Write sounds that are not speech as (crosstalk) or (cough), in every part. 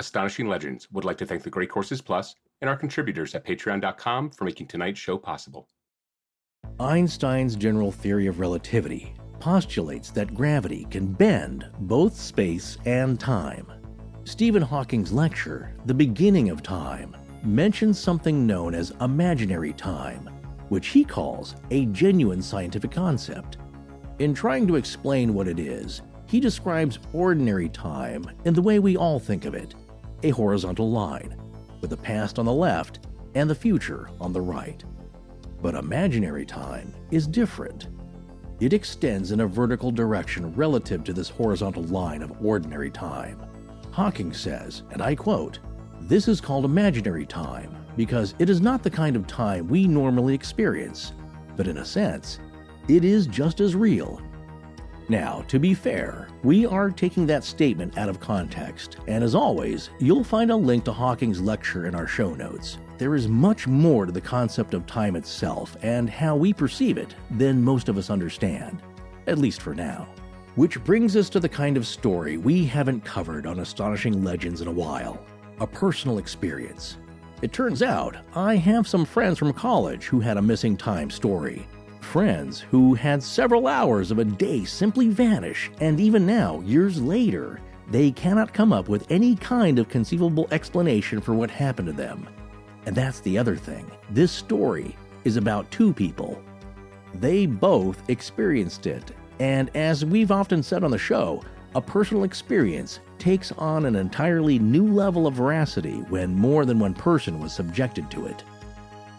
Astonishing Legends would like to thank the Great Courses Plus and our contributors at patreon.com for making tonight's show possible. Einstein's general theory of relativity postulates that gravity can bend both space and time. Stephen Hawking's lecture, The Beginning of Time, mentions something known as imaginary time, which he calls a genuine scientific concept. In trying to explain what it is, he describes ordinary time in the way we all think of it a horizontal line, with the past on the left and the future on the right. But imaginary time is different. It extends in a vertical direction relative to this horizontal line of ordinary time. Hawking says, and I quote, This is called imaginary time because it is not the kind of time we normally experience, but in a sense, it is just as real now, to be fair, we are taking that statement out of context, and as always, you'll find a link to Hawking's lecture in our show notes. There is much more to the concept of time itself and how we perceive it than most of us understand, at least for now. Which brings us to the kind of story we haven't covered on Astonishing Legends in a while a personal experience. It turns out I have some friends from college who had a missing time story friends who had several hours of a day simply vanish, and even now, years later, they cannot come up with any kind of conceivable explanation for what happened to them. And that's the other thing. This story is about two people. They both experienced it, and as we've often said on the show, a personal experience takes on an entirely new level of veracity when more than one person was subjected to it.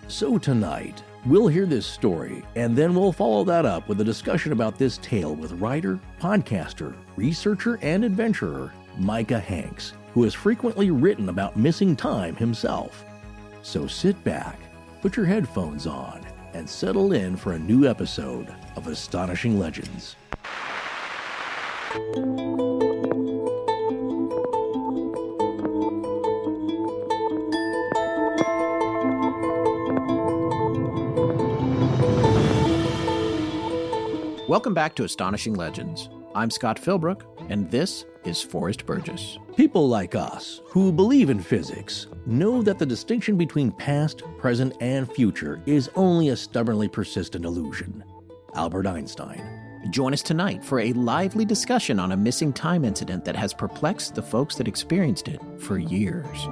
So tonight, We'll hear this story, and then we'll follow that up with a discussion about this tale with writer, podcaster, researcher, and adventurer Micah Hanks, who has frequently written about missing time himself. So sit back, put your headphones on, and settle in for a new episode of Astonishing Legends. Welcome back to Astonishing Legends. I'm Scott Philbrook, and this is Forrest Burgess. People like us, who believe in physics, know that the distinction between past, present, and future is only a stubbornly persistent illusion. Albert Einstein. Join us tonight for a lively discussion on a missing time incident that has perplexed the folks that experienced it for years.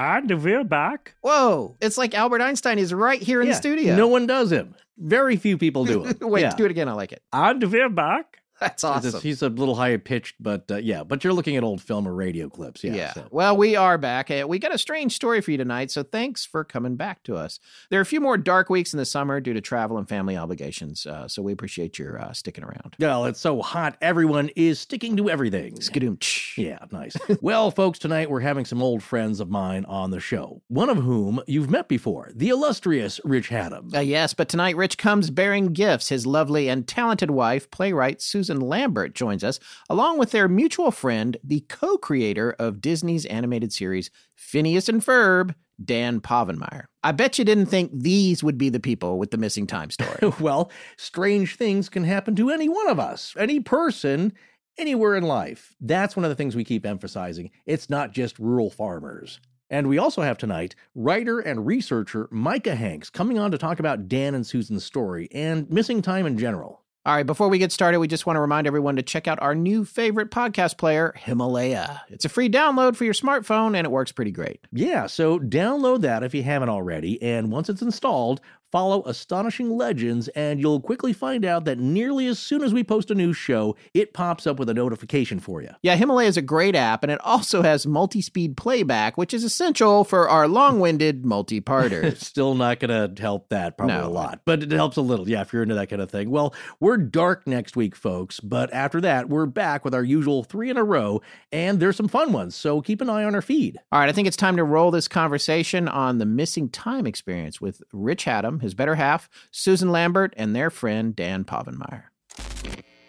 And we're back. Whoa, it's like Albert Einstein is right here in Yeah, the studio. No one does him. Very few people do it. (laughs) Wait, Yeah. do it again. I like it. And we're back. That's awesome. he's a little higher pitched, but uh, yeah. But you're looking at old film or radio clips, yeah. Yeah. so. Well, we are back. Uh, We got a strange story for you tonight, so thanks for coming back to us. There are a few more dark weeks in the summer due to travel and family obligations, uh, so we appreciate your uh, sticking around. Well, it's so hot. Everyone is sticking to everything. Skadoom. Yeah, nice. (laughs) well, folks, tonight we're having some old friends of mine on the show. One of whom you've met before, the illustrious Rich Hatem. Uh, yes, but tonight Rich comes bearing gifts. His lovely and talented wife, playwright Susan Lambert, joins us, along with their mutual friend, the co creator of Disney's animated series Phineas and Ferb, Dan Povenmire. I bet you didn't think these would be the people with the missing time story. (laughs) well, strange things can happen to any one of us, any person, anywhere in life. That's one of the things we keep emphasizing. It's not just rural farmers. And we also have tonight writer and researcher Micah Hanks coming on to talk about Dan and Susan's story and missing time in general. All right, before we get started, we just want to remind everyone to check out our new favorite podcast player, Himalaya. It's a free download for your smartphone and it works pretty great. Yeah, so download that if you haven't already, and once it's installed, follow Astonishing Legends, and you'll quickly find out that nearly as soon as we post a new show, it pops up with a notification for you. Yeah, Himalaya is a great app and it also has multi speed playback, which is essential for our long winded multi parters. (laughs) Still not going to help that probably No. a lot, but it helps a little. Yeah, if you're into that kind of thing. Well, we're dark next week, folks, but after that, we're back with our usual three in a row, and there's some fun ones, so keep an eye on our feed. All right, I think it's time to roll this conversation on the missing time experience with Rich His better half, Susan Lambert, and their friend Dan Povenmire.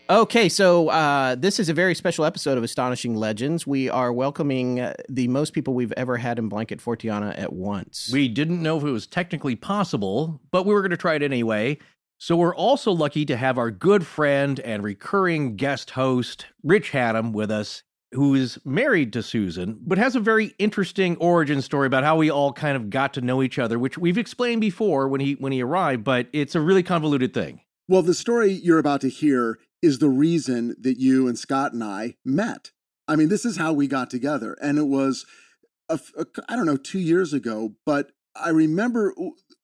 Okay, so uh, this is a very special episode of Astonishing Legends. We are welcoming uh, the most people we've ever had in Blanket Fortiana at once. We didn't know if it was technically possible, but we were going to try it anyway. So we're also lucky to have our good friend and recurring guest host, Rich Hatem, with us, who is married to Susan, but has a very interesting origin story about how we all kind of got to know each other, which we've explained before when he when he arrived, but it's a really convoluted thing. Well, the story you're about to hear is the reason that you and Scott and I met. I mean, this is how we got together. And it was, I don't know, two years ago, but I remember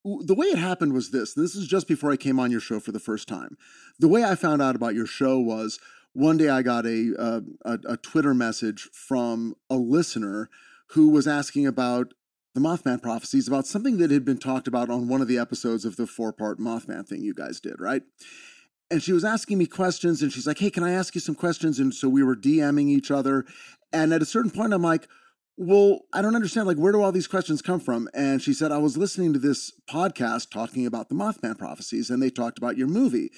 the way it happened was this. This is just before I came on your show for the first time. The way I found out about your show was one day I got a, uh, a, a Twitter message from a listener who was asking about the Mothman prophecies, about something that had been talked about on one of the episodes of the four part Mothman thing you guys did, right? And she was asking me questions, and she's like, Hey, can I ask you some questions? And so we were DMing each other. And at a certain point, I'm like, well, I don't understand. Like, where do all these questions come from? And she said, I was listening to this podcast talking about the Mothman prophecies, and they talked about your movie.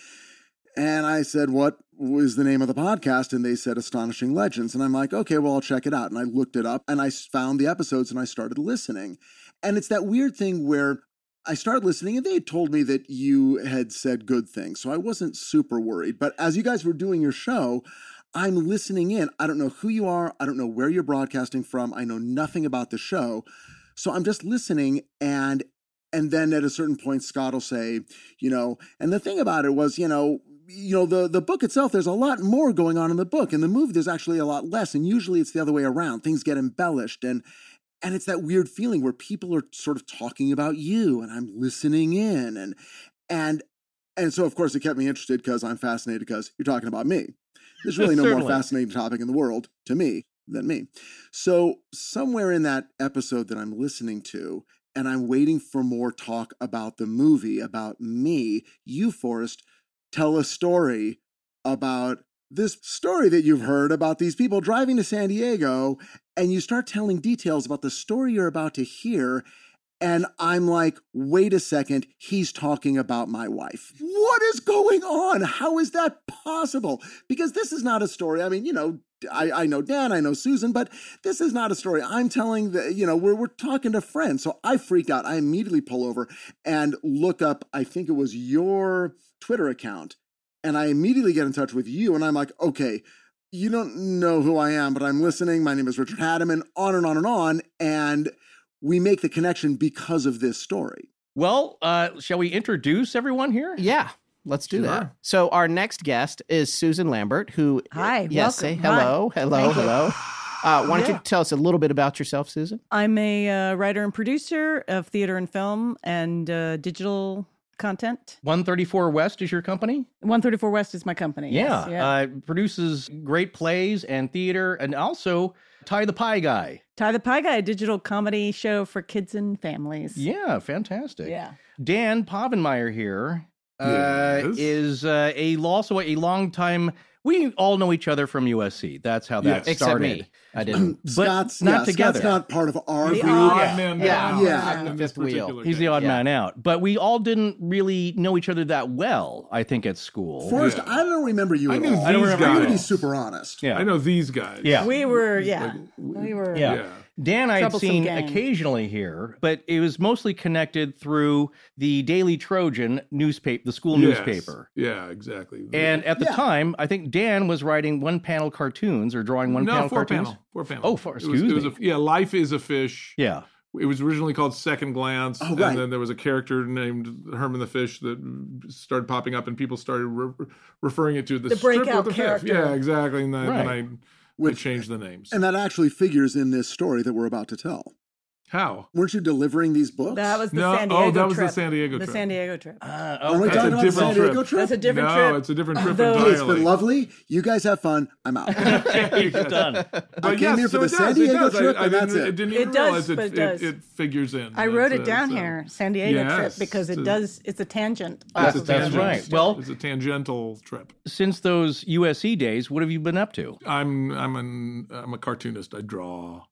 And I said, What was the name of the podcast? And they said, Astonishing Legends. And I'm like, Okay, well, I'll check it out. And I looked it up and I found the episodes and I started listening. And it's that weird thing where I started listening and they told me that you had said good things. So I wasn't super worried. But as you guys were doing your show, I'm listening in. I don't know who you are. I don't know where you're broadcasting from. I know nothing about the show. So I'm just listening and and then at a certain point Scott will say, you know, and the thing about it was, you know, you know, the the book itself there's a lot more going on in the book. In the movie there's actually a lot less and usually it's the other way around. Things get embellished and and it's that weird feeling where people are sort of talking about you and I'm listening in and and and so of course it kept me interested because I'm fascinated because you're talking about me. There's (laughs) really no more fascinating topic in the world to me than me. So, somewhere in that episode that I'm listening to, and I'm waiting for more talk about the movie, about me, you, Forrest, tell a story about this story that you've heard about these people driving to San Diego, and you start telling details about the story you're about to hear. And I'm like, wait a second, he's talking about my wife. What is going on? How is that possible? Because this is not a story. I mean, you know, I, I know Dan, I know Susan, but this is not a story. I'm telling the, you know, we're, we're talking to friends. So I freak out. I immediately pull over and look up, I think it was your Twitter account. And I immediately get in touch with you. And I'm like, okay, you don't know who I am, but I'm listening. My name is Richard Hatem, and on and on and on. And we make the connection because of this story. Well, uh, shall we introduce everyone here? Yeah. Let's do sure. that. So our next guest is Susan Lambert, who hi, yes, welcome. say hello, hi. hello, hello. Uh, why don't yeah. you tell us a little bit about yourself, Susan? I'm a uh, writer and producer of theater and film and uh, digital content. 134 West is your company? 134 West is my company. Yeah. Yes, yeah. Uh, produces great plays and theater and also Ty the Pie Guy. Ty the Pie Guy, a digital comedy show for kids and families. Yeah, fantastic. Yeah. Dan Povenmire here uh, yes. is uh, a also a long time we all know each other from USC. That's how that yes. started. Except me. I didn't. but Scott's not yeah, together. Scott's not part of our the group. Odd man yeah, yeah. yeah. fifth wheel. He's the odd yeah. man out. But we all didn't really know each other that well. I think at school. First, yeah. I don't remember you. I at knew all. I don't remember. Guys. I'm to be super honest. Yeah, I know these guys. Yeah, we were. Yeah, like, we were. yeah. Dan, I had seen gang. occasionally here, but it was mostly connected through the Daily Trojan newspaper, the school yes. newspaper. Yeah, exactly. And at the yeah. time, I think Dan was writing one panel cartoons or drawing one no, panel four cartoons. Panel, four panel. Oh, four, excuse it was, me. It was a, yeah, Life is a Fish. Yeah. It was originally called Second Glance, oh, right. right. and then there was a character named Herman the Fish that started popping up, and people started re- referring it to the, the breakout the character. Fifth. Yeah, exactly. And then, right. then I which changed the names. And that actually figures in this story that we're about to tell. How? Weren't you delivering these books? That was the no, San Diego Oh, that was trip. the San Diego trip. the. San Diego trip. Uh, Are we That's talking a about the San different Diego trip. trip? That's a different no, trip. it's a different trip Those- entirely. It's been lovely. You guys have fun. I'm out. (laughs) You're done. I But came yes, here for so the it San Diego it trip, I, I and that's didn't, it. it didn't It even does, realize it, but it it, does. it figures in. I wrote it uh, down so- here, San Diego Yes, trip, because it does. It's a tangent. That's- that's the- right. Well- it's a tangential trip. Since those USC days, what have you been up to? I'm I'm an I'm a cartoonist. I draw.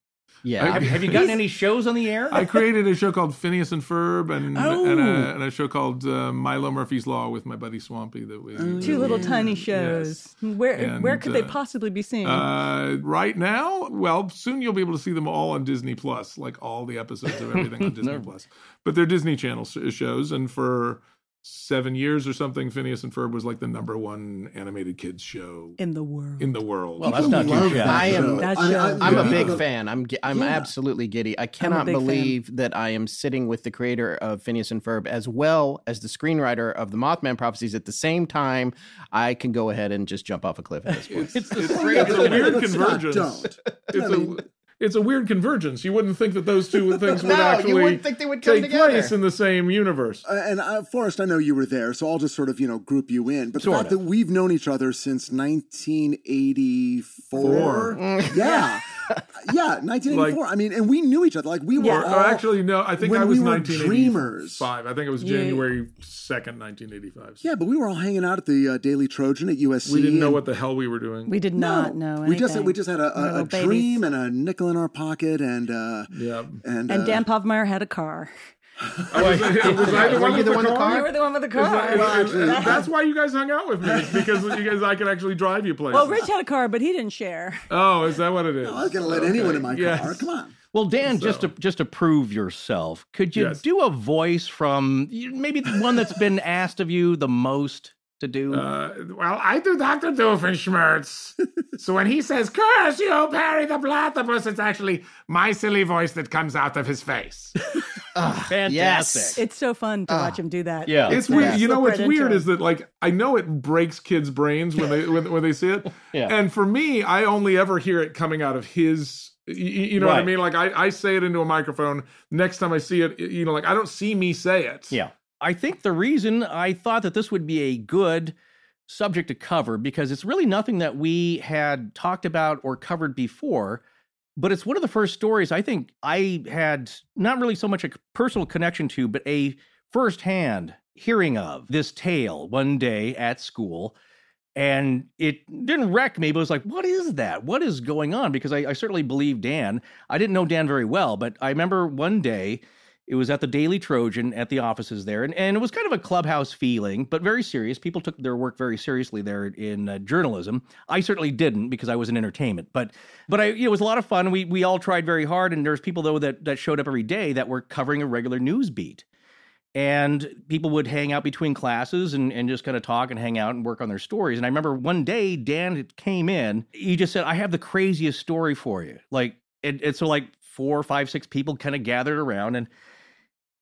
Yeah. Have, have you gotten any shows on the air? I created a show called Phineas and Ferb and Oh. and, a, and a show called uh, Milo Murphy's Law with my buddy Swampy. That we Two little tiny shows. Where where And, could they uh, possibly be seen? Uh, right now, well, soon you'll be able to see them all on Disney Plus, like all the episodes of everything on (laughs) Disney Plus. But they're Disney Channel shows, and for seven years or something, Phineas and Ferb was like the number one animated kids show in the world. in the world. Well, that's not too Love that I am- That I mean, show. I- I'm a big fan. I'm I'm Yeah. absolutely giddy. I cannot big fan. believe that I am sitting with the creator of Phineas and Ferb as well as the screenwriter of the Mothman prophecies at the same time. I can go ahead and just jump off a cliff at this point. It's the it's, strangest it's a weird convergence. don't. It's I mean- a it's a weird convergence. You wouldn't think that those two (laughs) things would No, you actually wouldn't think they would come take together. place in the same universe. Uh, and uh, Forrest, I know you were there, so I'll just sort of you know group you in. But the fact of. that we've known each other since 1984, Four. yeah, (laughs) yeah, 1984. I mean, and we knew each other like we were. Yeah. Or, all, actually, no, I think when I was we were 1985. I think it was January 2nd, 1985. yeah, but we were all hanging out at the uh, Daily Trojan at USC. We didn't know what the hell we were doing. we did not know anything. We just we just had a, We were a, a dream and a nickel in our pocket, and uh, yeah. and And uh, Dan Povenmire had a car. I was, was I the one you with the the one in the car? car? You were the one with the Is car. that- is- is- that's why you guys hung out with me is because because I could actually drive you places. well, Rich had a car, but he didn't share. Oh, is that what it is? I was going to let anyone in my Yes. car. Come on. Well, Dan, just to just to prove yourself, could you Yes. do a voice from maybe the one that's been (laughs) asked of you the most to do? Uh, well, I do Dr. Doofenshmirtz. (laughs) so when he says, curse you, Perry the Platypus, it's actually my silly voice that comes out of his face. (laughs) Fantastic. yes. It's so fun to watch him do that. Yeah. It's the weird. best. You know what's weird is that like I know it breaks kids' brains when they when, when they see it, (laughs) Yeah. and for me, I only ever hear it coming out of his. y- y- You know what I mean? Like I, I say it into a microphone. Next time I see it, you know, like I don't see me say it. Yeah. I think the reason I thought that this would be a good subject to cover because it's really nothing that we had talked about or covered before, but it's one of the first stories I think I had not really so much a personal connection to, but a firsthand hearing of this tale one day at school. And it didn't wreck me, but it was like, what is that? What is going on? Because I, I certainly believe Dan. I didn't know Dan very well, but I remember one day it was at the Daily Trojan at the offices there, and, and it was kind of a clubhouse feeling, but very serious. People took their work very seriously there in uh, journalism. I certainly didn't because I was in entertainment, but but I it was a lot of fun. We we all tried very hard, and there's people though that that showed up every day that were covering a regular news beat. And people would hang out between classes and, and just kind of talk and hang out and work on their stories. And I remember one day Dan came in. He just said, "I have the craziest story for you." Like, and, and so like four, five, six people kind of gathered around, and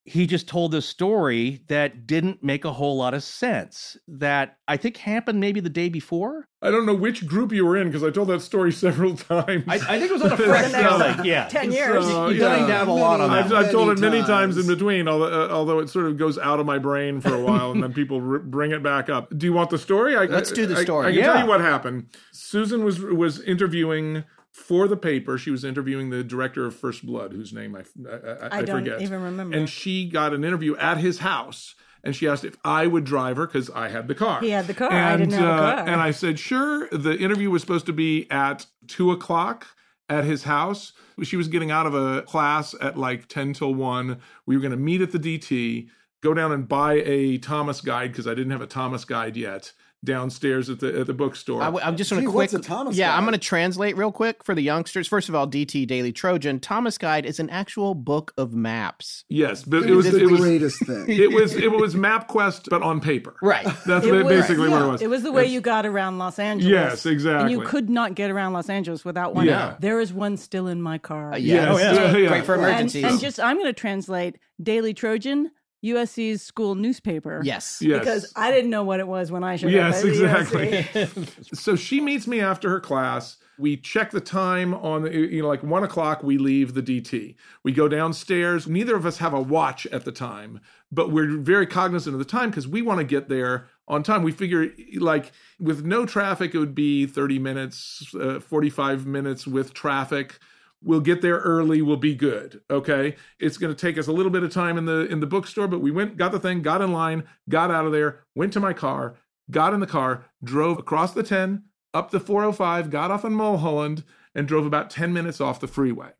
he just told this story that didn't make a whole lot of sense. That I think happened maybe the day before. I don't know which group you were in because I told that story (laughs) several times. I, I think it was on a fresh next thing. Yeah, Ten years. So, You've done yeah. down a lot on I've, that. I've told it Many many times. times. in between, although, uh, although it sort of goes out of my brain for a while, and then people r- bring it back up. Do you want the story? I, Let's do the I- story. I, can Yeah. tell you what happened. Susan was was interviewing for the paper. She was interviewing the director of First Blood, whose name I I, I, I don't forget. even remember. And she got an interview at his house. And she asked if I would drive her because I had the car. He had the car. And, I didn't have a uh, car. And I said, sure. The interview was supposed to be at two o'clock at his house. She was getting out of a class at like 10 till 1. We were going to meet at the DT, go down and buy a Thomas guide because I didn't have a Thomas guide yet downstairs at the at the bookstore. I, am just going Gee, to quick. a Thomas yeah, I'm going to translate real quick for the youngsters. First of all, DT Daily Trojan Thomas Guide is an actual book of maps. yes, but It it was was the was greatest thing. (laughs) it was it was MapQuest but on paper. Right. That's It ba- was- basically what it was. It was the way It's- you got around Los Angeles. Yes, exactly. And you could not get around Los Angeles without one. Yeah. There is one still in my car. Uh, Yes. yeah. Oh, yeah. (laughs) yeah. Great for And, emergencies. and just, I'm going to translate Daily Trojan, USC's school newspaper. yes. Yes. Because I didn't know what it was when I showed Yes, up. at exactly. (laughs) So she meets me after her class. We check the time on the, you know, like one o'clock, we leave the DT. We go downstairs. Neither of us have a watch at the time, but we're very cognizant of the time because we want to get there on time. We figure, like, with no traffic, it would be 30 minutes, uh, 45 minutes with traffic. We'll get there early. We'll be good. Okay. It's going to take us a little bit of time in the in the bookstore, but we went, got the thing, got in line, got out of there, went to my car, got in the car, drove across the 10, up the 405, got off on Mulholland, and drove about 10 minutes off the freeway.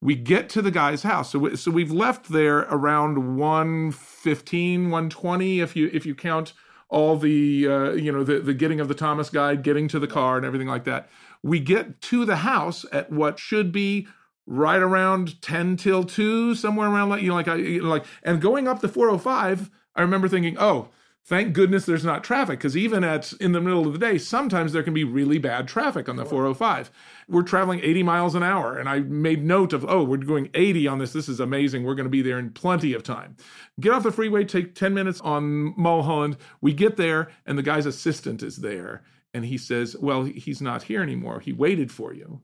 We get to the guy's house. So, we, so we've left there around 115, 120, if you if you count all the uh, you know the the getting of the Thomas guide, getting to the car, and everything like that. We get to the house at what should be right around 10 till 2 somewhere around like you know like I you know, like and going up the 405 I remember thinking oh thank goodness there's not traffic because even at in the middle of the day sometimes there can be really bad traffic on the 405 we're traveling 80 miles an hour and i made note of oh we're going 80 on this. This is amazing. We're going to be there in plenty of time. Get off the freeway take 10 minutes on mulholland. We get there and the guy's assistant is there and he says well he's not here anymore he waited for you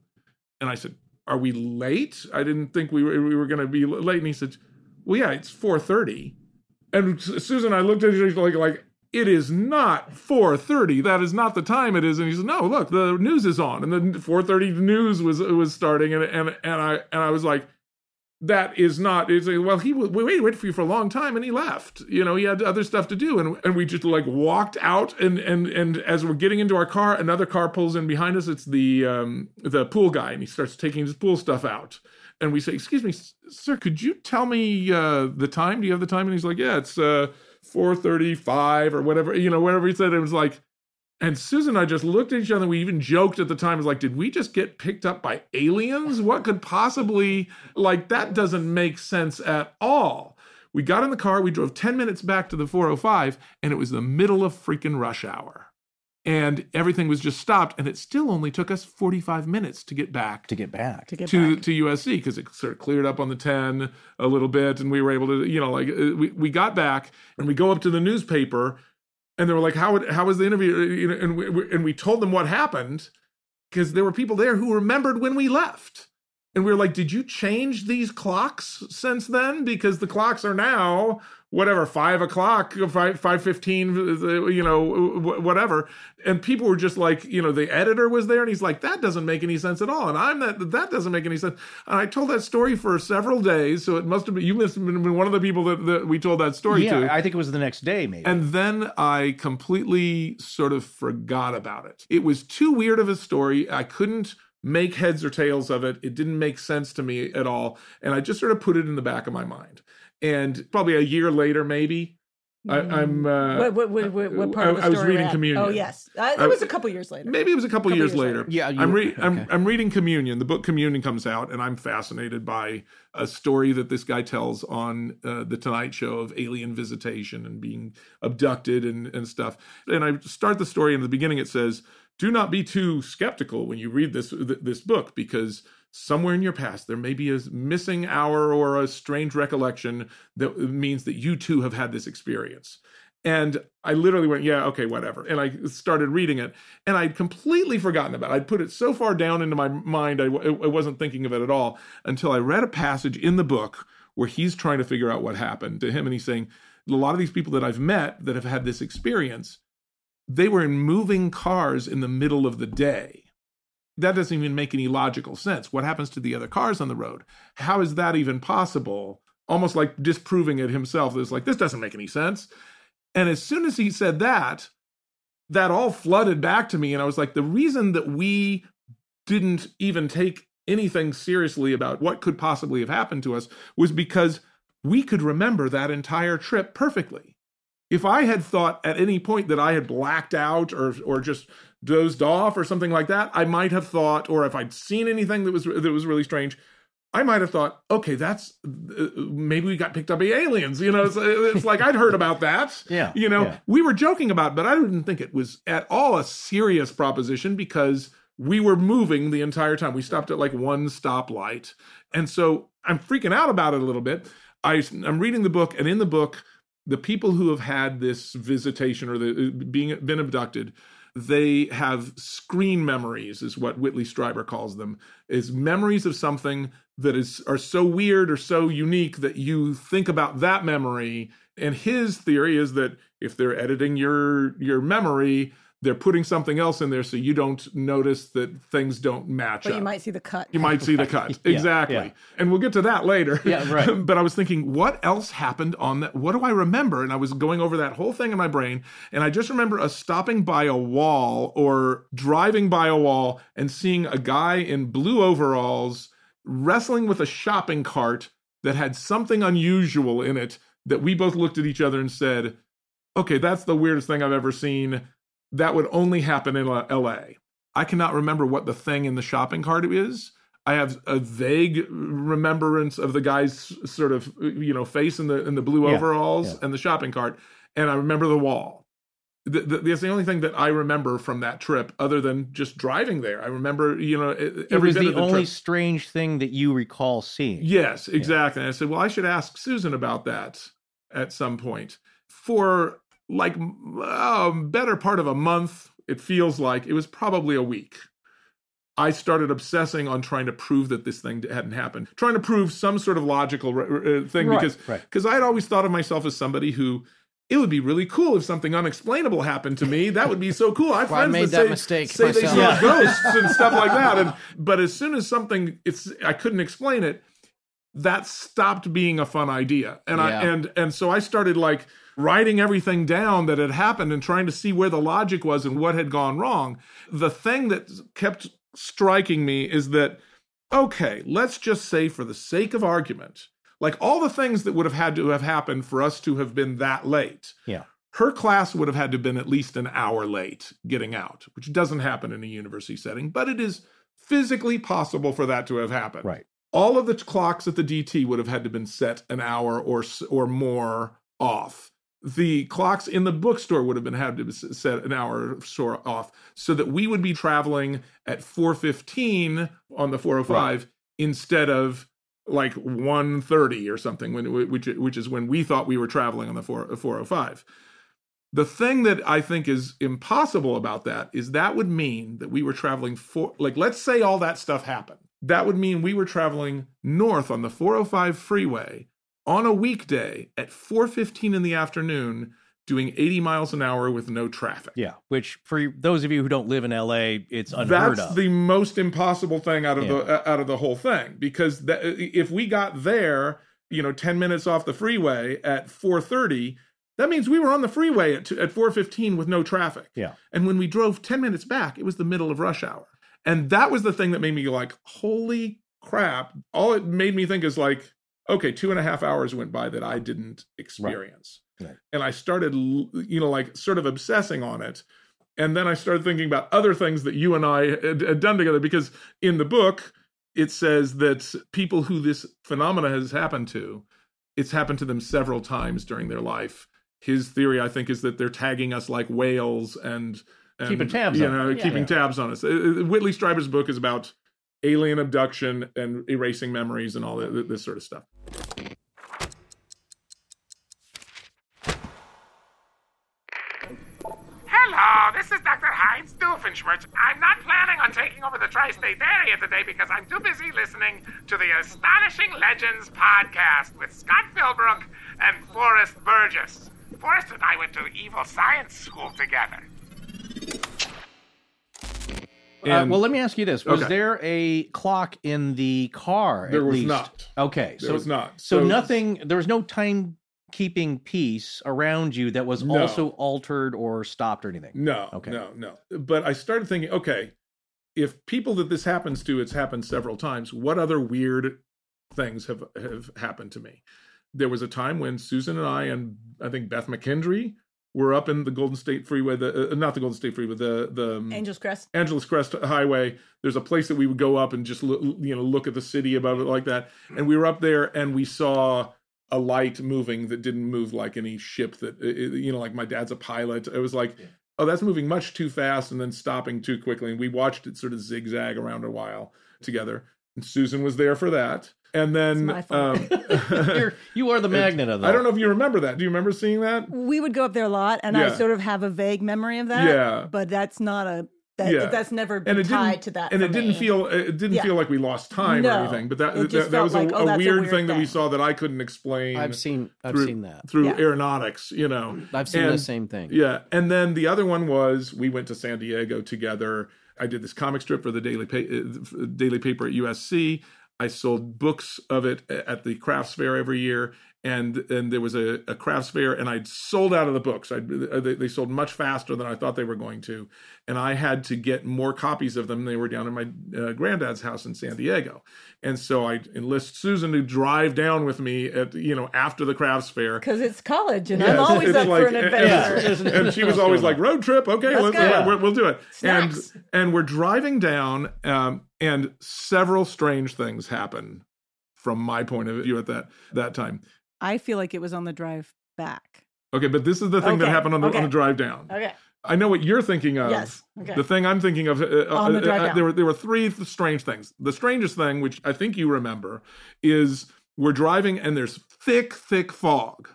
and i said are we late i didn't think we were, we were going to be late and he said well yeah it's 4.30 and Susan, I looked at her like, like it is not 4:30. That is not the time it is. And he said, No, look, the news is on. And then 4:30 news was was starting, and and and I and I was like, that is not. It's like, well, he we waited, for you for a long time, and he left. You know, he had other stuff to do, and and we just like walked out, and and and as we're getting into our car, another car pulls in behind us. It's the um the pool guy, and he starts taking his pool stuff out and we say, "Excuse me, sir, could you tell me uh, the time? Do you have the time?" And he's like, "Yeah, it's uh, four thirty-five or whatever. You know, whatever he said." It was like, and Susan and I just looked at each other. We even joked at the time, it was like, "Did we just get picked up by aliens? What could possibly like that? Doesn't make sense at all." We got in the car. We drove ten minutes back to the 405, and it was the middle of freaking rush hour and everything was just stopped and it still only took us 45 minutes to get back to get back to get to back. to USC because it sort of cleared up on the 10 a little bit and we were able to you know like uh, we, we got back and we go up to the newspaper and they were like how how was the interview? You know, and we- and we told them what happened because there were people there who remembered when we left and we were like did you change these clocks since then? Because the clocks are now whatever five o'clock five five fifteen you know whatever. And people were just like you know the editor was there and he's like that doesn't make any sense at all. And i'm that that doesn't make any sense. And i told that story for several days so it must have been you must have been one of the people that, that we told that story yeah to. I think it was the next day maybe. And then I completely sort of forgot about it. It was too weird of a story. I couldn't make heads or tails of it. It didn't make sense to me at all. And I just sort of put it in the back of my mind. And probably a year later, maybe, I, I'm. Uh, what, what, what, what, what part I- of the I was reading at? Communion. Oh yes, uh, it was a couple years later. Maybe it was a couple, Couple years, years later. later. Yeah, you- I'm, re- okay. I'm I'm reading Communion. The book Communion comes out, and I'm fascinated by a story that this guy tells on uh, the Tonight Show of alien visitation and being abducted and and stuff. And I start the story in the beginning. It says, "Do not be too skeptical when you read this th- this book because." Somewhere in your past, there may be a missing hour or a strange recollection that means that you too have had this experience. And I literally went, yeah, okay, whatever. And I started reading it, and I'd completely forgotten about it. I'd put it so far down into my mind, I, I wasn't thinking of it at all until I read a passage in the book where he's trying to figure out what happened to him. And he's saying, a lot of these people that I've met that have had this experience, they were in moving cars in the middle of the day. That doesn't even make any logical sense. What happens to the other cars on the road? How is that even possible? Almost like disproving it himself. It's like, this doesn't make any sense. And as soon as he said that, that all flooded back to me. And I was like, the reason that we didn't even take anything seriously about what could possibly have happened to us was because we could remember that entire trip perfectly. If I had thought at any point that I had blacked out or or just dozed off or something like that, I might have thought, or if I'd seen anything that was that was really strange, I might have thought, okay, that's uh, maybe we got picked up by aliens. You know, it's, it's like I'd heard about that. (laughs) Yeah, You know, yeah. we were joking about, it, but I didn't think it was at all a serious proposition because we were moving the entire time. We stopped at like one stoplight. And so I'm freaking out about it a little bit. I, I'm reading the book, and in the book, the people who have had this visitation or the uh, being been abducted, they have screen memories, is what Whitley Strieber calls them, is memories of something that is are so weird or so unique that you think about that memory. And his theory is that if they're editing your your memory, they're putting something else in there so you don't notice that things don't match but up. you might see the cut. You might see the (laughs) cut. Yeah, exactly. yeah. And we'll get to that later. Yeah, right. (laughs) but I was thinking, what else happened on that? What do I remember? And I was going over that whole thing in my brain. And I just remember us stopping by a wall or driving by a wall and seeing a guy in blue overalls wrestling with a shopping cart that had something unusual in it that we both looked at each other and said, okay, that's the weirdest thing I've ever seen. That would only happen in LA. I cannot remember what the thing in the shopping cart is. I have a vague remembrance of the guy's sort of you know face in the in the blue Yeah, overalls yeah. and the shopping cart, and I remember the wall. Th- th- That's the only thing that I remember from that trip, other than just driving there. I remember, you know, It was bit the of the only trip. strange thing that you recall seeing. Yes, exactly. And I said, well, I should ask Susan about that at some point. For like a better part of a month, it feels like it was probably a week. I started obsessing on trying to prove that this thing hadn't happened, trying to prove some sort of logical uh, thing Right, because right. because I had always thought of myself as somebody who it would be really cool if something unexplainable happened to me. That would be so cool. I (laughs) Well, I friends made that, say, mistake say they myself. saw ghosts and stuff like that. And (laughs) but as soon as something it's I couldn't explain it, that stopped being a fun idea. And I and and so I started like writing everything down that had happened and trying to see where the logic was and what had gone wrong. The thing that kept striking me is that okay, let's just say for the sake of argument, like all the things that would have had to have happened for us to have been that late. Yeah. Her class would have had to have been at least an hour late getting out, which doesn't happen in a university setting, but it is physically possible for that to have happened. Right. All of the clocks at the DT would have had to have been set an hour or or more off. The clocks in the bookstore would have been had to be set an hour or so off, so that we would be traveling at 4:15 on the 405 instead of like 1:30 or something, when which which is when we thought we were traveling on the 4, 405. The thing that I think is impossible about that is that would mean that we were traveling for like let's say all that stuff happened. That would mean we were traveling north on the 405 freeway on a weekday at 4:15 in the afternoon doing 80 miles an hour with no traffic. Yeah, which for those of you who don't live in LA, it's unheard That's of. the most impossible thing out of the uh, out of the whole thing because that, if we got there, you know, 10 minutes off the freeway at 4:30, that means we were on the freeway at at 4:15 with no traffic. Yeah. And when we drove 10 minutes back, it was the middle of rush hour. And that was the thing that made me like, holy crap. All it made me think is like, okay, two and a half hours went by that I didn't experience. Right. And I started, you know, like sort of obsessing on it. And then I started thinking about other things that you and I had, had done together because in the book, it says that people who this phenomena has happened to, it's happened to them several times during their life. His theory, I think, is that they're tagging us like whales and, and Keeping tabs you on know, us. keeping Yeah. tabs on us. Uh, uh, Whitley Strieber's book is about alien abduction and erasing memories and all th- this sort of stuff. Hello, this is Dr. Heinz Doofenshmirtz. I'm not planning on taking over the tri state area today because I'm too busy listening to the Astonishing Legends podcast with Scott Philbrook and Forrest Burgess. Forrest and I went to evil science school together. Uh, well, let me ask you this: Was Okay. there a clock in the car? There at was least? not. Okay, There so was not. So, So- nothing. There was no timekeeping piece around you that was No. also altered or stopped or anything. No, Okay. no, no. But I started thinking, okay, if people that this happens to, it's happened several times. What other weird things have have happened to me? There was a time when Susan and I and I think Beth McKendry were up in the Golden State Freeway, the uh, not the Golden State Freeway, the the um, Angel's Crest. Angeles Crest Highway. There's a place that we would go up and just look, you know look at the city above it like that. And we were up there and we saw a light moving that didn't move like any ship that you know like my dad's a pilot. It was like oh that's moving much too fast and then stopping too quickly. And we watched it sort of zigzag around a while together. And Susan was there for that. And then It's my fault. um, (laughs) You're, you are the (laughs) magnet of that. I don't know if you remember that. Do you remember seeing that? We would go up there a lot, and I sort of have a vague memory of that. Yeah. but that's not a that, Yeah. that's never been tied to that. and for it didn't feel it didn't Yeah. feel like we lost time No. or anything but that that, that was felt a, oh, a that's a weird weird thing that we saw that i couldn't explain I've seen I've through, seen that. through Yeah. aeronautics you know I've seen the same thing. yeah and then the other one was we went to san diego together i did this comic strip for the daily pa- uh, daily paper at usc i sold books of it at the crafts fair every year and and there was a, a crafts fair, and I'd sold out of the books. I they, they sold much faster than I thought they were going to, and I had to get more copies of them. They were down in my uh, granddad's house in San Diego, and so I enlist Susan to drive down with me at you know after the crafts fair. Because it's college, and Yeah, I'm always up like- for an and- adventure. and she was always like road trip okay Let's let's, go. we'll, we'll do it Snacks. and and we're driving down um, and several strange things happen from my point of view at that that time I feel like it was on the drive back. okay but this is the thing that happened on the, okay. on the drive down Okay. i know what you're thinking of Yes. Okay. the thing i'm thinking of uh, On the uh, drive uh, down. there were there were three th- strange things the strangest thing which i think you remember is we're driving and there's thick thick fog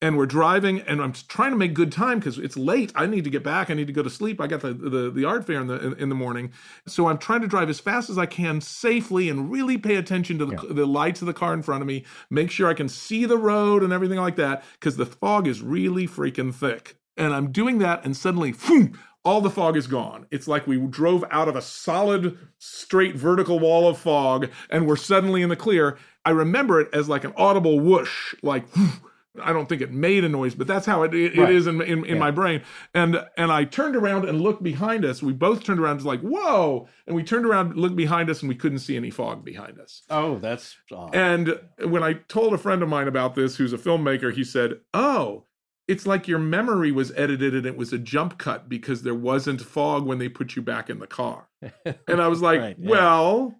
and we're driving and i'm trying to make good time because it's late. I need to get back. I need to go to sleep. I got the the, the art fair in the in, the morning. So i'm trying to drive as fast as i can safely and really pay attention to the, the lights of the car in front of me make sure i can see the road and everything like that because the fog is really freaking thick. And i'm doing that and suddenly phoom, all the fog is gone. It's like we drove out of a solid, straight vertical wall of fog and we're suddenly in the clear. I remember it as like an audible whoosh, like I don't think it made a noise, but that's how it, it, Right. it is in, in, in my brain. And and I turned around and looked behind us. We both turned around, and was like, whoa. And we turned around, looked behind us, and we couldn't see any fog behind us. Oh, that's odd. And when I told a friend of mine about this, who's a filmmaker, he said, "Oh, it's like your memory was edited and it was a jump cut because there wasn't fog when they put you back in the car." (laughs) And I was like, Right, yeah. "Well,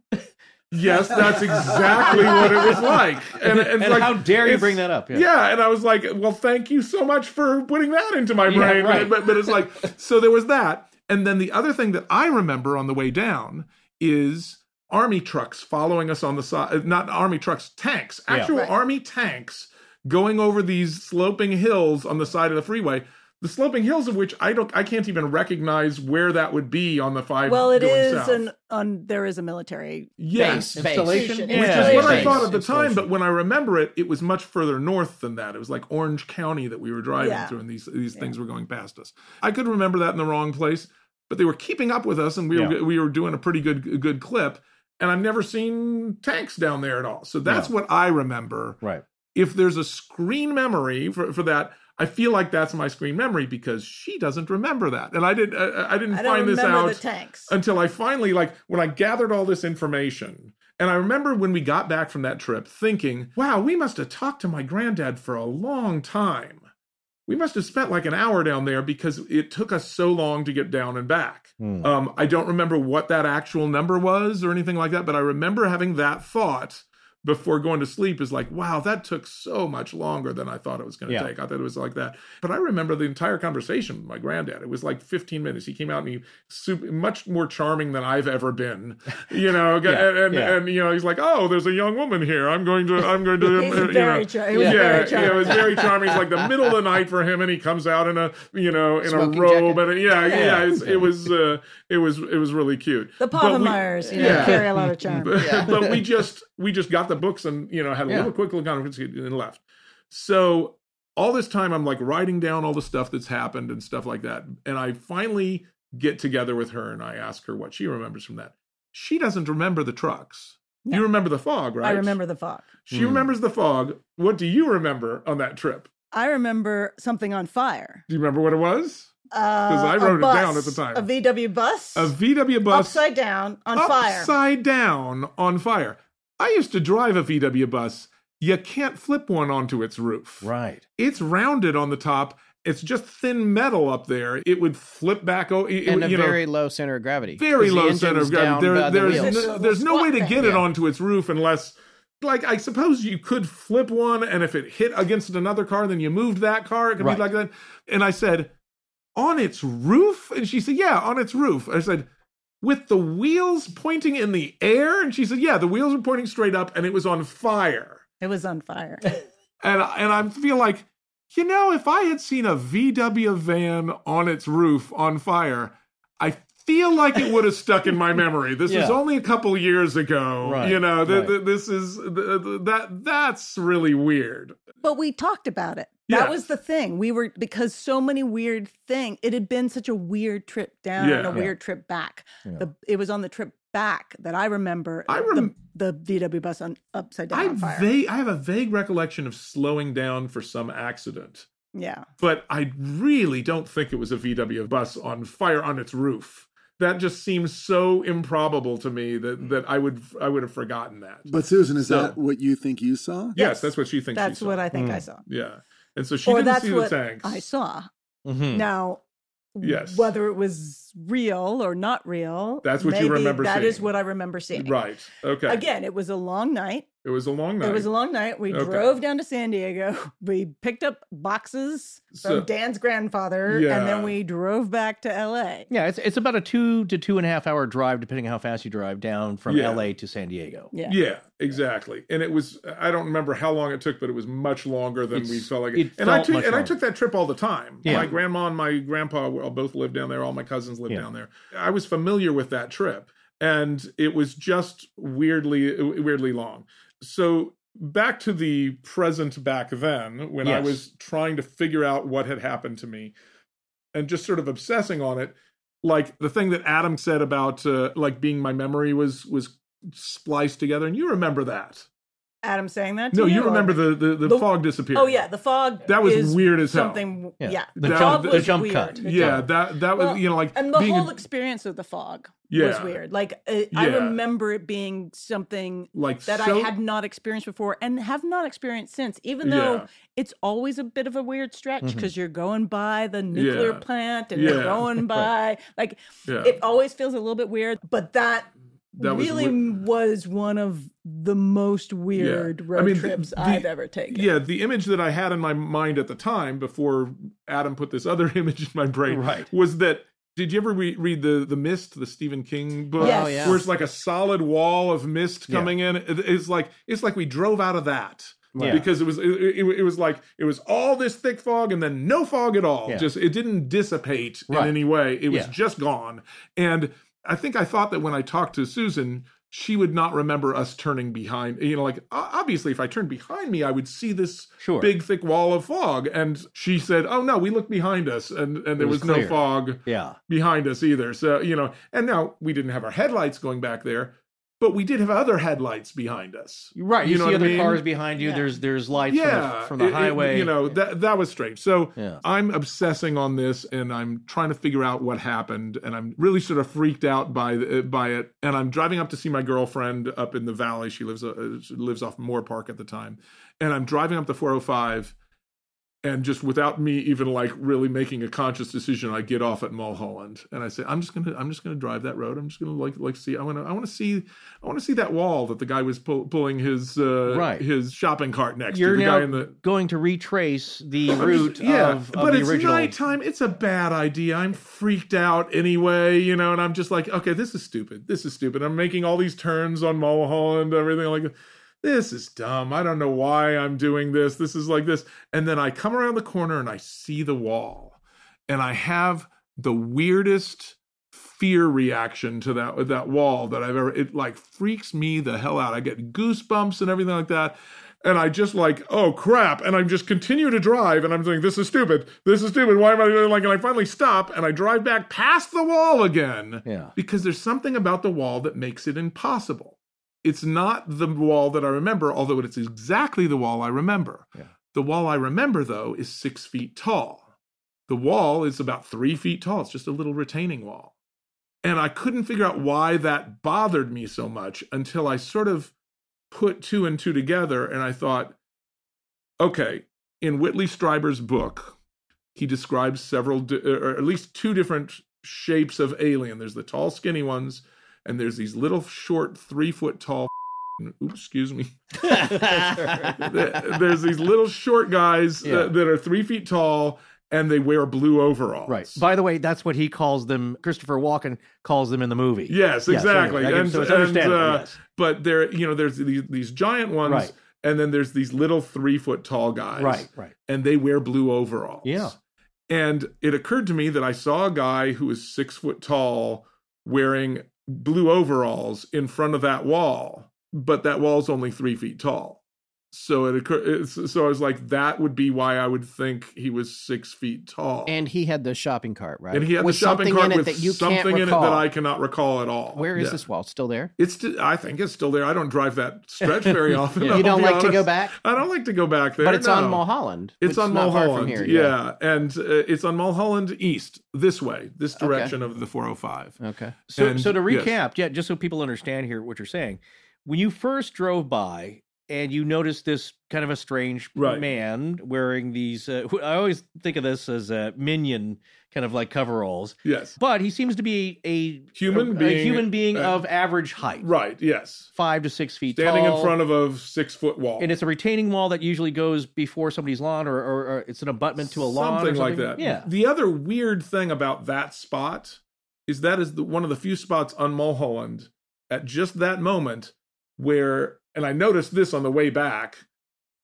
yes, that's exactly what it was like." (laughs) And, it's And like, how dare you bring that up? Yeah. and I was like, "Well, thank you so much for putting that into my Yeah, brain." right. But but it's like, so there was that, and then the other thing that I remember on the way down is army trucks following us on the side not army trucks tanks Yeah. actual Right. army tanks going over these sloping hills on the side of the freeway the sloping hills of which i don't i can't even recognize where that would be on the five Well, it going is south. an on. There is a military. yes Base. Installation? Base. which is what I thought at the time, but when I remember it, it was much further north than that. It was like Orange County that we were driving Yeah. through, and these these things were going past us. I could remember that in the wrong place, but they were keeping up with us, and we were we were doing a pretty good good clip. And I've never seen tanks down there at all. So that's Yeah. what I remember. Right. If there's a screen memory for, for that, I feel like that's my screen memory because she doesn't remember that, and I didn't. I, I didn't I find this out tanks. until I finally like when I gathered all this information. And I remember when we got back from that trip thinking, wow, we must have talked to my granddad for a long time. We must have spent like an hour down there because it took us so long to get down and back. Hmm. Um, I don't remember what that actual number was or anything like that, but I remember having that thought before going to sleep is like, wow, that took so much longer than I thought it was going to Yeah. take. I thought it was like that. But I remember the entire conversation with my granddad. It was like 15 minutes. He came out and he super, much more charming than I've ever been, (laughs) you know, Yeah, and, and, yeah. and, you know, he's like, oh, there's a young woman here. I'm going to, I'm going to, (laughs) uh, you know, char- yeah, very yeah, it was very charming. It's like the middle of the (laughs) night for him, and he comes out in a, you know, in Smoking a robe, jacket. and yeah, yeah, it was, uh, it was, it was really cute. The we- you know, carry a lot of charm. But, but we just we just got the books and you know had a Yeah. little quick little conversation and left. So all this time I'm like writing down all the stuff that's happened and stuff like that. And I finally get together with her and I ask her what she remembers from that. She doesn't remember the trucks. You remember the fog, right? I remember the fog. She Hmm. remembers the fog. What do you remember on that trip? I remember something on fire. Do you remember what it was? Because I wrote it down at the time. A VW bus. A VW bus upside down on fire. upside down on fire. I used to drive a VW bus. You can't flip one onto its roof. Right. It's rounded on the top. It's just thin metal up there. It would flip back. Oh, it, and a you know, very low center of gravity. Very low center of gravity. There, by the there's no, there's no way to get thing. it onto its roof unless, like, I suppose you could flip one, and if it hit against another car, then you moved that car. It could Right. be like that. And I said, on its roof, and she said, yeah, on its roof. I said. With the wheels pointing in the air, and she said, "Yeah, the wheels were pointing straight up, and it was on fire." It was on fire. (laughs) And and I feel like, you know, if I had seen a VW van on its roof on fire, I feel like it would have stuck in my memory. This was Yeah. only a couple years ago. Right, You know, th- right. th- this is th- th- that that's really weird. but we talked about it. That Yeah. was the thing. We were because so many weird things. It had been such a weird trip down and a weird trip back. Yeah. The it was on the trip back that I remember I rem- the, the VW bus on upside down I on fire. va- I have a vague recollection of slowing down for some accident, yeah. but I really don't think it was a VW bus on fire on its roof. That just seems so improbable to me that that I would I would have forgotten that. But Susan, is So- that what you think you saw? yes, Yes. that's what she thinks. That's she what. I think I Mm. saw. Yeah, and so she or didn't that's see what the tanks. I saw. Mhm. Now, Yes. whether it was real or not real, That's what you maybe remember That is seeing. what I remember seeing. Right. Okay. Again, it was a long night. It was a long night. It was a long night. We Okay. drove down to San Diego. (laughs) We picked up boxes from So- Dan's grandfather, and then we drove back to LA. Yeah, it's it's about a two to two and a half hour drive, depending on how fast you drive down from Yeah. L.A. to San Diego. Yeah. Yeah, exactly. And it was I don't remember how long it took, but it was much longer than we felt like it and I took much and I took that trip all the time. Yeah. My grandma and my grandpa all both lived down there, all my cousins lived Yeah. down there. I was familiar with that trip and it was just weirdly weirdly long. So back to the present back then when I was trying to figure out what had happened to me and just sort of obsessing on it like the thing that Adam said about uh, like being my memory was was spliced together and you remember that Adam saying that. To no you, you remember the the, the, The- fog disappeared Oh yeah, the fog. That was is weird as hell. something. Yeah. Yeah, The the jump- fog the was jump weird. cut. The yeah jump- that that was Well, you know like and the being whole a- experience of the fog was Yeah. weird. Like uh, I Yeah. remember it being something like that so, I had not experienced before and have not experienced since. Even though Yeah. it's always a bit of a weird stretch because you're going by the nuclear Yeah. plant and Yeah. you're going (laughs) by like yeah it always feels a little bit weird. But that, that really weird. was one of the most weird I road mean, trips the- I've ever taken. yeah the image that I had in my mind at the time before Adam put this other (laughs) image in my brain Right. was that did you ever re- read the the Mist the Stephen King book Yes. Oh, yeah. where it's like a solid wall of mist Yeah. coming in it's like it's like we drove out of that Yeah. because it was it, it, it was like it was all this thick fog and then no fog at all Yeah. just it didn't dissipate Right. in any way it was Yeah. just gone and i think i thought that when i talked to susan she would not remember us turning behind you know like obviously if i turned behind me i would see this Sure. big thick wall of fog and she said oh no we looked behind us and and there was was, no fog Yeah. behind us either. So, you know, and now we didn't have our headlights going back there, but we did have other headlights behind us. Right. You, You know see what I other mean? cars behind you. Yeah. There's there's lights yeah, from the, from the it- it- highway. you know, that that was strange. So Yeah. I'm obsessing on this and I'm trying to figure out what happened and I'm really sort of freaked out by the, by it and I'm driving up to see my girlfriend up in the valley. She lives uh, she lives off Moorpark at the time. And I'm driving up the 405 and just without me even like really making a conscious decision, I get off at Mulholland and I say, I'm just gonna, I'm just gonna drive that road. I'm just gonna like, like see, I want to, I want to see, I want to see that wall that the guy was pull, pulling his, uh, Right. his shopping cart next You're to. The now guy in the going to retrace the route just- yeah, of, of but it's original. nighttime. It's a bad idea. I'm freaked out anyway, you know, and I'm just like, okay, this is stupid. This is stupid. I'm making all these turns on Mulholland, everything like this is dumb. I don't know why I'm doing this. This is like this. And then I come around the corner and I see the wall. And I have the weirdest fear reaction to that that wall that I've ever it like freaks me the hell out. I get goosebumps and everything like that. And I just like, oh crap. And I just continue to drive and I'm saying, this is stupid. This is stupid. Why am I doing like and I finally stop and I drive back past the wall again yeah. because there's something about the wall that makes it impossible. It's not the wall that I remember, although it's exactly the wall I remember. Yeah. The wall I remember, though, is six feet tall. The wall is about three feet tall. It's just a little retaining wall. And I couldn't figure out why that bothered me so much until I sort of put two and two together and I thought, okay, in Whitley Strieber's book, he describes several, di- or at least two different shapes of alien. There's the tall, skinny ones, and there's these little, short, three foot tall. (laughs) Oops, excuse me. (laughs) there's these little short guys Yeah. uh, that are three feet tall, and they wear blue overalls. Right. By the way, that's what he calls them. Christopher Walken calls them in the movie. Yes, Yes, exactly. anyway, and, so it's and, uh, yes. But there, you know, there's these, these giant ones, Right. and then there's these little three foot tall guys, Right. Right. And they wear blue overalls. Yeah. And it occurred to me that I saw a guy who was six foot tall wearing blue overalls in front of that wall, but that wall's only three feet tall. So it occurred. So I was like, that would be why I would think he was six feet tall. And he had the shopping cart, right? And he had with the shopping something cart in it with that you something can't in it that I cannot recall at all. Where is Yeah. this wall? Still there? It's. st- I think it's still there. I don't drive that stretch very (laughs) often. You I'll don't like to go back? I don't like to go back there. But it's on. Mulholland. It's on is not far Mulholland. here. yeah. and uh, it's on Mulholland East, this way, this direction of the 405. Okay. So, And- so to yes. recap, yeah, just so people understand here what you're saying, when you first drove by and you noticed this kind of a strange Right. man wearing these, uh, (laughs) I always think of this as a minion kind of like coveralls, Yes. but he seems to be a Human a, a being, human being uh, of average height, Right. Yes. five to six feet Standing tall. in front of a six foot wall. and it's a retaining wall that usually goes before somebody's lawn, or, or, or it's an abutment to a lawn, or something like that. Yeah, The other weird thing about that spot is that is the, one of the few spots on Mulholland at just that moment where, and I noticed this on the way back,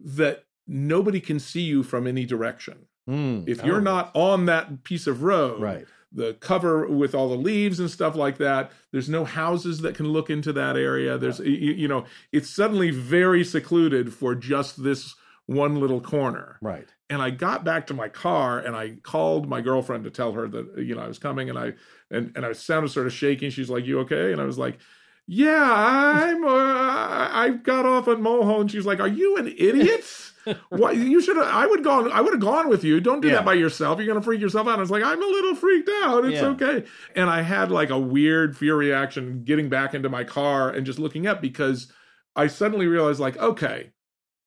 that nobody can see you from any direction. Mm. If you're Oh. not on that piece of road, right, the cover with all the leaves and stuff like that. There's no houses that can look into that area. There's you, you know, it's suddenly very secluded for just this one little corner. right, And I got back to my car and I called my girlfriend to tell her that you know I was coming and I and and I sounded sort of shaking. She's like, "You okay?" And I was like. Yeah, I'm. Uh, I got off at Mulholland. She's like, "Are you an idiot? (laughs) Why you should have? I would gone. I would have gone with you. Don't do Yeah. that by yourself. You're gonna freak yourself out." I was like, "I'm a little freaked out. It's Yeah. okay." And I had like a weird fear reaction getting back into my car and just looking up because I suddenly realized, like, okay,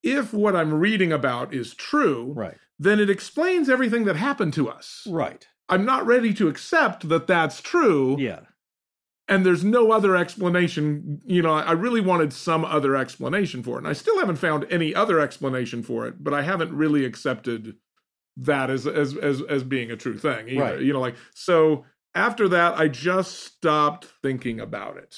if what I'm reading about is true, right, then it explains everything that happened to us. right, I'm not ready to accept that that's true yeah, and there's no other explanation you know i really wanted some other explanation for it and i still haven't found any other explanation for it but i haven't really accepted that as as as, as being a true thing either. Right. you know like so after that i just stopped thinking about it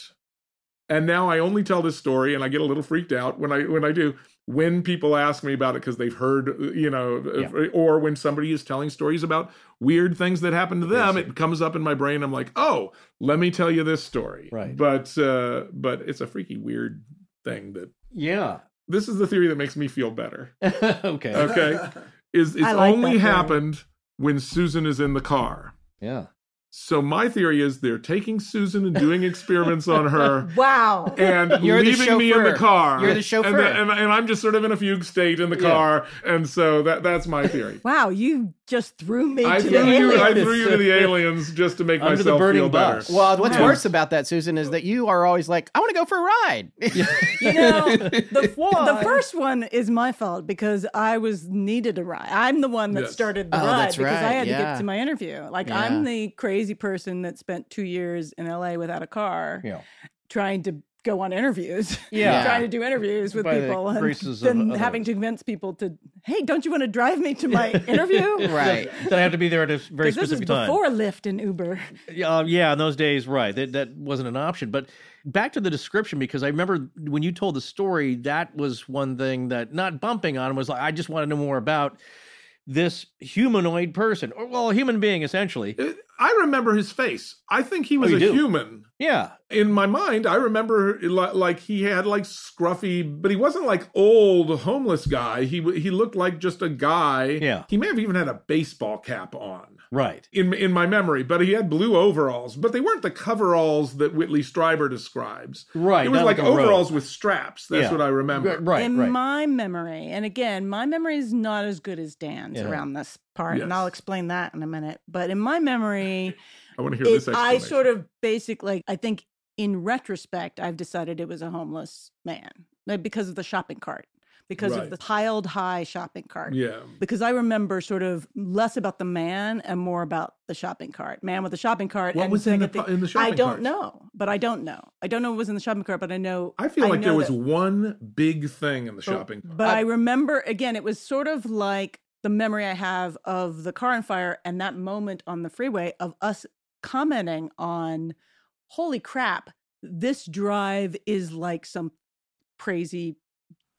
and now i only tell this story and i get a little freaked out when i when i do when people ask me about it because they've heard you know Yeah. or when somebody is telling stories about weird things that happen to them it comes up in my brain i'm like oh let me tell you this story Right. but uh but it's a freaky weird thing that yeah. this is the theory that makes me feel better (laughs) okay, okay is (laughs) it's like only happened when susan is in the car yeah. So my theory is they're taking susan and doing experiments on her (laughs) Wow. and You're leaving me in the car. You're the chauffeur. and, the- and, and I'm just sort of in a fugue state in the Yeah. car, and so that that's my theory. Wow, you just threw me I to threw the you, I threw you to the (laughs) aliens just to make Under the myself burning feel better. Well, what's Wow. worse about that, Susan, is that you are always like, I want to go for a ride. (laughs) You know, the, the first one is my fault because I was needed a ride. I'm the one that Yes. started the Oh, ride that's because I right, had to get to my interview. Like Yeah. I'm the crazy person that spent two years in LA without a car, Yeah. trying to go on interviews. (laughs) Yeah. trying to do interviews with By the people and then having to convince people to, hey, don't you want to drive me to my (laughs) interview? (laughs) right. That I have to be there at a very 'Cause this is specific time. before Lyft and Uber. Uh, yeah, in those days, right. That that wasn't an option. But back to the description, because I remember when you told the story, that was one thing that not bumping on was like, I just want to know more about this humanoid person, or well, a human being essentially. Uh, I remember his face. I think he was you a do? human. Yeah, In my mind, I remember like he had like scruffy, but he wasn't like old homeless guy. He he looked like just a guy. Yeah. He may have even had a baseball cap on. Right. in in my memory, but he had blue overalls, but they weren't the coveralls that Whitley Strieber describes. Right, It was like, like a robe. overalls with straps. That's Yeah. what I remember. Right, right, in right. my memory, and again, my memory is not as good as Dan's Yeah. around this part, and I'll explain that in a minute. But in my memory, (laughs) I want to hear it, this. I sort of basically, I think in retrospect, I've decided it was a homeless man like, because of the shopping cart, because Right. of the piled high shopping cart. yeah. Because I remember sort of less about the man and more about the shopping cart. Man with the shopping cart. What and was in thing the at the- pu- in the I don't cart? know, but I don't know. I don't know what was in the shopping cart, but I know. I feel like there was that- one big thing in the shopping. cart. but I remember again, it was sort of like the memory I have of the car on fire and that moment on the freeway of us commenting on, holy crap, this drive is like some crazy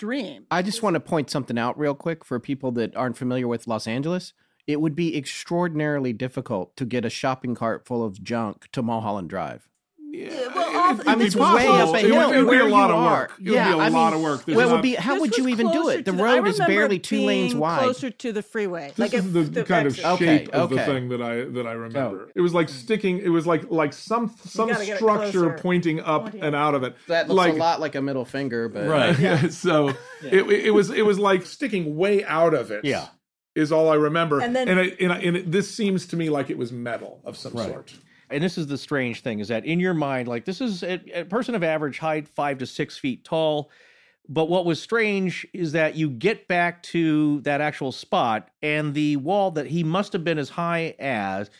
dream. I just want to point something out real quick for people that aren't familiar with Los Angeles. It would be extraordinarily difficult to get a shopping cart full of junk to Mulholland Drive. Yeah, well, all- I mean, it's it's way up a It would- hill It would be a lot of are. work. It would Yeah, be a I lot mean, of work. There's well, it would be how would you even do it? The to I road is barely it two lanes wide. Closer to the freeway. This like is if the, the kind of exit. Okay, shape of the thing that I that I oh. remember. It was like mm. sticking. It was like like some some gotta get it structure pointing up Pointing and out of it. That looks like, a lot like a middle finger, but Right. (laughs) so it, it was it was like sticking way out of it. Yeah. is all I remember. And then- and, it, and, I- and it, this seems to me like it was metal of some Right. sort. And this is the strange thing is that in your mind like this is a, a person of average height five to six feet tall but what was strange is that you get back to that actual spot and the wall that he must have been as high as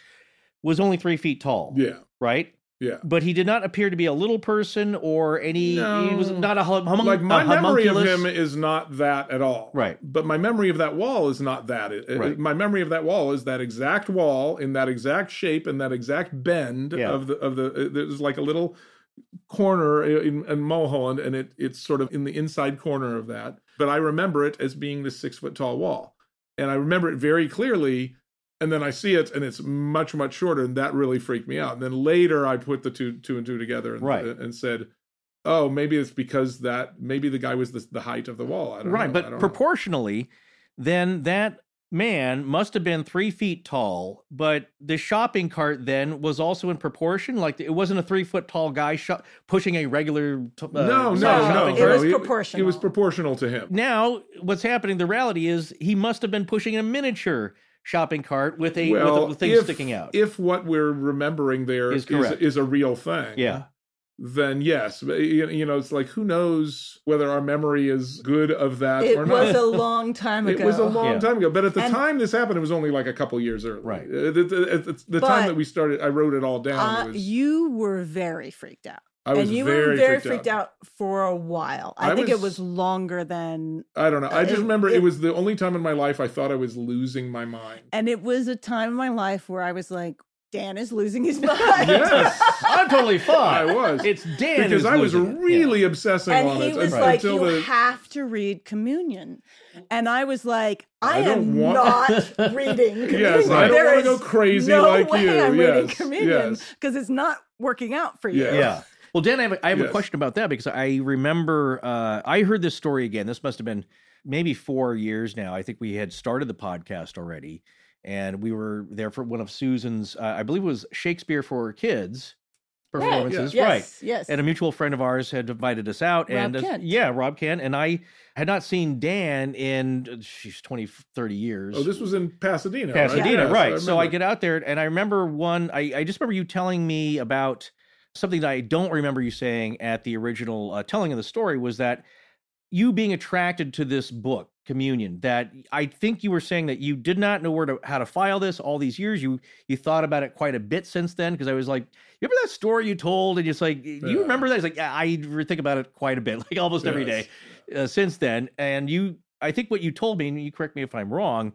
was only three feet tall Yeah, right yeah. but he did not appear to be a little person or any No. he was not a hum, like my memory of him is not that at all. Right. But my memory of that wall is not that. It- it- Right. My memory of that wall is that exact wall in that exact shape and that exact bend Yeah. of the of the. There's like a little corner in, in Mulholland, and it it's sort of in the inside corner of that. But I remember it as being this six foot tall wall, and I remember it very clearly. And then I see it, and it's much much shorter, and that really freaked me out. And then later, I put the two two and two together, and, Right. and said, "Oh, maybe it's because that maybe the guy was the, the height of the wall." I don't right know. I but don't know. proportionally then that man must have been three feet tall but the shopping cart then was also in proportion like it wasn't a three foot tall guy sho- pushing a regular t- uh, no, no, size no, It was no, proportional. It was proportional to him. now what's happening the reality is he must have been pushing a miniature shopping cart with a with a thing if, sticking out If what we're remembering there Is is correct. is a real thing, yeah then yes, you you know, it's like who knows whether our memory is good of that It or was not. a (laughs) long time ago. It was a long Yeah. time ago, but at the And- time this happened, it was only like a couple years early. Right. Uh, The, the- at the- the time that we started, I wrote it all down. Uh, was, you were very freaked out. I was and you very, were very freaked, out. for a while. I, I think it was- was longer than I don't know. I uh, just It- remember it, it- was the only time in my life I thought I was losing my mind. and it was a time in my life where I was like, Dan is losing his (laughs) mind. Yes, (laughs) i'm totally fine I was. it's dan because who's I was losing it. Yeah. really obsessing and on he it was un- like, until "You the. have to read Communion," and I was like, "I, I don't am want- not (laughs) reading Communion. Yes, I don't wanna go crazy no like way you. I'm reading Yes, Communion yes. because it's not working out for you." Yeah. Yeah. Well, Dan, I have, a, I have a question about that because I remember uh, I heard this story again. This must have been maybe four years now. I think we had started the podcast already, and we were there for one of Susan's, uh, I believe it was Shakespeare for Kids performances, Yes, right? yes. And a mutual friend of ours had invited us out, Rob and uh, yeah, Rob Kent, and I had not seen Dan in uh, she's 20, 30 years. Oh, this was in Pasadena. Pasadena, right? right. Yes, so I remember. get out there, and I remember one. I, I just remember you telling me about something that I don't remember you saying at the original uh, telling of the story was that you being attracted to this book communion that i think you were saying that you did not know where to how to file this all these years. You you thought about it quite a bit since then because i was like you remember that story you told? And it's like do you remember that? It's like yeah, i think about it quite a bit (laughs) like almost every Yes. day uh, since then. And you i think what you told me and you correct me if i'm wrong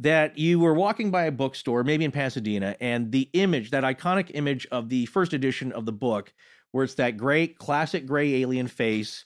that you were walking by a bookstore, maybe in Pasadena, and the image, that iconic image of the first edition of the book, where it's that great classic gray alien face,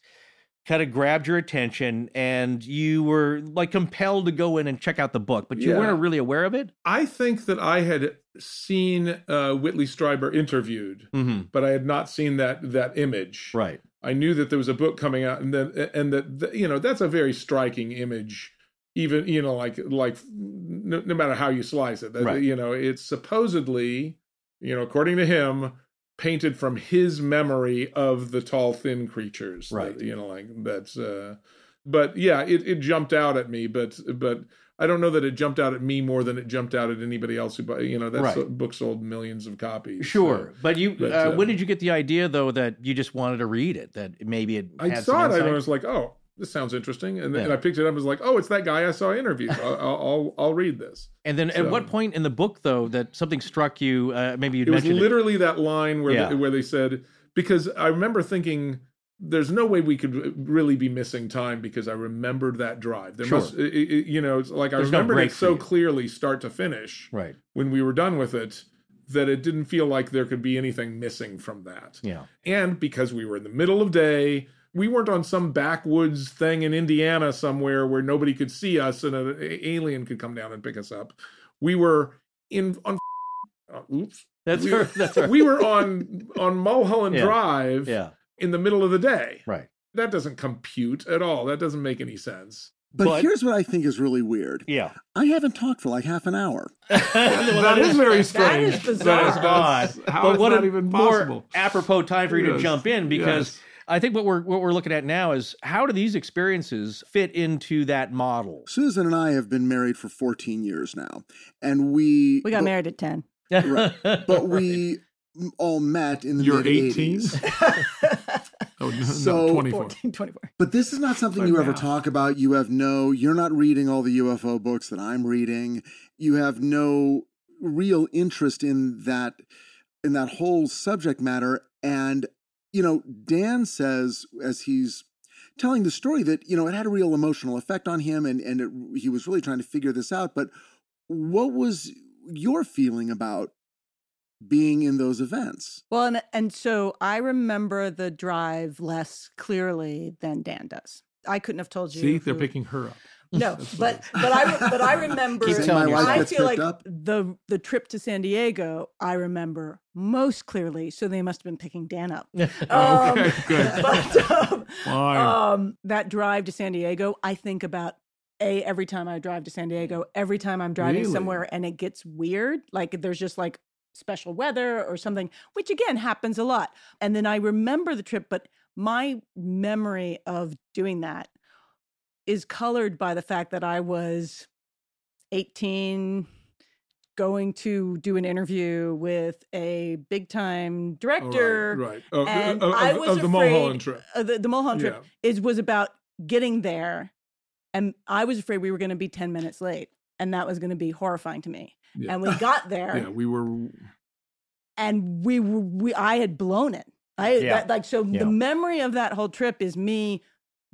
kind of grabbed your attention, and you were like compelled to go in and check out the book, but you Yeah. weren't really aware of it. I think that I had seen uh, Whitley Strieber interviewed, Mm-hmm. but I had not seen that that image. Right. I knew that there was a book coming out, and then and that that, you know that's a very striking image. Even you know like like no, no matter how you slice it, that, Right. you know it's supposedly you know according to him painted from his memory of the tall thin creatures. that, Right. you know like that's. uh But yeah, it it jumped out at me, but but. I don't know that it jumped out at me more than it jumped out at anybody else who, you know, that Right. book sold millions of copies. Sure, so- but you. but, uh, uh, when did you get the idea, though, that you just wanted to read it? That maybe it. I had saw it and? I was like, oh, this sounds interesting. And, Yeah. and I picked it up and was like, oh, it's that guy I saw interviewed. (laughs) I'll, I'll, I'll, I'll read this. And then, at what point in the book, though, that something struck you? Uh, maybe you mentioned It was mentioned literally that line where, Yeah. they, where they said, because I remember thinking, there's no way we could really be missing time because I remembered that drive. There Sure. must, it, it- you know, it's like I There's remembered break it so clearly, start to finish. Right. when we were done with it, that it didn't feel like there could be anything missing from that. Yeah. and because we were in the middle of day we weren't on some backwoods thing in indiana somewhere where nobody could see us and an alien could come down and pick us up we were in on uh, oops That's We- (laughs) her. That's her. we were on on Mulholland Yeah. Drive yeah. in the middle of the day. Right. That doesn't compute at all. That doesn't make any sense. But, But- here's what I think is really weird. Yeah. I haven't talked for like half an hour. (laughs) that is very strange. is bizarre. That is odd. that's- How but is what that a even more apropos time for you to jump in because Yes. I think what we're what we're looking at now is how do these experiences fit into that model? Susan and I have been married for 14 years now, and we We got but, married at 10. Right. (laughs) but we all met in the You're 18? 80s. (laughs) Oh, no, So- no, 24. 14, 24. But this is not something But you ever now- talk about. You have no, you're not reading all the UFO books that I'm reading. You have no real interest in that, in that whole subject matter. And, you know, Dan says, as he's telling the story, that, you know, it had a real emotional effect on him and, and it, he was really trying to figure this out. But what was your feeling about being in those events? Well, and, and so I remember the drive less clearly than Dan does. I couldn't have told you. See, they're who- picking her up. No, (laughs) but but I but I (laughs) remember. Keep telling My wife I feel like up. the the trip to San Diego. I remember most clearly. So they must have been picking Dan up. (laughs) Um, Okay, good. But um, um, that drive to San Diego, I think about a every time I drive to San Diego. Every time I'm driving Really? somewhere and it gets weird, like there's just like special weather or something, which again happens a lot. And then I remember the trip, but my memory of doing that is colored by the fact that I was 18 going to do an interview with a big time director right. Of, and of, I was of the Mulholland trip. the, the Mulholland trip Yeah. is was about getting there, and I was afraid we were going to be ten minutes late, and that was going to be horrifying to me. Yeah. And we got (laughs) there, yeah, we were. and we were we I had blown it. I Yeah. that, like so the memory of that whole trip is me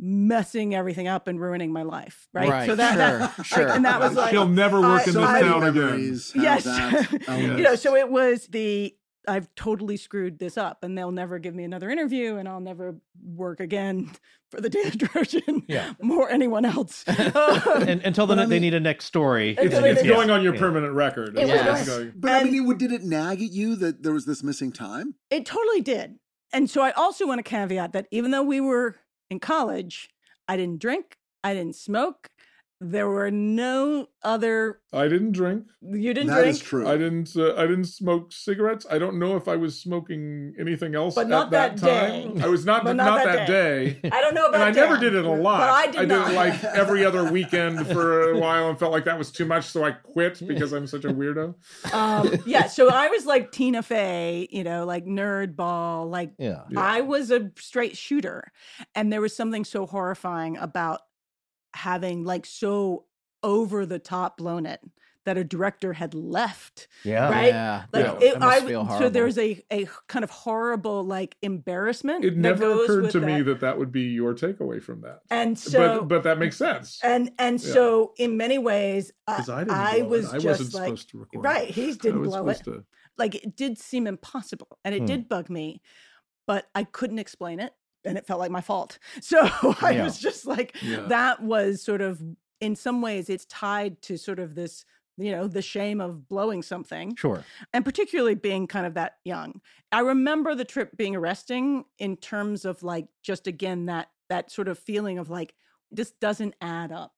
messing everything up and ruining my life. Right. Right, So that, that sure, sure. like, and that was like He'll never work I- in so this I- town again. Memories have Yes. that oh, you know, so it was the I've totally screwed this up and they'll never give me another interview and I'll never work again for the (laughs) Daily Trojan Yeah. or anyone else. (laughs) and, until But the, I they need a next story. Until It's, it's need- going on your Yeah. permanent record. It It's was. going- But I And- mean, did it nag at you that there was this missing time? it totally did. And so I also want to caveat that even though we were in college, I didn't drink, I didn't smoke. There were no other. I didn't drink. You didn't That drink, is true. I didn't. Uh, I didn't smoke cigarettes. I don't know if I was smoking anything else But at not that, that time. day. I was not. But not, not that that day. I don't know about. and I never did it a lot. But I did, did not. it like every other (laughs) weekend for a while and felt like that was too much, so I quit because I'm such a weirdo. um, (laughs) yeah, so I was like Tina Fey, you know, like nerd ball, like Yeah. Yeah. I was a straight shooter. And there was something so horrifying about having like so over the top blown it that a director had left. Yeah. Right? Yeah. Like that- it, I feel so there's a a kind of horrible like embarrassment. It that never goes occurred with to me that that would be your takeaway from that. And so but but that makes sense. and and Yeah. so in many ways I, I. I was it. I just wasn't like supposed to record. right, he didn't blow it. to. like it did seem impossible and it Hmm. did bug me but i couldn't explain it and it felt like my fault (laughs) so (laughs) i Yeah. was just like Yeah. that was sort of in some ways it's tied to sort of this you know the shame of blowing something Sure. and particularly being kind of that young i remember the trip being arresting in terms of like just again that that sort of feeling of like this doesn't add up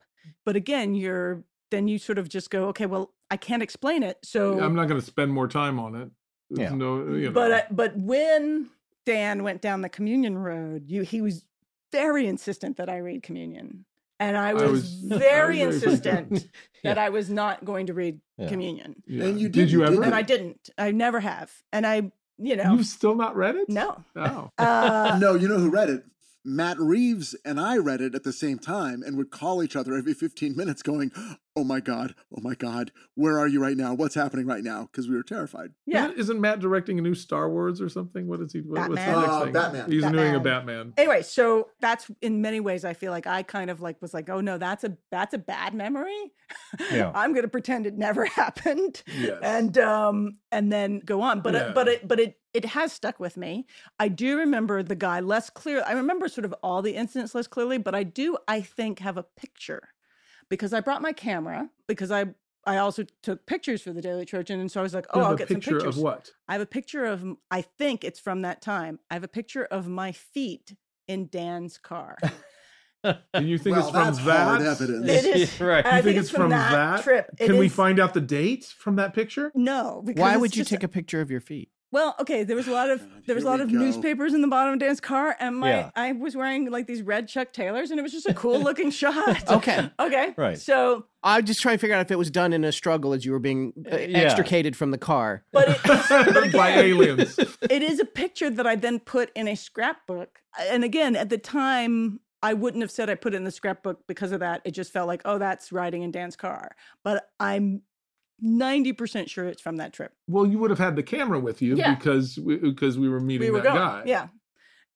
but again you're then you sort of just go okay well i can't explain it so I'm not going to spend more time on it. There's Yeah. No, you know. but uh, but when Dan went down the communion road, you he was very insistent that I read communion, and I was, was- very (laughs) I was very insistent (laughs) that Yeah. I was not going to read Yeah. communion, Yeah. And you did didn't, you ever? did and I didn't. I never have, and I, you know, You've still not read it? no. Oh. (laughs) Uh, no, you know who read it? Matt Reeves and I read it at the same time and would call each other every 15 minutes going, Oh my God, oh my God, where are you right now? What's happening right now? Because we were terrified. yeah. Isn't, isn't Matt directing a new Star Wars or something? What is he? What, what's the Batman. next Uh, thing? Batman. He's doing a Batman. Batman. Anyway, so that's in many ways I feel like I kind of like was like, oh no, that's a that's a bad memory. (laughs) Yeah. I'm going to pretend it never (laughs) happened. Yes. and um and then go on but Yeah. it, but it but it it has stuck with me i do remember the guy less clear i remember sort of all the incidents less clearly but i do i think have a picture because i brought my camera because i I also took pictures for the Daily Trojan, and so I was like, "Oh, I'll a get some pictures." of what? I have a picture of. I think it's from that time. I have a picture of my feet in Dan's car. And you think Well, it's from that's that? hard evidence. It is. (laughs) right. I You think think it's from that? trip. It Can we find out the date from that picture? No. Why would you just- take a picture of your feet? Well, okay. There was a lot of (sighs) God, there was a lot of go. newspapers in the bottom of Dan's car, and my Yeah. I was wearing like these red Chuck Taylors, and it was just a cool (laughs) looking shot. Okay. Okay. Right. So, I'm just trying to figure out if it was done in a struggle as you were being uh, Yeah. extricated from the car. but it, but (laughs) By aliens. it is a picture that I then put in a scrapbook. And again, at the time, I wouldn't have said I put it in the scrapbook because of that. It just felt like, oh, that's riding in Dan's car. But I'm 90% sure it's from that trip. Well, you would have had the camera with you Yeah. because we, because we were meeting we were that going. guy. Yeah.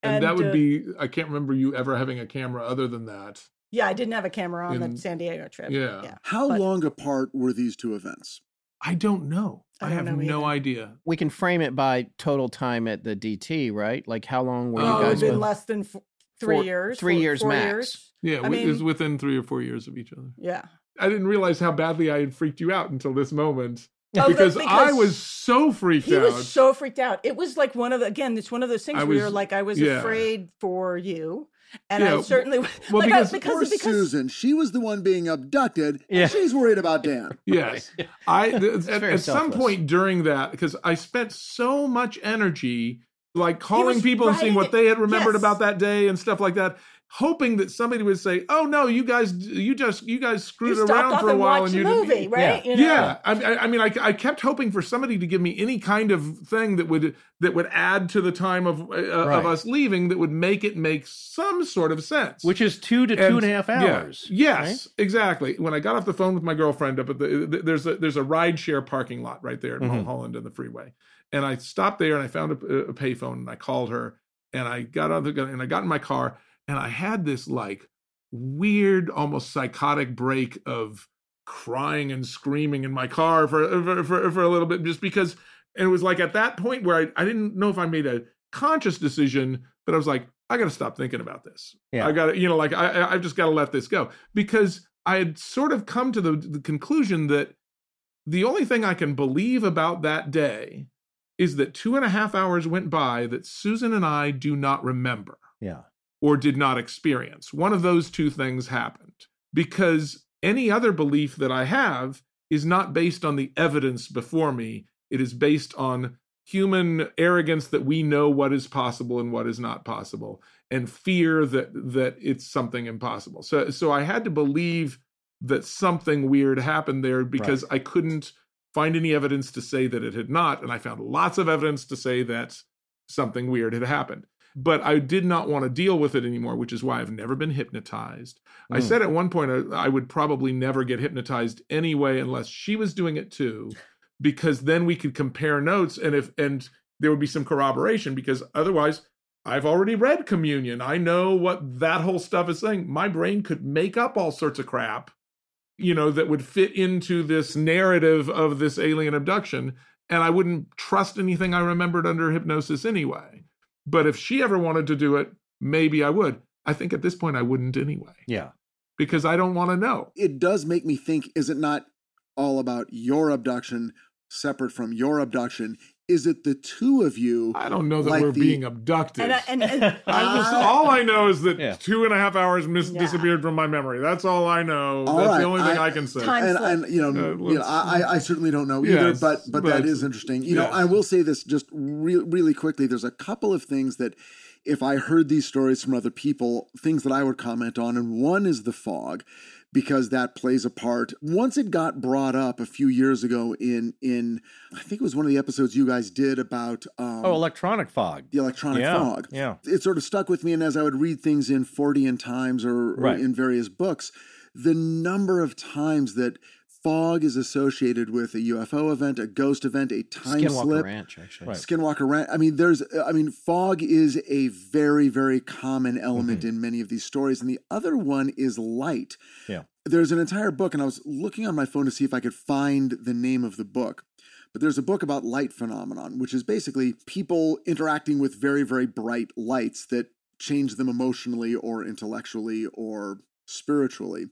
And, that would uh, be I can't remember you ever having a camera other than that. Yeah, I didn't have a camera on in- the San Diego trip. Yeah. Yeah. How But- long apart were these two events? I don't know. I I, don't have know no idea. We can frame it by total time at the DT, right? Like how long were you Oh, it would guys been with? less than f- three Four- years. three four- years four max. years. Yeah, I wi- it was within three or four years of each other. Yeah. I didn't realize how badly I had freaked you out until this moment. Oh, because, but I was so freaked He out. was so freaked out. It was like one of the again, it's one of those things I where you're was- like, I was yeah. afraid for you. And Yeah, I certainly well, (laughs) like, because- I, Poor because because Susan. She was the one being abducted. Yeah. And she's worried about Dan. (laughs) Yes. (laughs) I th- at, at some point during that because I spent so much energy like calling was people and seeing what they had remembered yes. about that day and stuff like that hoping that somebody would say oh no you guys you just you guys screwed stopped around for a while watched and you movie, didn't right? You know? yeah, I, I I mean, I, I kept hoping for somebody to give me any kind of thing that would that would add to the time of uh, Right. of us leaving that would make it make some sort of sense. Which is two to two and a half yeah, hours. yes, exactly. When I got off the phone with my girlfriend up at the, the- there's a there's a ride share parking lot right there in Mhm. Mulholland and the freeway, and I stopped there and I found a, a payphone and I called her and I got on the and I got in my car and I had this like weird, almost psychotic break of crying and screaming in my car for for for, for a little bit just because and it was like at that point where I, I didn't know if I made a conscious decision but I was like I got to stop thinking about this Yeah. I got to you know like I I've just got to let this go because I had sort of come to the, the conclusion that the only thing I can believe about that day is that two and a half hours went by that Susan and I do not remember Yeah. Or did not experience. One of those two things happened because any other belief that I have is not based on the evidence before me. It is based on human arrogance that we know what is possible and what is not possible and fear that that it's something impossible. So so I had to believe that something weird happened there because I couldn't find any evidence to say that it had not and I found lots of evidence to say that something weird had happened but I did not want to deal with it anymore, which is why I've never been hypnotized. I Mm. said at one point I, I would probably never get hypnotized anyway unless she was doing it too, because then we could compare notes and if and there would be some corroboration because otherwise I've already read communion. I know what that whole stuff is saying. My brain could make up all sorts of crap, you know, that would fit into this narrative of this alien abduction. And I wouldn't trust anything I remembered under hypnosis anyway. But if she ever wanted to do it, maybe I would. I think at this point I wouldn't anyway Yeah. because I don't want to know. It does make me think is it not all about your abduction separate from your abduction? Is it the two of you? I don't know that Like we're the- being abducted. And, I, and, and (laughs) I just, all I know is that Yeah. two and a half hours mis- Yeah. disappeared from my memory. That's all I know. All That's right, the only thing I, I- can say. And, and you know, Uh, you know I, I certainly don't know either, Yes, but but that but- is interesting. You know. I will say this just re- really quickly. There's a couple of things that, if I heard these stories from other people, things that I would comment on, and one is the fog, because that plays a part. Once it got brought up a few years ago in in I think it was one of the episodes you guys did about um, Oh, electronic fog. the electronic yeah. fog Yeah. it sort of stuck with me. And as I would read things in Fortean Times or, or Right. in various books, the number of times that fog is associated with a UFO event, a ghost event, a time Skinwalker slip. Ranch, actually. Right. Skinwalker Ranch. I mean, there's, I mean, fog is a very, very common element mm-hmm. in many of these stories. And the other one is light. Yeah. There's an entire book, and I was looking on my phone to see if I could find the name of the book. But there's a book about light phenomenon, which is basically people interacting with very, very bright lights that change them emotionally or intellectually or spiritually.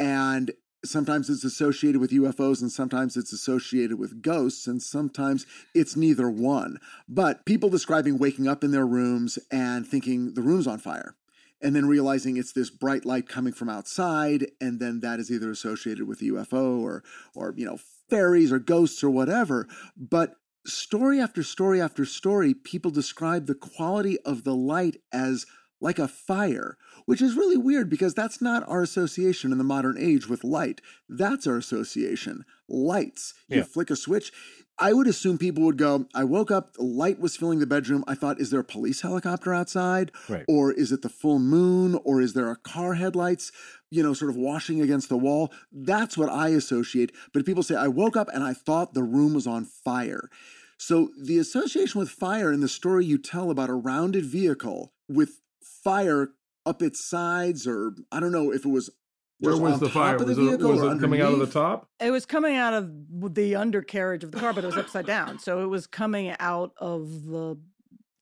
And sometimes it's associated with UFOs and sometimes it's associated with ghosts and sometimes it's neither one. But people describing waking up in their rooms and thinking the room's on fire and then realizing it's this bright light coming from outside and then that is either associated with a UFO or or you know fairies or ghosts or whatever. But story after story after story people describe the quality of the light as like a fire, which is really weird because that's not our association in the modern age with light. That's our association. Lights. You Yeah. flick a switch. I would assume people would go, I woke up, light was filling the bedroom. I thought, is there a police helicopter outside? Right. Or is it the full moon? Or is there a car headlights, you know, sort of washing against the wall? That's what I associate. But people say, I woke up and I thought the room was on fire. So the association with fire in the story you tell about a rounded vehicle with fire up its sides, or I don't know if it was Where was the fire? of the Was it, was it coming out of the top? It was coming out of the undercarriage of the car, but it was upside down. So it was coming out of the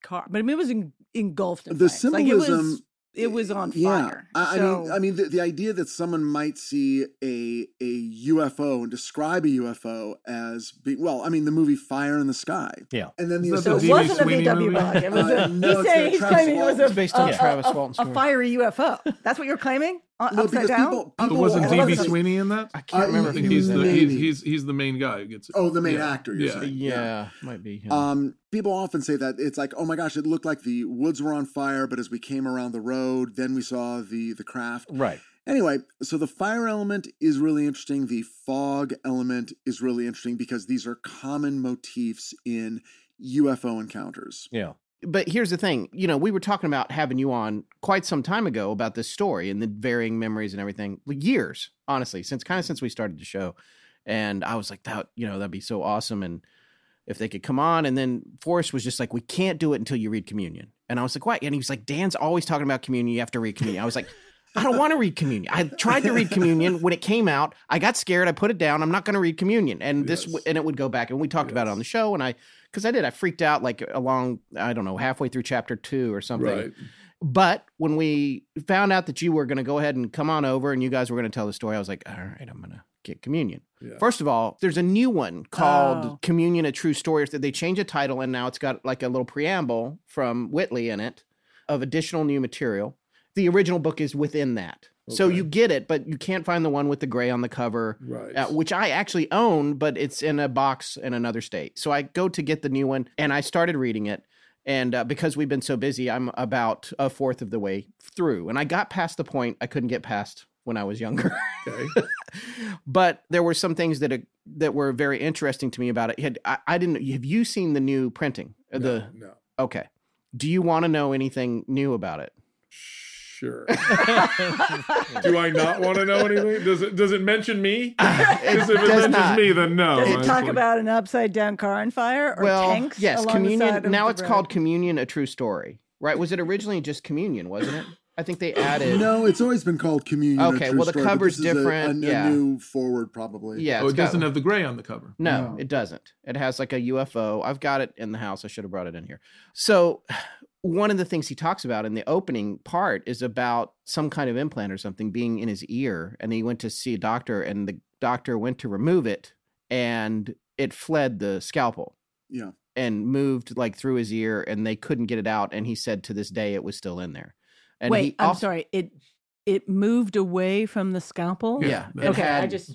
car. But I mean, it was en- engulfed in The flames. Like, it was, symbolism- it was on fire. I, I So- mean, I mean, the, the idea that someone might see a a UFO and describe a UFO as being well, I mean, the movie Fire in the Sky, Yeah. and then the Is that So it wasn't a VW bug. It (laughs) was Uh, (laughs) a, no, he's saying he's claiming it was a, based on a- Travis a- Walton a, story. fiery UFO. That's what you're claiming? Uh, No, upside because down? people- people- It wasn't DB Sweeney in that? I can't Uh, remember I think he's the in it. he, Maybe. he's he's the main guy who gets it. oh, the main Yeah. actor, you're Yeah. saying. Yeah, might be. him. Um, people often say that it's like, oh my gosh, it looked like the woods were on fire, but as we came around the road, then we saw the the craft. Right. Anyway, so the fire element is really interesting. The fog element is really interesting because these are common motifs in UFO encounters. Yeah. But here's the thing you know we were talking about having you on quite some time ago about this story and the varying memories and everything years honestly since kind of since we started the show. And i was like that you know that'd be so awesome and if they could come on. And then forrest was just like we can't do it until you read communion. And i was like what? And he was like dan's always talking about communion you have to read communion. I was like I don't want to read communion. I tried to read communion when it came out. I got scared. I put it down. I'm not going to read communion. And this Yes. w- and it would go back and we talked about it on the show and I cuz I did I freaked out like along I don't know halfway through chapter 2 or something. Right. But when we found out that you were going to go ahead and come on over and you guys were going to tell the story, I was like, all right, I'm going to get communion. Yeah. First of all, there's a new one called Oh. Communion: A True Story. They changed the title, and now it's got like a little preamble from Whitley in it of additional new material. The original book is within that, so you get it, but you can't find the one with the gray on the cover, Right. uh, which I actually own, but it's in a box in another state. So I go to get the new one, and I started reading it. And uh, because we've been so busy, I'm about a fourth of the way through, and I got past the point I couldn't get past when I was younger. Okay. (laughs) but there were some things that uh, that were very interesting to me about it. Had I, I didn't have you seen the new printing? Uh, No, The no. okay. Do you want to know anything new about it? Sure. Do I not want to know anything? Does it does it mention me? Because (laughs) if it does mentions not. me, then no. Does it talk actually. about an upside down car on fire or well, tanks? yes, along the side communion. of Now the it's road? called Communion: A True Story, right? Was it originally just Communion? Wasn't it? I think they added. No, it's always been called Communion. Okay, well, the Story, cover's this is a- different, A, a yeah. new forward, probably. Yeah, Oh, it doesn't have the gray on the cover. No, No. it doesn't. It has like a UFO. I've got it in the house. I should have brought it in here. So, one of the things he talks about in the opening part is about some kind of implant or something being in his ear. And he went to see a doctor, and the doctor went to remove it, and it fled the scalpel Yeah. and moved like through his ear, and they couldn't get it out. And he said to this day it was still in there. And Wait, he I'm sorry. It it moved away from the scalpel. Yeah. that- it Okay, I just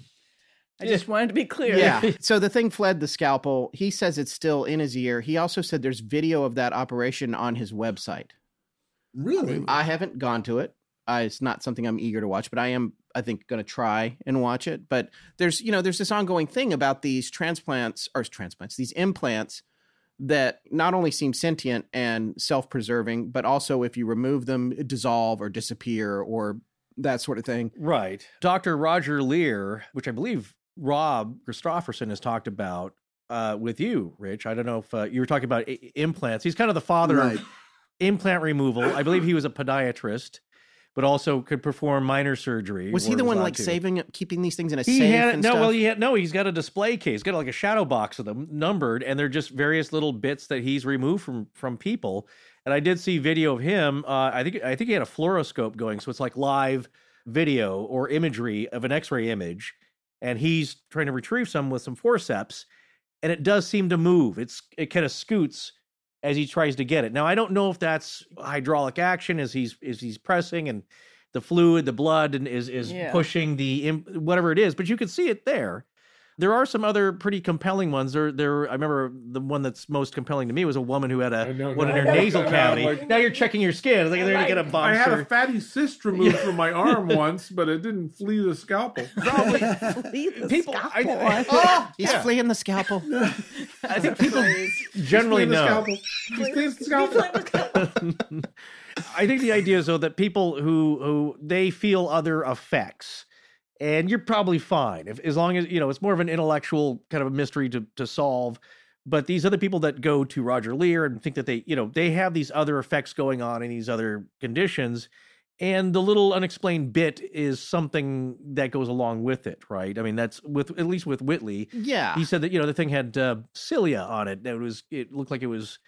I just wanted to be clear. Yeah. (laughs) so the thing fled the scalpel. He says it's still in his ear. He also said there's video of that operation on his website. Really? I haven't gone to it. I, it's not something I'm eager to watch, but I am, I think, going to try and watch it. But there's, you know, there's this ongoing thing about these transplants or transplants, these implants that not only seem sentient and self-preserving, but also if you remove them, dissolve or disappear or that sort of thing. Right. Dr. Roger Leir, which I believe Rob Christofferson has talked about uh, with you, Rich. I don't know if uh, you were talking about I- implants. He's kind of the father Right. of implant removal. I believe he was a podiatrist, but also could perform minor surgery. Was he the one like to. saving, keeping these things in a He safe had no. stuff? Well, he had no. He's got a display case. He's got like a shadow box of them numbered, and they're just various little bits that he's removed from from people. And I did see video of him. Uh, I think I think he had a fluoroscope going, so it's like live video or imagery of an X-ray image, and he's trying to retrieve some with some forceps, and it does seem to move. It's it kind of scoots as he tries to get it. Now I don't know if that's hydraulic action as he's as he's pressing and the fluid, the blood, and is is Yeah. pushing the whatever it is, but you can see it there. There are some other pretty compelling ones. There, there. I remember the one that's most compelling to me was a woman who had a know, one in her nasal cavity. like- now you're checking your skin. It's like they're gonna get a I box. had a fatty cyst removed from my arm (laughs) once, but it didn't flee the scalpel. (laughs) Probably Leave the people. scalpel I, on. oh, oh He's yeah. fleeing the scalpel. (laughs) I think people generally Flee the know. scalpel. Just flee the scalpel. I think the idea is though that people who who they feel other effects, and you're probably fine if as long as you know it's more of an intellectual kind of a mystery to to solve. But these other people that go to Roger Leir and think that they you know they have these other effects going on in these other conditions. And the little unexplained bit is something that goes along with it, right? I mean, that's with at least with Whitley, Yeah. he said that you know the thing had uh, cilia on it. That was it looked like it was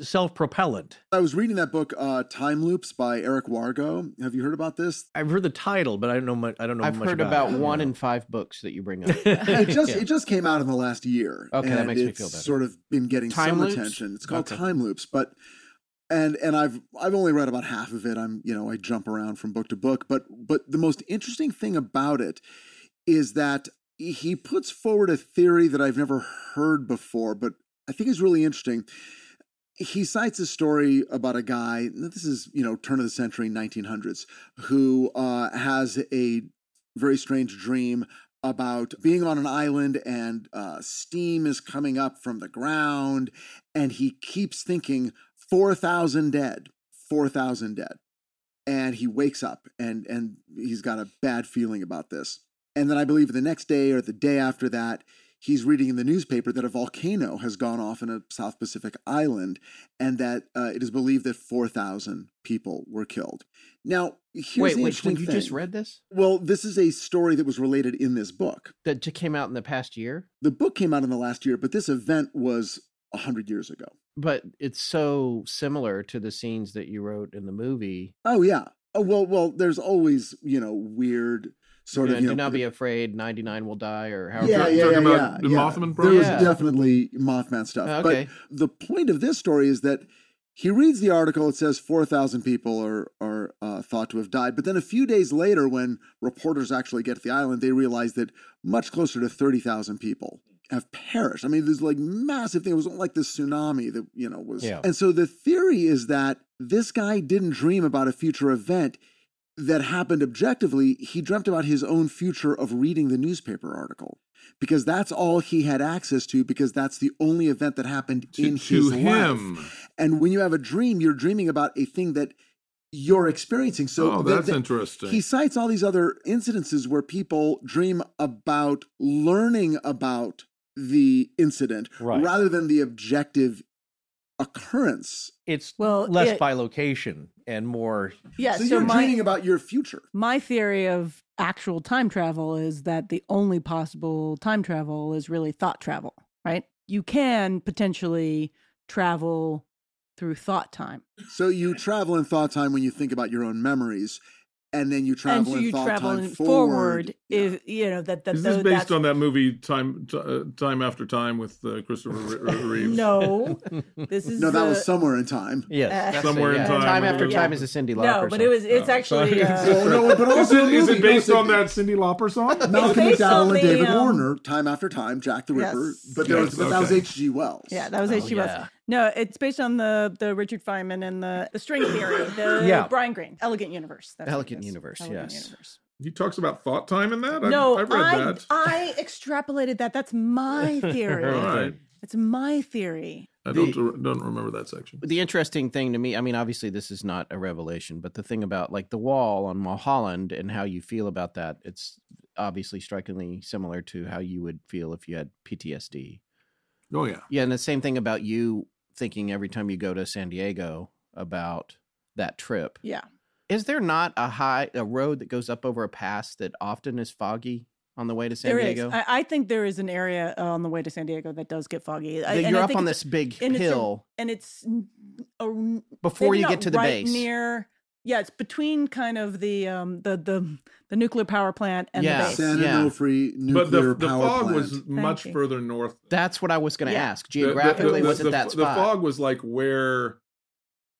self-propellant. I was reading that book, uh, Time Loops by Eric Wargo. Have you heard about this? I've heard the title, but I don't know much. I don't know. I've much heard about, about one Yeah. in five books that you bring up. (laughs) It just Yeah. it just came out in the last year. Okay, that and makes me it's feel better. Sort of been getting Time some Loops? attention. It's called Okay. Time Loops, but and and I've I've only read about half of it. I'm you know I jump around from book to book, but but the most interesting thing about it is that he puts forward a theory that I've never heard before, but I think is really interesting. He cites a story about a guy. This is you know turn of the century, 1900s, who uh, has a very strange dream about being on an island and uh, steam is coming up from the ground, and he keeps thinking 4,000 dead, 4,000 dead. And he wakes up and, and he's got a bad feeling about this. And then I believe the next day or the day after that, he's reading in the newspaper that a volcano has gone off in a South Pacific island and that uh, it is believed that 4,000 people were killed. Now, here's wait, the wait, interesting when you thing. just read this? Well, this is a story that was related in this book. That just came out in the past year? The book came out in the last year, but this event was 100 years ago. But it's so similar to the scenes that you wrote in the movie. Oh, yeah. Oh, well, well, there's always, you know, weird sort you of, you do know, not be afraid, 99 will die, or however. yeah, Talking yeah, yeah, about yeah, the yeah. Mothman There was project? definitely Mothman stuff. Okay. But the point of this story is that he reads the article. It says 4,000 people are, are uh, thought to have died. But then a few days later, when reporters actually get to the island, they realize that much closer to 30,000 people have perished. I mean, there's like massive thing. It wasn't like this tsunami that, you know, was. Yeah. And so the theory is that this guy didn't dream about a future event that happened objectively, he dreamt about his own future of reading the newspaper article because that's all he had access to because that's the only event that happened To, in to his him. life. And when you have a dream, you're dreaming about a thing that you're experiencing. So oh, the- that's the- interesting. he cites all these other incidences where people dream about learning about the incident Right. rather than the objective occurrence. It's Well, less it- by location and more. Yeah, so, so, you're my dreaming about your future. my theory of actual time travel is that the only possible time travel is really thought travel, right? You can potentially travel through thought time. So you travel in thought time when you think about your own memories, and then you travel and travel so you travel time in forward. Yeah. if you know that that Is this though based that's- on that movie Time T- uh, Time After Time with uh, Christopher Re- Re- (laughs) Reeves? No, (laughs) this is no, that uh, was somewhere in time. Yes. That's Somewhere it, in time, Time after whatever. time is a Cyndi Lauper no, but it was it's Oh, actually sorry. uh, (laughs) no, but also it, is movie it based on that Cyndi Lauper song? Malcolm based McDowell on and the, David um, Warner, Time After Time, Jack the Ripper. Yes. But there was, Yes, but that was. H.G. Wells. yeah, that was Oh, H.G. Wells. Yeah. No, it's based on the the Richard Feynman and the the string theory, the Yeah. Brian Greene, Elegant Universe. That's Elegant. Universe, Elegant yes. Universe. He talks about thought time in that. No, I've read I that. I extrapolated that. That's my (laughs) theory. All right. It's my theory. I don't don't remember that section. the interesting thing to me, I mean, obviously this is not a revelation, but the thing about like the wall on Mulholland and how you feel about that, it's obviously strikingly similar to how you would feel if you had PTSD. Oh yeah. Yeah, and the same thing about you thinking every time you go to San Diego about that trip. Yeah. Is there not a high a road that goes up over a pass that often is foggy on the way to San There is. Diego? I, I think there is an area uh, on the way to San Diego that does get foggy. I, you're up on this big and it's a- hill and it's a- before you get to the right base. near Yeah, it's between kind of the um the the the nuclear power plant and Yeah. the base. San Yeah. Nuclear but the, the power fog plant. was much further north. That's what I was going to Yeah. ask. The- the- Geographically, the, was it the, that the fog was like where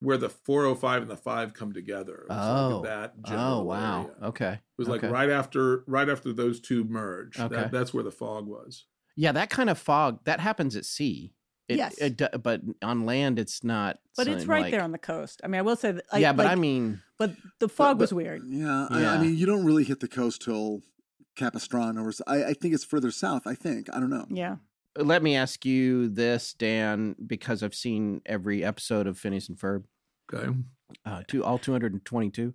where the 405 and the 5 come together. It was like Oh. that oh wow. area. Okay. It was like Okay. right after right after those two merge. Okay. That, that's where the fog was. Yeah, that kind of fog that happens at sea. It, Yes. it but on land, it's not. But it's right like- there on the coast. I mean, I will say that. Like, yeah, but I mean, but the fog but- was weird. Yeah, I, I mean, you don't really hit the coast till Capistrano, or s- I, I think it's further south. I think I don't know. Yeah. let me ask you this, Dan, because I've seen every episode of Phineas and Ferb, Okay. uh, two all two hundred and twenty-two,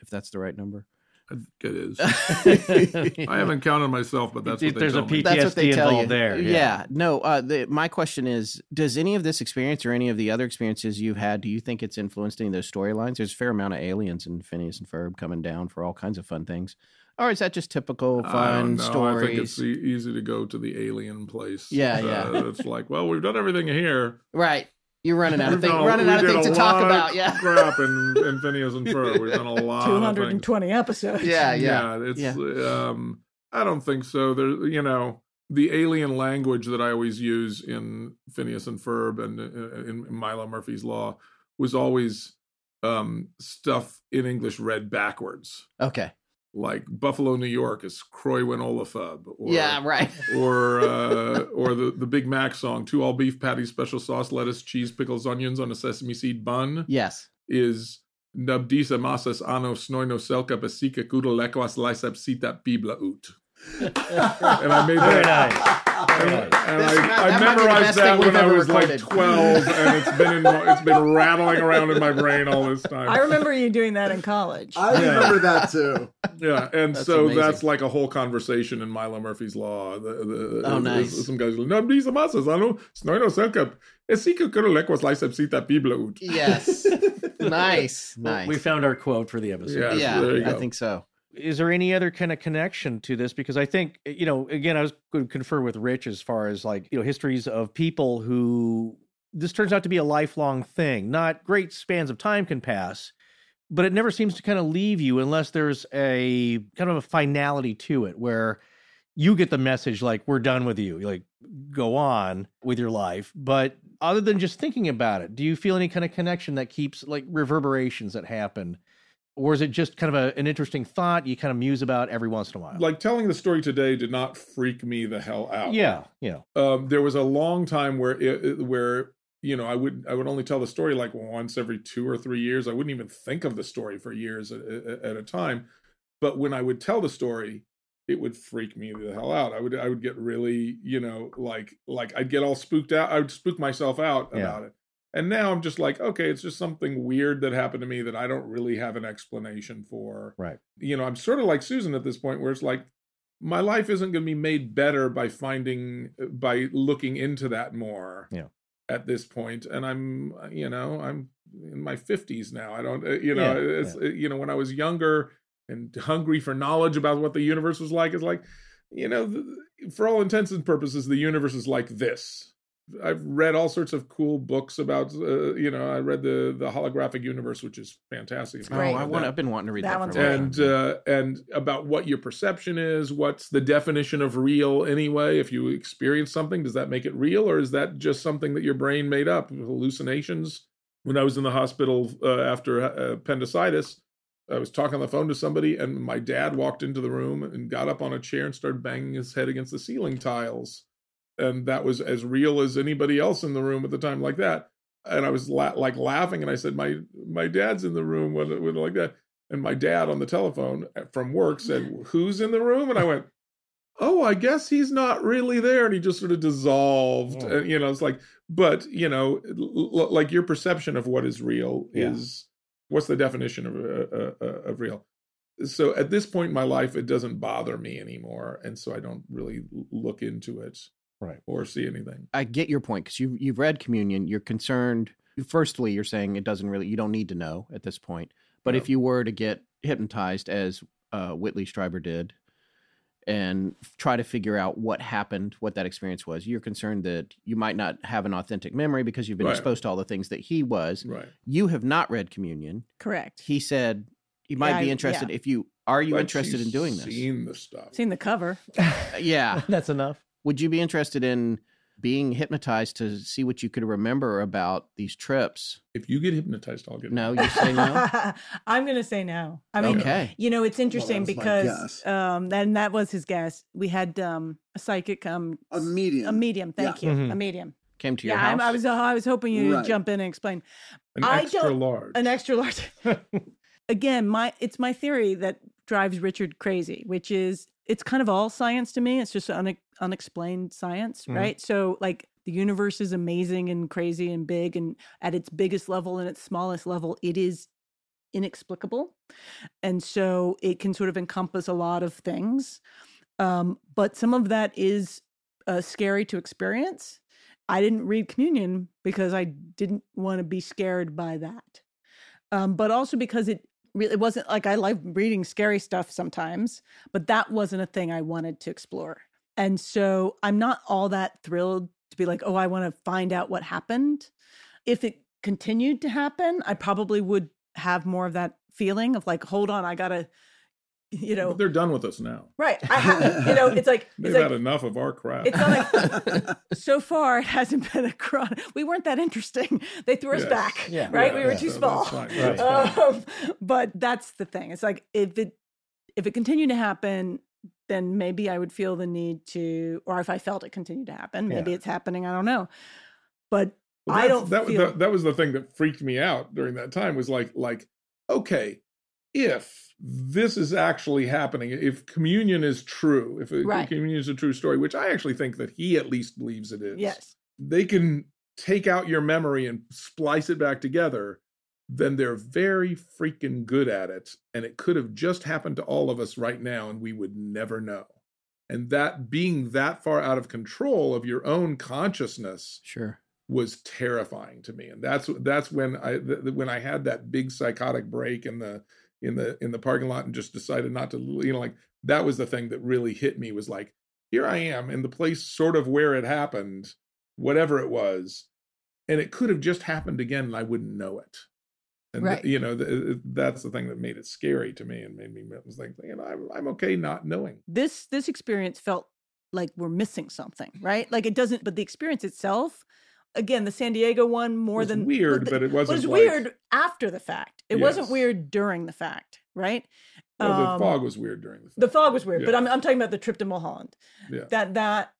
if that's the right number. I think it is. (laughs) I haven't counted myself, but that's what they There's a tell me. PTSD That's what they tell involved you. there. Yeah. No. Uh, the, my question is: Does any of this experience or any of the other experiences you've had, do you think it's influenced any of those storylines? There's a fair amount of aliens in Phineas and Ferb coming down for all kinds of fun things, or is that just typical fun don't stories? I think it's easy to go to the alien place. Yeah, Uh, yeah. It's like, well, we've done everything here. Right. You're running out of things. Running out of things to talk about. Yeah. crap in, (laughs) in Phineas and Ferb. We've done a lot. Two of hundred things. and twenty episodes. Yeah. Yeah. it's Yeah. um I don't think so. There you know, the alien language that I always use in Phineas and Ferb and uh, in Milo Murphy's Law was always um stuff in English read backwards. Okay. Like Buffalo, New York is Croywin Olafub. Or, yeah. Right. (laughs) or uh, or the the Big Mac song, two all beef patties, special sauce, lettuce, cheese, pickles, onions on a sesame seed bun Yes. is Nabdisa masas ano snoino selka besika kudo lekwas lysep sita bibla ut. And I made Very that. nice. Very And, nice. and This- I, that I might be memorized that when I ever was like twelve, and it's been in, it's been rattling around in my brain all this time. I remember you doing that in college. I remember that too. Yeah, and That's so amazing. that's like a whole conversation in Milo Murphy's Law. The, the, Oh, nice. Some guys go, no, these masas, ano, snoino selka, esika kudo lekwas lysep sita bibla ut. Yes. (laughs) nice. Well, Nice. We found our quote for the episode. Yeah. yeah. there you I go. think so. Is there any other kind of connection to this? Because i think eh, you know again i was going to confer with rich as far as like you know histories of people who this turns out to be a lifelong thing. Not great spans of time can pass but it never seems to kind of leave you unless there's a kind of a finality to it where you get the message like we're done with you like go on with your life. But other than just thinking about it do you feel any kind of connection that keeps like reverberations that happen or is it just kind of a, an interesting thought you kind of muse about every once in a while? Like telling the story today did not freak me the hell out. yeah, yeah, um, there was a long time where it, where you know I would I would only tell the story like once every two or three years. I wouldn't even think of the story for years at, at, at a time. But when I would tell the story, it would freak me the hell out. I would I would get really you know like like I'd get all spooked out. I would spook myself out Yeah. about it. And now I'm just like, okay, it's just something weird that happened to me that I don't really have an explanation for. right. You know, I'm sort of like Susan at this point where it's like my life isn't going to be made better by finding by looking into that more Yeah. at this point and i'm you know i'm in my 50s now i don't uh, you know Yeah, it's uh, you know when i was younger and hungry for knowledge about what the universe was like it's like you know for all intents and purposes the universe is like this I've read all sorts of cool books about, uh, you know, I read the the holographic universe, which is fantastic. if Oh, I want. that I've been wanting to read That that, one's for a while. and uh, and about what your perception is what's the definition of real anyway if you experience something does that make it real or is that just something that your brain made up hallucinations when i was in the hospital uh, after uh, appendicitis i was talking on the phone to somebody and my dad walked into the room and got up on a chair and started banging his head against the ceiling tiles and that was as real as anybody else in the room at the time like that and i was la- like laughing and i said my my dad's in the room with, with like that and my dad on the telephone from work said, (laughs) Who's in the room? And I went, Oh, I guess he's not really there. And he just sort of dissolved. Oh. And, you know, it's like, but, you know, l- l- like your perception of what is real Yeah. is what's the definition of, uh, uh, uh, of real? So at this point in my life, it doesn't bother me anymore. And so I don't really look into it Right. or see anything. I get your point because you you've read Communion. You're concerned. Firstly, you're saying it doesn't really. You don't need to know at this point. But No. if you were to get hypnotized, as uh, Whitley Strieber did, and try to figure out what happened, what that experience was. You're concerned that you might not have an authentic memory because you've been Right. exposed to all the things that he was. Right. You have not read Communion. Correct. He said you might Yeah, be I- interested yeah. if you are you But interested in doing this? Seen the stuff. Seen the cover. (laughs) yeah. (laughs) That's enough. Would you be interested in being hypnotized to see what you could remember about these trips? If you get hypnotized, I'll get. No, you say no. (laughs) I'm going to say no. I mean, okay. you know, it's interesting that was my because um, then that was his guess. We had um, a psychic come, A medium. a medium. Thank Yeah. you, Mhm. a medium. Came to your Yeah, house. I'm, I was. Uh, I was hoping you would Right. jump in and explain An I extra don't- large. an extra large. (laughs) Again, my it's my theory that drives Richard crazy, which is it's kind of all science to me. It's just une- unexplained science, Mhm. right? So like the universe is amazing and crazy and big, and at its biggest level and its smallest level, it is inexplicable, and so it can sort of encompass a lot of things. Um, but some of that is uh, scary to experience. I didn't read Communion because I didn't want to be scared by that. Um, but also because it really it wasn't like I like reading scary stuff sometimes, but that wasn't a thing I wanted to explore. And so I'm not all that thrilled to be like, oh, I want to find out what happened. If it continued to happen, I probably would have more of that feeling of like, hold on, I gotta, you know, But they're done with us now. right. I have, you know, it's like (laughs) They've it's had like enough of our crap. it's not like (laughs) so far it hasn't been a cron. We weren't that interesting. (laughs) They threw us Yes. back. Yeah. Right. Yeah, we were yeah, too so small. that's. Right. Um, but that's the thing. It's like if it if it continued to happen, then maybe I would feel the need to, or if I felt it continued to happen, maybe Yeah. it's happening. I don't know. But Well, I don't That, feel- that that was the thing that freaked me out during that time. Was like like okay, if this is actually happening, if communion is true, if it- Right. communion is a true story, which I actually think that he at least believes it is. yes, they can take out your memory and splice it back together, then they're very freaking good at it. And it could have just happened to all of us right now, and we would never know. And that being that far out of control of your own consciousness Sure. was terrifying to me. And that's that's when I th- th- when I had that big psychotic break in the in the in the parking lot and just decided not to you know like that was the thing that really hit me was like here I am in the place sort of where it happened whatever it was and it could have just happened again and I wouldn't know it. And th- you know th- uh, uh, that's the thing that made it scary to me and made me was like you know I'm, I'm okay not knowing. this this experience felt like we're missing something, right? Like it doesn't. But the experience itself, again, the San Diego one more was than weird the- but it wasn't was like- weird after the fact. It wasn't weird during the fact, right? well, the Um, fog was weird during the The fog was weird, but I'm I'm talking about the trip to Mulholland. Yeah. That that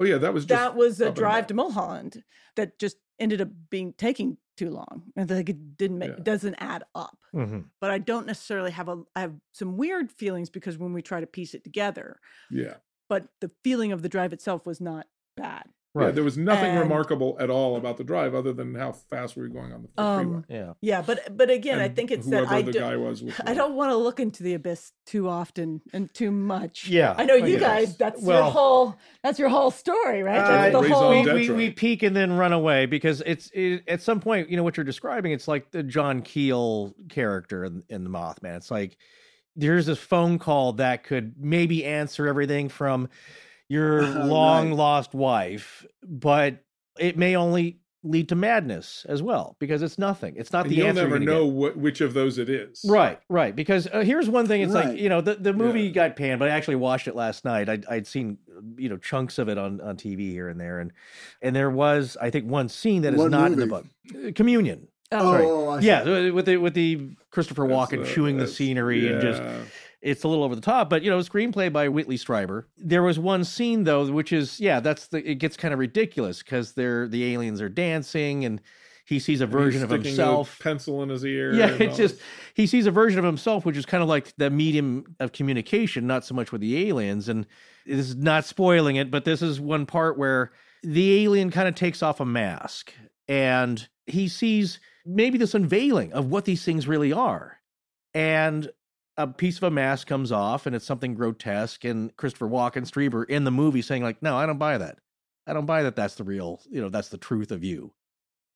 oh yeah that was just that was a drive to Mulholland that just ended up being taking too long. And like it didn't make Yeah. it doesn't add up. Mhm. But I don't necessarily have a I have some weird feelings because when we try to piece it together, yeah but the feeling of the drive itself was not bad. Yeah, there was nothing And- remarkable at all about the drive other than how fast we were going on the freeway. Um, Yeah. Yeah, but but again, I think it's whoever that I the do, guy was. was I don't want to look into the abyss too often and too much. Yeah. I know you guess. guys. That's your whole. That's your whole story, right? Uh, That's the whole. we, we, we peek and then run away because it's it, at some point you know what you're describing it's like the john keel character in, in the mothman it's like there's this phone call that could maybe answer everything from your (laughs) Right. long lost wife but it may only lead to madness as well because it's nothing it's not And the you'll answer you're never know get. what which of those it is. Right, right. Because uh, here's one thing: it's Right. like you know the, the movie Yeah. got panned, but I actually watched it last night. I'd, I'd seen you know chunks of it on, on TV here and there, and and there was I think one scene that is What not in the book. Uh, Communion. Oh, Oh, I. Yeah, uh, with the with the Christopher Walken chewing the that's- scenery and just yeah. It's a little over the top, but you know, screenplay by Whitley Strieber. There was one scene though, which is yeah, that's the it gets kind of ridiculous because they're the aliens are dancing and he sees a version of himself. pencil in his ear. Yeah, it's just he sees a version of himself, which is kind of like the medium of communication, not so much with the aliens. And this is not spoiling it, but this is one part where the alien kind of takes off a mask and he sees maybe this unveiling of what these things really are. And a piece of a mask comes off and it's something grotesque. And Christopher Walken, Strieber in the movie saying, like, no, I don't buy that. I don't buy that that's the real, you know, that's the truth of you.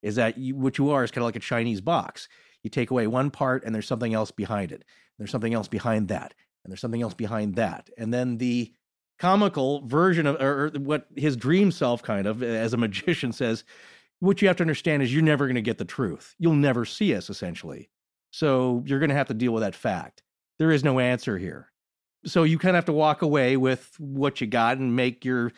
Is that you, what you are is kind of like a Chinese box. You take away one part and there's something else behind it. There's something else behind that. And there's something else behind that. And then the comical version of or what his dream self kind of as a (laughs) magician says what you have to understand is you're never going to get the truth you'll never see us essentially so you're going to have to deal with that fact there is no answer here so you kind of have to walk away with what you got and make your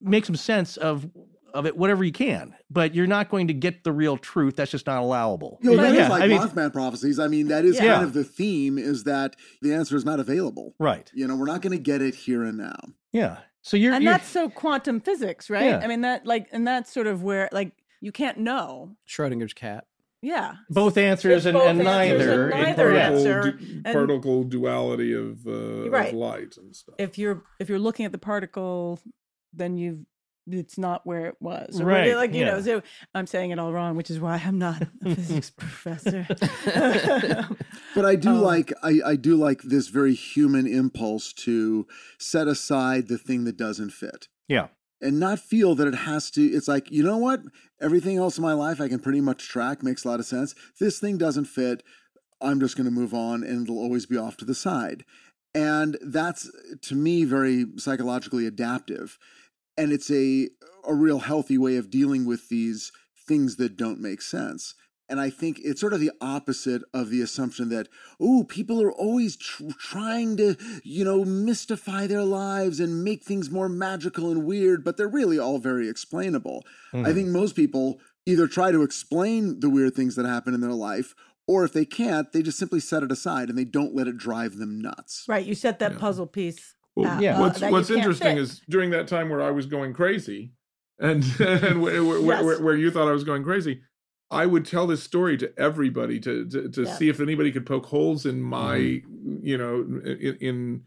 make some sense of of it whatever you can but you're not going to get the real truth that's just not allowable You know, that is Yeah, like I mean- Mothman prophecies. I mean, that is Yeah. kind of the theme is that the answer is not available. right You know, we're not going to get it here and now. yeah so you're, and you're that's so quantum physics, right? Yeah. I mean that like and that's sort of where like you can't know. Schrodinger's cat. Yeah. both answers and, both and answers neither and It- neither yeah. answer. particle, du- and- particle duality of, uh, Right. of light and stuff. If you're if you're looking at the particle, then you've it's not where it was. Or Right, Like you know, so I'm saying it all wrong, which is why I'm not a (laughs) physics professor. (laughs) But I do Um, like I, I do like this very human impulse to set aside the thing that doesn't fit. Yeah. And not feel that it has to it's like, you know what? Everything else in my life I can pretty much track, makes a lot of sense. This thing doesn't fit. I'm just gonna move on and it'll always be off to the side. And that's to me very psychologically adaptive. And it's a a real healthy way of dealing with these things that don't make sense. And I think it's sort of the opposite of the assumption that, oh, people are always tr- trying to, you know, mystify their lives and make things more magical and weird, but they're really all very explainable. Hmm. I think most people either try to explain the weird things that happen in their life, or if they can't, they just simply set it aside and they don't let it drive them nuts. right. You set that Yeah. puzzle piece. Well, uh, Yeah. uh, What's that you What's interesting fit. is during that time where I was going crazy, and (laughs) and where, where, Yes. where, where you thought I was going crazy, I would tell this story to everybody to to, to Yeah. see if anybody could poke holes in my Mm-hmm. you know in, in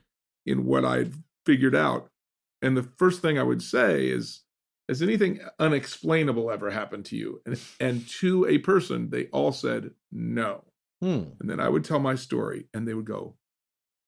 in what I'd figured out. And the first thing I would say is, has anything unexplainable ever happened to you? And and to a person, they all said no. Hmm. And then I would tell my story, and they would go,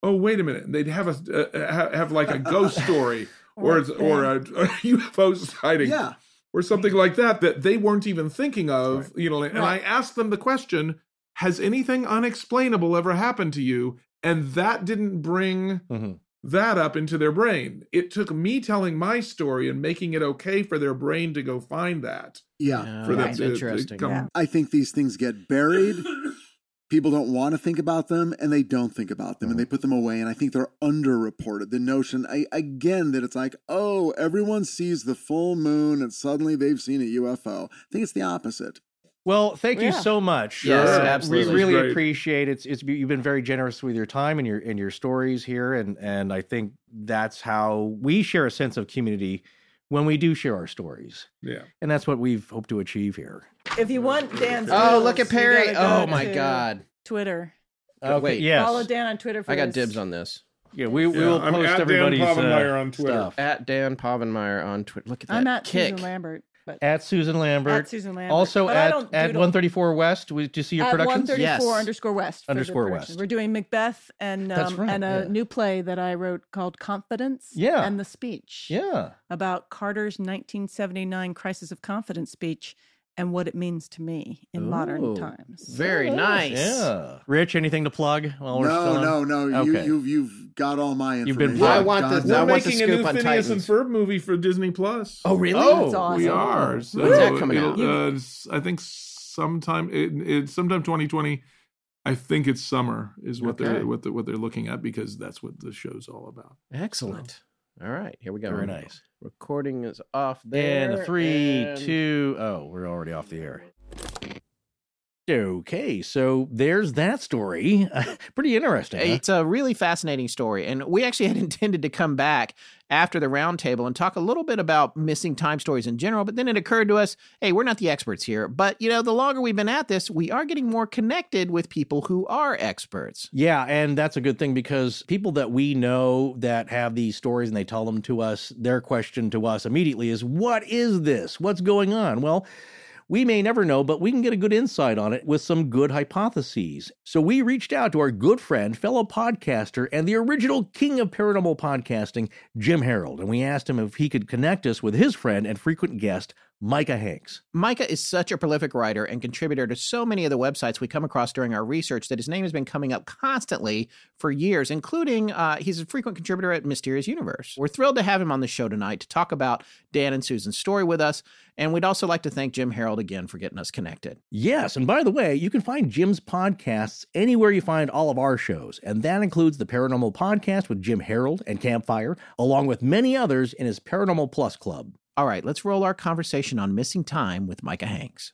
"Oh, wait a minute!" And they'd have a uh, have, have like a ghost story, (laughs) or it's- or a, (laughs) a UFO sighting, Yeah. Or something like that that they weren't even thinking of. You know, and I asked them the question: Has anything unexplainable ever happened to you? And that didn't bring Mhm. that up into their brain. It took me telling my story and making it okay for their brain to go find that. Yeah. For them that's to- to interesting. come- Yeah. I think these things get buried. People don't want to think about them and they don't think about them and they put them away. And I think they're underreported. The notion, I, again, that it's like, oh, everyone sees the full moon and suddenly they've seen a UFO. I think it's the opposite. Well, thank you so much. Yes, Uh, absolutely. We really appreciate it. It's, it's you've been very generous with your time and your and your stories here, and and I think that's how we share a sense of community when we do share our stories, Yeah. and that's what we've hoped to achieve here. If you want Dan's Oh, look at Perry. you Oh my God. Twitter. Oh, wait. yes, Follow Dan on Twitter for I got this. dibs on this. yeah, we we Yeah, will I'm post at Dan everybody's Povenmire uh, on Twitter. stuff. At Dan Povenmire on Twitter. Look at that I'm at kick. Susan Lambert. But at Susan Lambert. at Susan Lambert. Also But at at 134 West. We, do you see your at productions? 134 Yes. underscore west. Underscore west. We're doing Macbeth and um, right, and a yeah. new play that I wrote called Confidence. Yeah. And the speech. Yeah. About Carter's 1979 crisis of confidence speech and what it means to me in modern times. Very nice. Yeah. Rich, anything to plug while we're still No, on? no, no. You, Okay. you've, you've got all my You've information. been I want the, We're want the making a new on Phineas and Titans. Ferb movie for Disney Plus. Oh, really? Oh, That's awesome. We are. So When's that coming out? Uh, I think sometime it, it's sometime 2020. I think it's summer is what Okay. they're what the, what they're looking at because that's what the show's all about. Excellent. All right, here we go. Very nice. Recording is off there. And three, and- two, oh, we're already off the air. Okay, so there's that story. (laughs) Pretty interesting. huh? It's a really fascinating story. And we actually (laughs) had intended to come back after the roundtable and talk a little bit about missing time stories in general. But then it occurred to us hey, we're not the experts here. But, you know, the longer we've been at this, we are getting more connected with people who are experts. Yeah, and that's a good thing because people that we know that have these stories and they tell them to us, their question to us immediately is, What is this? What's going on? Well, we may never know, but we can get a good insight on it with some good hypotheses. So we reached out to our good friend, fellow podcaster, and the original king of paranormal podcasting, Jim Harold, and we asked him if he could connect us with his friend and frequent guest, Micah Hanks. Micah is such a prolific writer and contributor to so many of the websites we come across during our research that his name has been coming up constantly for years, including uh, he's a frequent contributor at Mysterious Universe. We're thrilled to have him on the show tonight to talk about Dan and Susan's story with us. And we'd also like to thank Jim Harold again for getting us connected. Yes, and by the way, you can find Jim's podcasts anywhere you find all of our shows, and that includes the Paranormal Podcast with Jim Harold and Campfire, along with many others in his Paranormal Plus Club. All right, let's roll our conversation on missing time with Micah Hanks.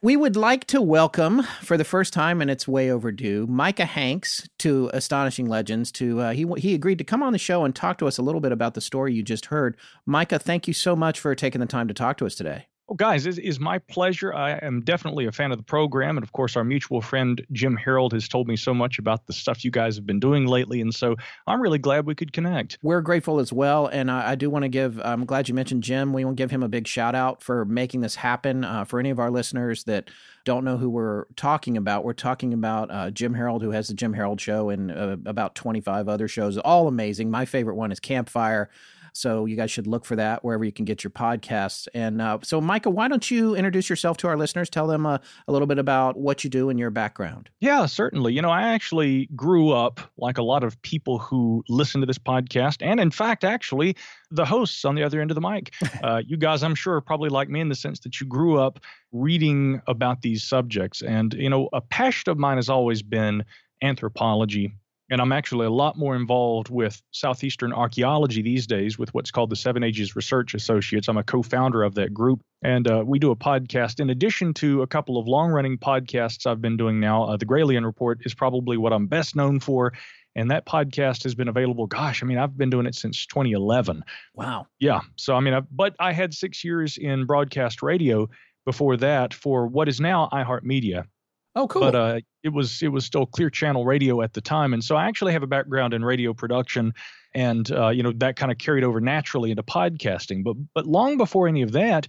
We would like to welcome, for the first time, and it's way overdue, Micah Hanks to Astonishing Legends. To uh, he he agreed to come on the show and talk to us a little bit about the story you just heard. Micah, thank you so much for taking the time to talk to us today. Well, guys, it is my pleasure. I am definitely a fan of the program. And of course, our mutual friend Jim Harold has told me so much about the stuff you guys have been doing lately. And so I'm really glad we could connect. We're grateful as well. And I, I do want to give, I'm glad you mentioned Jim. We want to give him a big shout out for making this happen. Uh, for any of our listeners that don't know who we're talking about, we're talking about uh, Jim Harold, who has the Jim Harold Show and uh, about 25 other shows, all amazing. My favorite one is Campfire. So you guys should look for that wherever you can get your podcasts. And uh, so, Micah, why don't you introduce yourself to our listeners? Tell them uh, a little bit about what you do and your background. Yeah, certainly. You know, I actually grew up like a lot of people who listen to this podcast, and in fact, actually, the hosts on the other end of the mic. (laughs) Uh, you guys, I'm sure, are probably like me in the sense that you grew up reading about these subjects. And, you know, a passion of mine has always been anthropology and I'm actually a lot more involved with Southeastern archaeology these days with what's called the Seven Ages Research Associates. I'm a co founder of that group. And uh, we do a podcast in addition to a couple of long running podcasts I've been doing now. Uh, the Gralien Report is probably what I'm best known for. And that podcast has been available. Gosh, I mean, I've been doing it since 2011. Wow. Yeah. So, I mean, I've, but I had six years in broadcast radio before that for what is now iHeartMedia. Oh, cool. But uh, it was it was still Clear Channel Radio at the time, and so I actually have a background in radio production, and uh, you know that kind of carried over naturally into podcasting. But but long before any of that,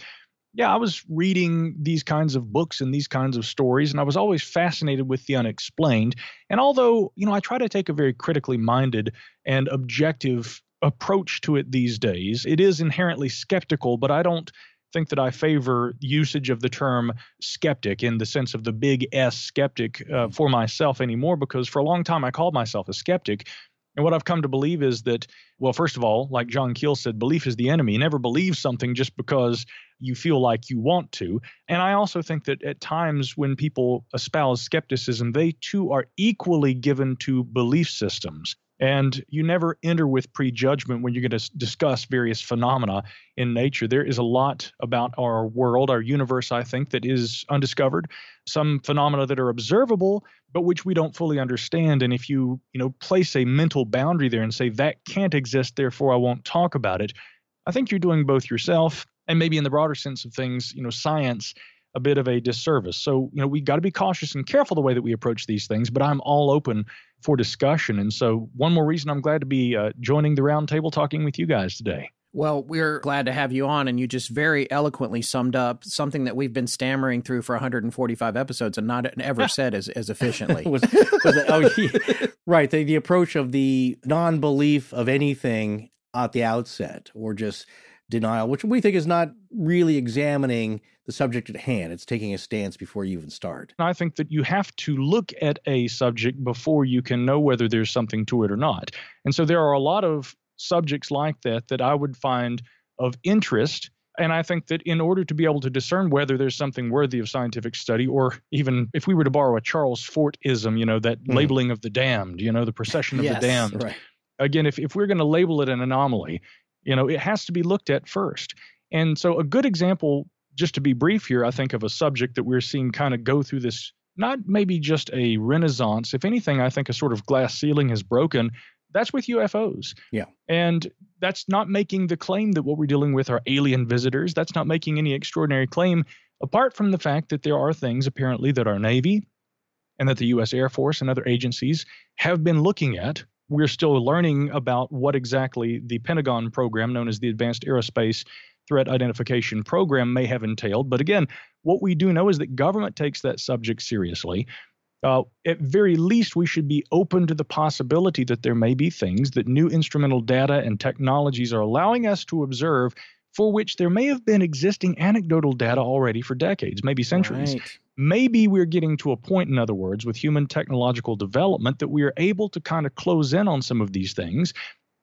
yeah, I was reading these kinds of books and these kinds of stories, and I was always fascinated with the unexplained. And although you know I try to take a very critically minded and objective approach to it these days, it is inherently skeptical, but I don't think that I favor usage of the term skeptic in the sense of the big S skeptic uh, mm-hmm. for myself anymore because for a long time I called myself a skeptic. And what I've come to believe is that, well, first of all, like John Keel said, belief is the enemy. Never believe something just because you feel like you want to. And I also think that at times when people espouse skepticism, they too are equally given to belief systems. And you never enter with prejudgment when you're going to discuss various phenomena in nature. There is a lot about our world, our universe, I think, that is undiscovered. Some phenomena that are observable, but which we don't fully understand. And if you, you know, place a mental boundary there and say that can't exist, therefore I won't talk about it, I think you're doing both yourself and maybe in the broader sense of things, you know, science a bit of a disservice. So, you know, we got to be cautious and careful the way that we approach these things, but I'm all open for discussion. And so, one more reason I'm glad to be uh, joining the roundtable talking with you guys today. Well, we're glad to have you on, and you just very eloquently summed up something that we've been stammering through for 145 episodes and not ever (laughs) said as, as efficiently. (laughs) was, was it, oh, yeah, right. The, the approach of the non belief of anything at the outset, or just denial, which we think is not really examining the subject at hand. It's taking a stance before you even start. I think that you have to look at a subject before you can know whether there's something to it or not. And so there are a lot of subjects like that that I would find of interest. And I think that in order to be able to discern whether there's something worthy of scientific study, or even if we were to borrow a Charles Fort ism, you know, that mm. labeling of the damned, you know, the procession of yes, the damned. Right. Again, if, if we're going to label it an anomaly, you know, it has to be looked at first. And so, a good example, just to be brief here, I think of a subject that we're seeing kind of go through this, not maybe just a renaissance. If anything, I think a sort of glass ceiling has broken. That's with UFOs. Yeah. And that's not making the claim that what we're dealing with are alien visitors. That's not making any extraordinary claim, apart from the fact that there are things apparently that our Navy and that the U.S. Air Force and other agencies have been looking at we're still learning about what exactly the Pentagon program, known as the Advanced Aerospace Threat Identification Program, may have entailed. But again, what we do know is that government takes that subject seriously. Uh, at very least, we should be open to the possibility that there may be things that new instrumental data and technologies are allowing us to observe for which there may have been existing anecdotal data already for decades, maybe centuries. Right. Maybe we're getting to a point, in other words, with human technological development that we are able to kind of close in on some of these things.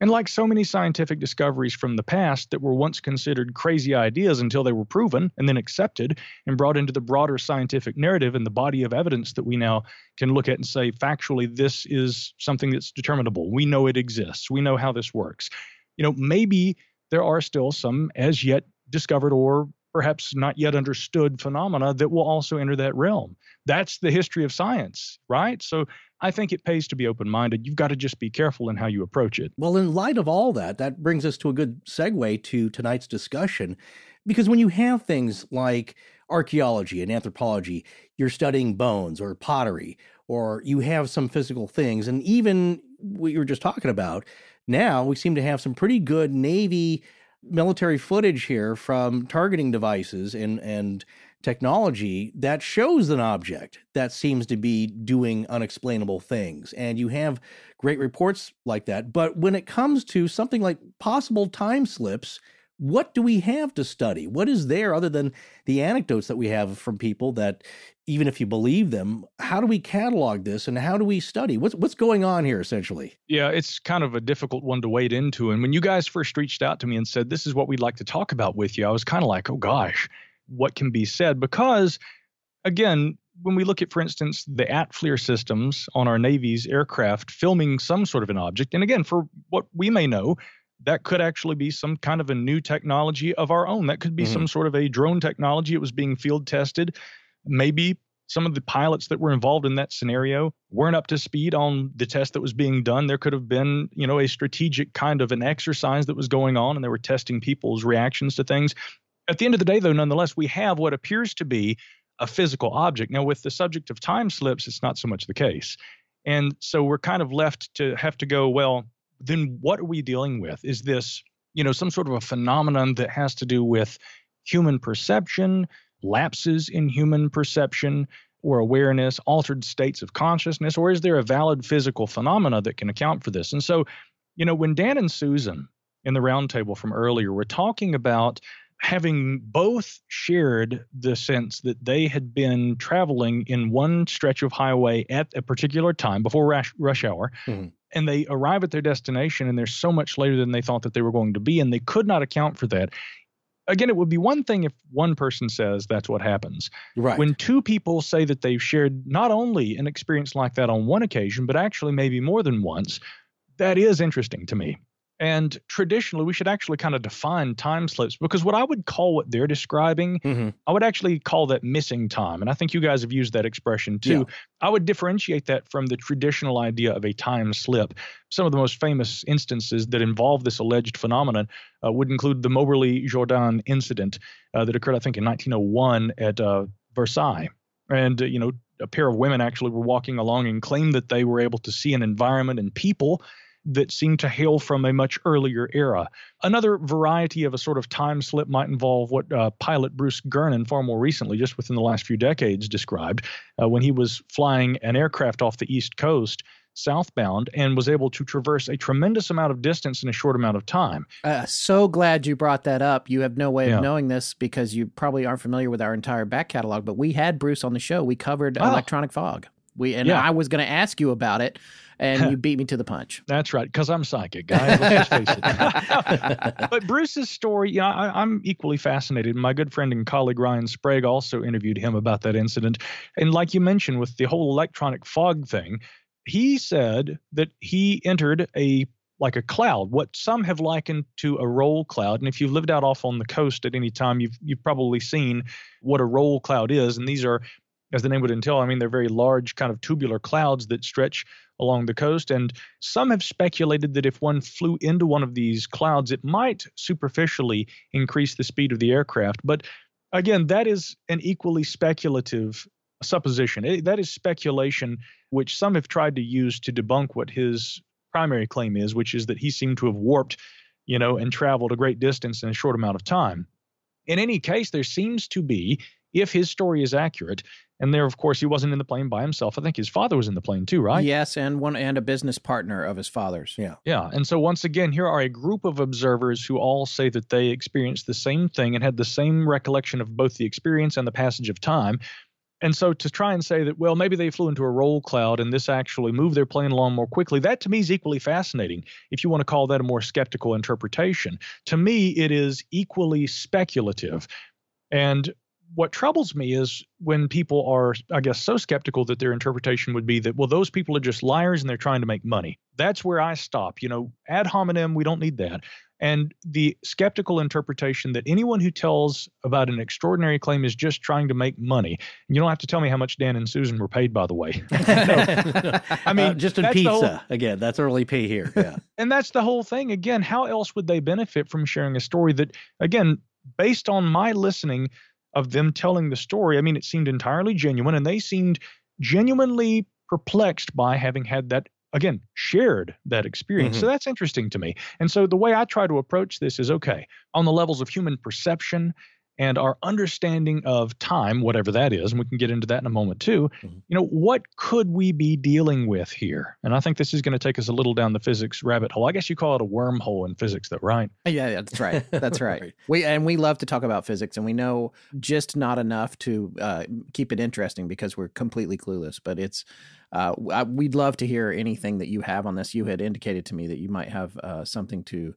And like so many scientific discoveries from the past that were once considered crazy ideas until they were proven and then accepted and brought into the broader scientific narrative and the body of evidence that we now can look at and say, factually, this is something that's determinable. We know it exists. We know how this works. You know, maybe there are still some as yet discovered or perhaps not yet understood phenomena that will also enter that realm. That's the history of science, right? So I think it pays to be open minded. You've got to just be careful in how you approach it. Well, in light of all that, that brings us to a good segue to tonight's discussion. Because when you have things like archaeology and anthropology, you're studying bones or pottery, or you have some physical things, and even what you were just talking about, now we seem to have some pretty good Navy military footage here from targeting devices and and technology that shows an object that seems to be doing unexplainable things. And you have great reports like that. But when it comes to something like possible time slips what do we have to study what is there other than the anecdotes that we have from people that even if you believe them how do we catalog this and how do we study what's what's going on here essentially Yeah, it's kind of a difficult one to wade into. And when you guys first reached out to me and said, This is what we'd like to talk about with you, I was kind of like, Oh gosh, what can be said? Because again, when we look at, for instance, the ATFLIR systems on our Navy's aircraft filming some sort of an object, and again, for what we may know, that could actually be some kind of a new technology of our own. That could be some mm-hmm. sort of a drone technology. It was being field tested. Maybe some of the pilots that were involved in that scenario weren't up to speed on the test that was being done. There could have been, you know, a strategic kind of an exercise that was going on and they were testing people's reactions to things. At the end of the day, though, nonetheless, we have what appears to be a physical object. Now, with the subject of time slips, it's not so much the case. And so we're kind of left to have to go, well, then what are we dealing with? Is this, you know, some sort of a phenomenon that has to do with human perception, lapses in human perception or awareness, altered states of consciousness, or is there a valid physical phenomena that can account for this? And so, you know, when Dan and Susan in the roundtable from earlier were talking about having both shared the sense that they had been traveling in one stretch of highway at a particular time before rush, rush hour, Mhm. and they arrive at their destination and they're so much later than they thought that they were going to be, and they could not account for that. Again, it would be one thing if one person says that's what happens. right When two people say that they've shared not only an experience like that on one occasion, but actually maybe more than once, that is interesting to me. And traditionally, we should actually kind of define time slips because what I would call what they're describing, Mhm. I would actually call that missing time. And I think you guys have used that expression too. Yeah. I would differentiate that from the traditional idea of a time slip. Some of the most famous instances that involve this alleged phenomenon uh, would include the Moberly Jourdain incident uh, that occurred, I think, in 1901 at uh, Versailles. And, uh, you know, a pair of women actually were walking along and claimed that they were able to see an environment and people that seemed to hail from a much earlier era. Another variety of a sort of time slip might involve what uh, pilot Bruce Gernon, far more recently, just within the last few decades, described uh, when he was flying an aircraft off the East Coast southbound and was able to traverse a tremendous amount of distance in a short amount of time. Uh, so glad you brought that up. You have no way Yeah. of knowing this because you probably aren't familiar with our entire back catalog. But we had Bruce on the show. We covered Oh. electronic fog. We and Yeah. I was going to ask you about it, and you beat me to the punch. That's right, because I'm psychic, guys. Let's just face it. (laughs) but Bruce's story, you know, I, I'm equally fascinated. My good friend and colleague Ryan Sprague also interviewed him about that incident. And like you mentioned, with the whole electronic fog thing, he said that he entered a like a cloud, what some have likened to a roll cloud. And if you've lived out off on the coast at any time, you've you've probably seen what a roll cloud is. And these are, as the name would entail, I mean, they're very large, kind of tubular clouds that stretch along the coast. And some have speculated that if one flew into one of these clouds, it might superficially increase the speed of the aircraft. But again, that is an equally speculative supposition. It- that is speculation, which some have tried to use to debunk what his primary claim is, which is that he seemed to have warped, you know, and traveled a great distance in a short amount of time. In any case, there seems to be if his story is accurate. And there, of course, he wasn't in the plane by himself. I think his father was in the plane too, right? Yes, and one and a business partner of his father's. Yeah. Yeah. And so, once again, here are a group of observers who all say that they experienced the same thing and had the same recollection of both the experience and the passage of time. And so, to try and say that, well, maybe they flew into a roll cloud and this actually moved their plane along more quickly, that to me is equally fascinating, if you want to call that a more skeptical interpretation. To me, it is equally speculative. And what troubles me is when people are, I guess, so skeptical that their interpretation would be that, well, those people are just liars and they're trying to make money. That's where I stop. You know, ad hominem, we don't need that. And the skeptical interpretation that anyone who tells about an extraordinary claim is just trying to make money. And you don't have to tell me how much Dan and Susan were paid, by the way. (laughs) I mean, uh, just in pizza. Whole, Again, that's early pay here. Yeah. (laughs) and that's the whole thing. Again, how else would they benefit from sharing a story that, again, based on my listening, of them telling the story, I mean, it seemed entirely genuine, and they seemed genuinely perplexed by having had that again shared that experience. Mm-hmm. So that's interesting to me. And so the way I try to approach this is okay on the levels of human perception and our understanding of time, whatever that is, and we can get into that in a moment too. Mm-hmm. You know, what could we be dealing with here? And I think this is going to take us a little down the physics rabbit hole. I guess you call it a wormhole in physics, though, right? Yeah, yeah that's right. That's (laughs) right. right. We and we love to talk about physics, and we know just not enough to uh, keep it interesting because we're completely clueless. But it's uh, we'd love to hear anything that you have on this. You had indicated to me that you might have uh, something to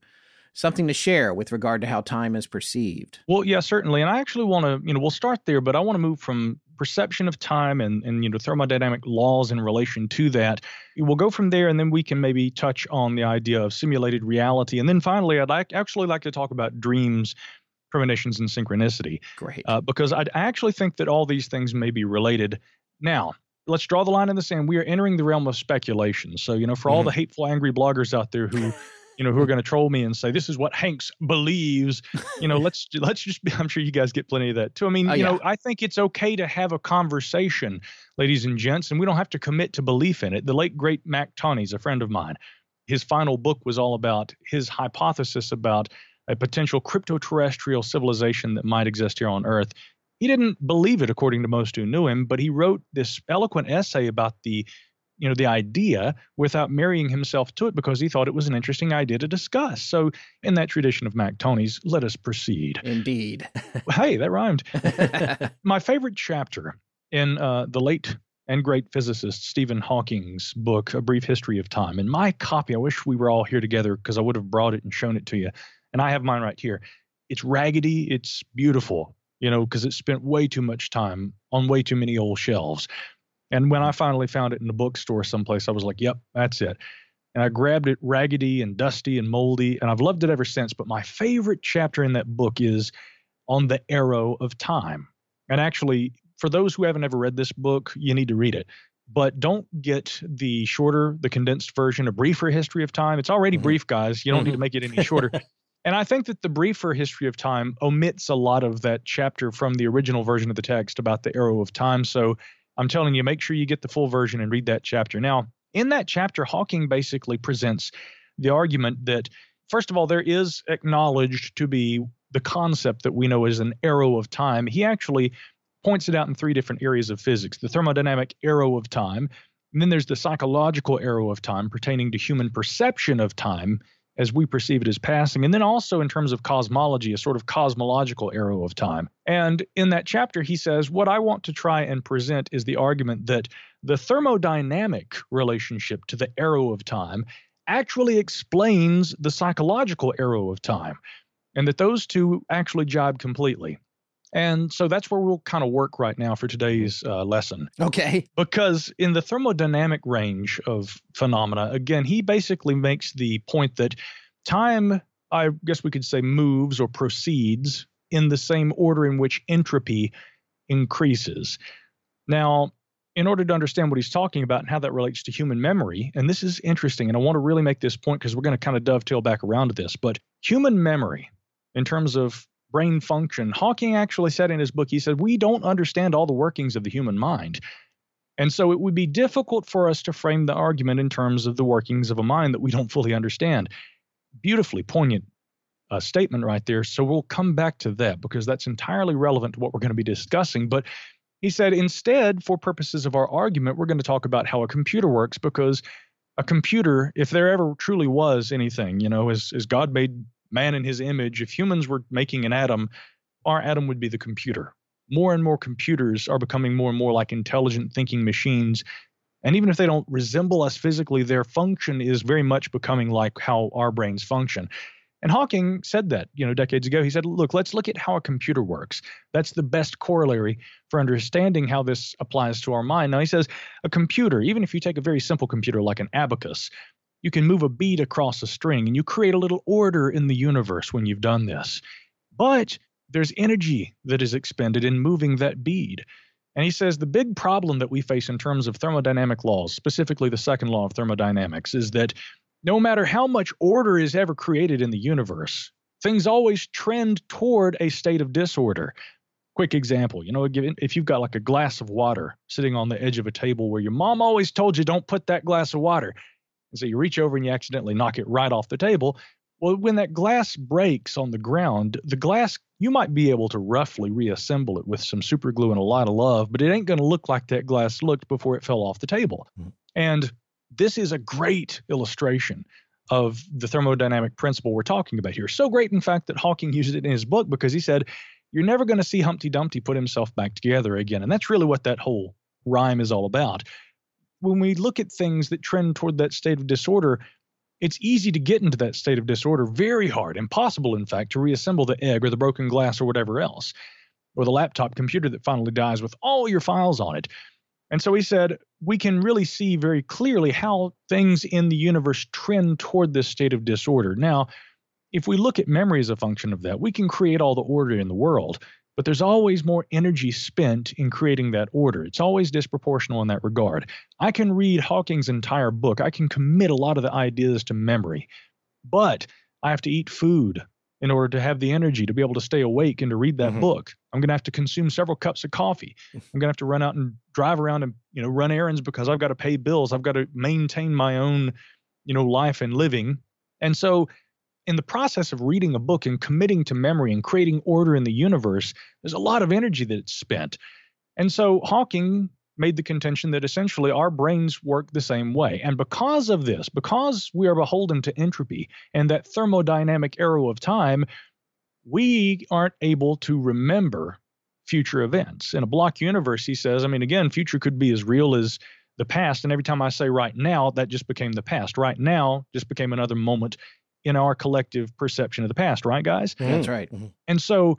something to share with regard to how time is perceived. Well, yeah, certainly. And I actually want to, you know, we'll start there, but I want to move from perception of time and, and you know thermodynamic laws in relation to that. We'll go from there, and then we can maybe touch on the idea of simulated reality, and then finally, I'd like, actually like to talk about dreams. Premonitions and synchronicity. Great. Uh, because I actually think that all these things may be related. Now, let's draw the line in the sand. We are entering the realm of speculation. So, you know, for all mm-hmm. the hateful, angry bloggers out there who (laughs) you know, who are going to troll me and say this is what Hanks believes. You know, let's let's just. Be, I'm sure you guys get plenty of that too. I mean, uh, you yeah. know, I think it's okay to have a conversation, ladies and gents, and we don't have to commit to belief in it. The late great Mac Tonnies a friend of mine. His final book was all about his hypothesis about a potential crypto-terrestrial civilization that might exist here on Earth. He didn't believe it, according to most who knew him, but he wrote this eloquent essay about the you know the idea without marrying himself to it because he thought it was an interesting idea to discuss. So in that tradition of mac tonnies let us proceed. Indeed. (laughs) Hey that rhymed. (laughs) My favorite chapter in uh, the late and great physicist stephen hawking's book a brief history of time. In my copy i wish we were all here together because i would have brought it and shown it to you. And i have mine right here. It's raggedy it's beautiful you know because it spent way too much time on way too many old shelves and when I finally found it in the bookstore someplace, I was like, yep, that's it. And I grabbed it raggedy and dusty and moldy, and I've loved it ever since. But my favorite chapter in that book is on the arrow of time. And actually, for those who haven't ever read this book, you need to read it. But don't get the shorter, the condensed version, a briefer history of time. It's already mm-hmm. brief, guys. You don't mm-hmm. need to make it any shorter. (laughs) and I think that the briefer history of time omits a lot of that chapter from the original version of the text about the arrow of time. So I'm telling you, make sure you get the full version and read that chapter. Now, in that chapter, Hawking basically presents the argument that, first of all, there is acknowledged to be the concept that we know as an arrow of time. He actually points it out in three different areas of physics the thermodynamic arrow of time, and then there's the psychological arrow of time pertaining to human perception of time as we perceive it as passing, and then also in terms of cosmology, a sort of cosmological arrow of time. And in that chapter, he says, What I want to try and present is the argument that the thermodynamic relationship to the arrow of time actually explains the psychological arrow of time, and that those two actually jibe completely. And so that's where we'll kind of work right now for today's uh, lesson. Okay. Because in the thermodynamic range of phenomena, again, he basically makes the point that time, I guess we could say, moves or proceeds in the same order in which entropy increases. Now, in order to understand what he's talking about and how that relates to human memory, and this is interesting, and I want to really make this point because we're going to kind of dovetail back around to this, but human memory, in terms of brain function. Hawking actually said in his book, he said, We don't understand all the workings of the human mind. And so it would be difficult for us to frame the argument in terms of the workings of a mind that we don't fully understand. Beautifully poignant uh, statement right there. So we'll come back to that because that's entirely relevant to what we're going to be discussing. But he said instead, for purposes of our argument, we're going to talk about how a computer works because a computer, if there ever truly was anything, you know, as, as God made man in his image, if humans were making an atom, our atom would be the computer. More and more computers are becoming more and more like intelligent thinking machines. And even if they don't resemble us physically, their function is very much becoming like how our brains function. And Hawking said that, you know, decades ago. He said, look, let's look at how a computer works. That's the best corollary for understanding how this applies to our mind. Now, he says a computer, even if you take a very simple computer like an abacus, you can move a bead across a string and you create a little order in the universe when you've done this. But there's energy that is expended in moving that bead. And he says the big problem that we face in terms of thermodynamic laws, specifically the second law of thermodynamics, is that no matter how much order is ever created in the universe, things always trend toward a state of disorder. Quick example, you know, if you've got like a glass of water sitting on the edge of a table where your mom always told you don't put that glass of water, and so you reach over and you accidentally knock it right off the table. Well, when that glass breaks on the ground, the glass, you might be able to roughly reassemble it with some super glue and a lot of love, but it ain't going to look like that glass looked before it fell off the table. Mm-hmm. And this is a great illustration of the thermodynamic principle we're talking about here. So great, in fact, that Hawking used it in his book because he said, You're never going to see Humpty Dumpty put himself back together again. And that's really what that whole rhyme is all about. When we look at things that trend toward that state of disorder, it's easy to get into that state of disorder, very hard, impossible, in fact, to reassemble the egg or the broken glass or whatever else, or the laptop computer that finally dies with all your files on it. And so he said, we can really see very clearly how things in the universe trend toward this state of disorder. Now, if we look at memory as a function of that, we can create all the order in the world, but there's always more energy spent in creating that order. It's always disproportional in that regard. I can read Hawking's entire book, I can commit a lot of the ideas to memory, but I have to eat food in order to have the energy to be able to stay awake and to read that mm-hmm. book. I'm going to have to consume several cups of coffee. I'm going to have to run out and drive around and you know run errands because I've got to pay bills. I've got to maintain my own you know life and living. And so in the process of reading a book and committing to memory and creating order in the universe, there's a lot of energy that's spent. And so Hawking made the contention that essentially our brains work the same way. And because of this, because we are beholden to entropy and that thermodynamic arrow of time, we aren't able to remember future events. In a block universe, he says, I mean, again, future could be as real as the past. And every time I say right now, that just became the past. Right now just became another moment in our collective perception of the past, right, guys? Mm-hmm. That's right. Mm-hmm. And so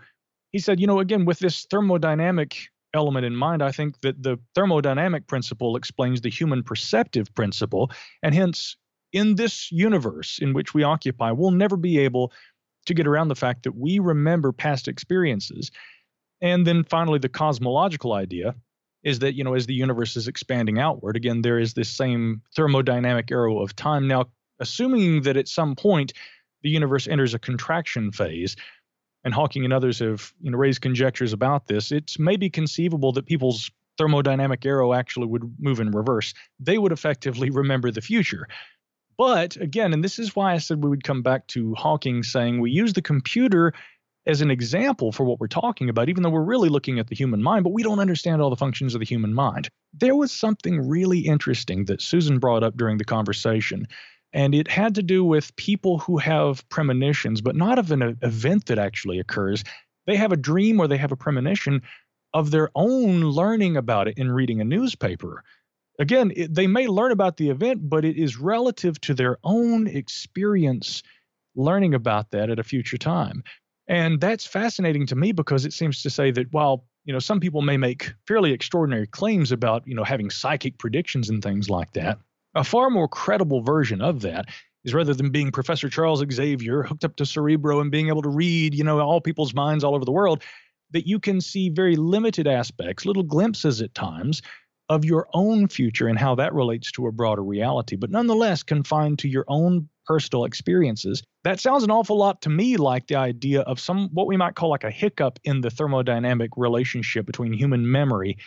he said, you know, again, with this thermodynamic element in mind, I think that the thermodynamic principle explains the human perceptive principle. And hence, in this universe in which we occupy, we'll never be able to get around the fact that we remember past experiences. And then finally, the cosmological idea is that, you know, as the universe is expanding outward, again, there is this same thermodynamic arrow of time. Now, assuming that at some point the universe enters a contraction phase, and Hawking and others have you know, raised conjectures about this, it's maybe conceivable that people's thermodynamic arrow actually would move in reverse. They would effectively remember the future. But again, and this is why I said we would come back to Hawking saying we use the computer as an example for what we're talking about, even though we're really looking at the human mind, but we don't understand all the functions of the human mind. There was something really interesting that Susan brought up during the conversation and it had to do with people who have premonitions, but not of an event that actually occurs. They have a dream or they have a premonition of their own learning about it in reading a newspaper. Again, it, they may learn about the event, but it is relative to their own experience learning about that at a future time. And that's fascinating to me because it seems to say that while you know some people may make fairly extraordinary claims about you know having psychic predictions and things like that a far more credible version of that is rather than being Professor Charles Xavier hooked up to Cerebro and being able to read, you know, all people's minds all over the world, that you can see very limited aspects, little glimpses at times of your own future and how that relates to a broader reality, but nonetheless confined to your own personal experiences. That sounds an awful lot to me like the idea of some what we might call like a hiccup in the thermodynamic relationship between human memory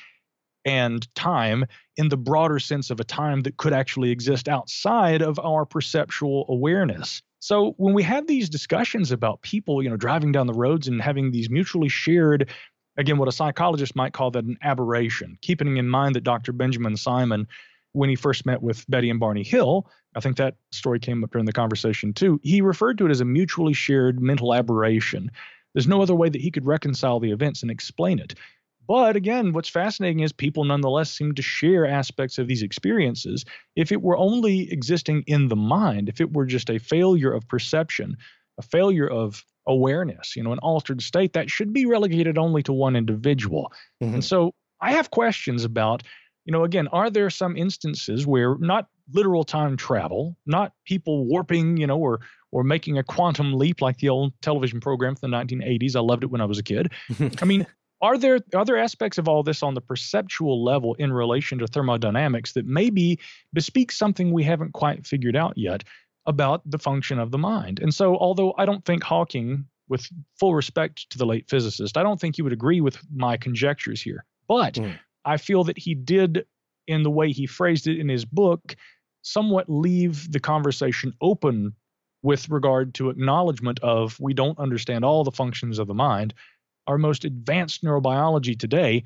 and time in the broader sense of a time that could actually exist outside of our perceptual awareness. So when we have these discussions about people, you know, driving down the roads and having these mutually shared, again, what a psychologist might call that an aberration, keeping in mind that Dr. Benjamin Simon, when he first met with Betty and Barney Hill, I think that story came up during the conversation too. He referred to it as a mutually shared mental aberration. There's no other way that he could reconcile the events and explain it. But again, what's fascinating is people nonetheless seem to share aspects of these experiences. If it were only existing in the mind, if it were just a failure of perception, a failure of awareness, you know, an altered state, that should be relegated only to one individual. Mhm. And so I have questions about, you know, again, are there some instances where not literal time travel, not people warping, you know, or or making a quantum leap like the old television program from the 1980s. I loved it when I was a kid. (laughs) I mean, are there other aspects of all this on the perceptual level in relation to thermodynamics that maybe bespeak something we haven't quite figured out yet about the function of the mind? And so, although I don't think Hawking, with full respect to the late physicist, I don't think he would agree with my conjectures here. But Mm. I feel that he did, in the way he phrased it in his book, somewhat leave the conversation open with regard to acknowledgement of we don't understand all the functions of the mind. Our most advanced neurobiology today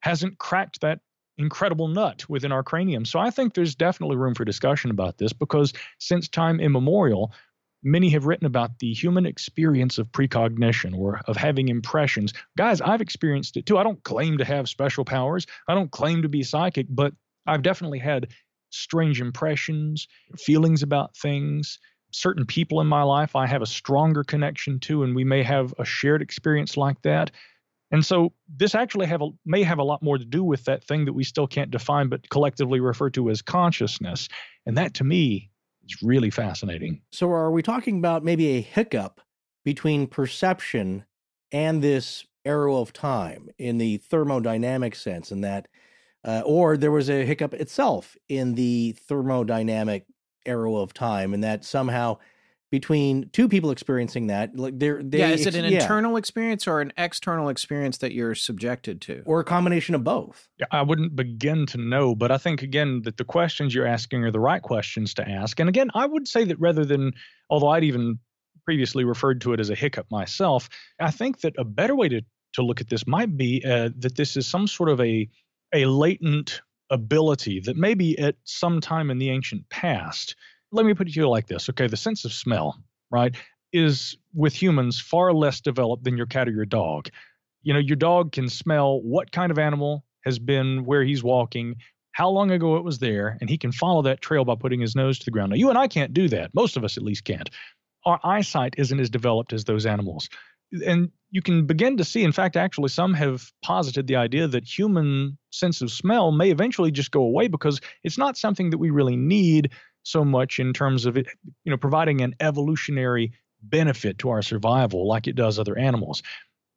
hasn't cracked that incredible nut within our cranium. So I think there's definitely room for discussion about this because since time immemorial, many have written about the human experience of precognition or of having impressions. Guys, I've experienced it too. I don't claim to have special powers, I don't claim to be psychic, but I've definitely had strange impressions, feelings about things. Certain people in my life I have a stronger connection to, and we may have a shared experience like that. And so this actually have a, may have a lot more to do with that thing that we still can't define, but collectively refer to as consciousness. And that to me is really fascinating. So, are we talking about maybe a hiccup between perception and this arrow of time in the thermodynamic sense, and that, uh, or there was a hiccup itself in the thermodynamic arrow of time, and that somehow between two people experiencing that, like they're they yeah, is it ex- an yeah, internal experience or an external experience that you're subjected to? or a combination of both? Yeah, I wouldn't begin to know, but I think again that the questions you're asking are the right questions to ask. And again, I would say that rather than, although I'd even previously referred to it as a hiccup myself, I think that a better way to to look at this might be uh, that this is some sort of a a latent ability that maybe at some time in the ancient past. Let me put it to you like this. Okay, the sense of smell, right, is with humans far less developed than your cat or your dog. You know, your dog can smell what kind of animal has been where he's walking, how long ago it was there, and he can follow that trail by putting his nose to the ground. Now, you and I can't do that. Most of us at least can't. Our eyesight isn't as developed as those animals. And you can begin to see, in fact, actually, some have posited the idea that human sense of smell may eventually just go away because it's not something that we really need so much in terms of it, you know, providing an evolutionary benefit to our survival like it does other animals.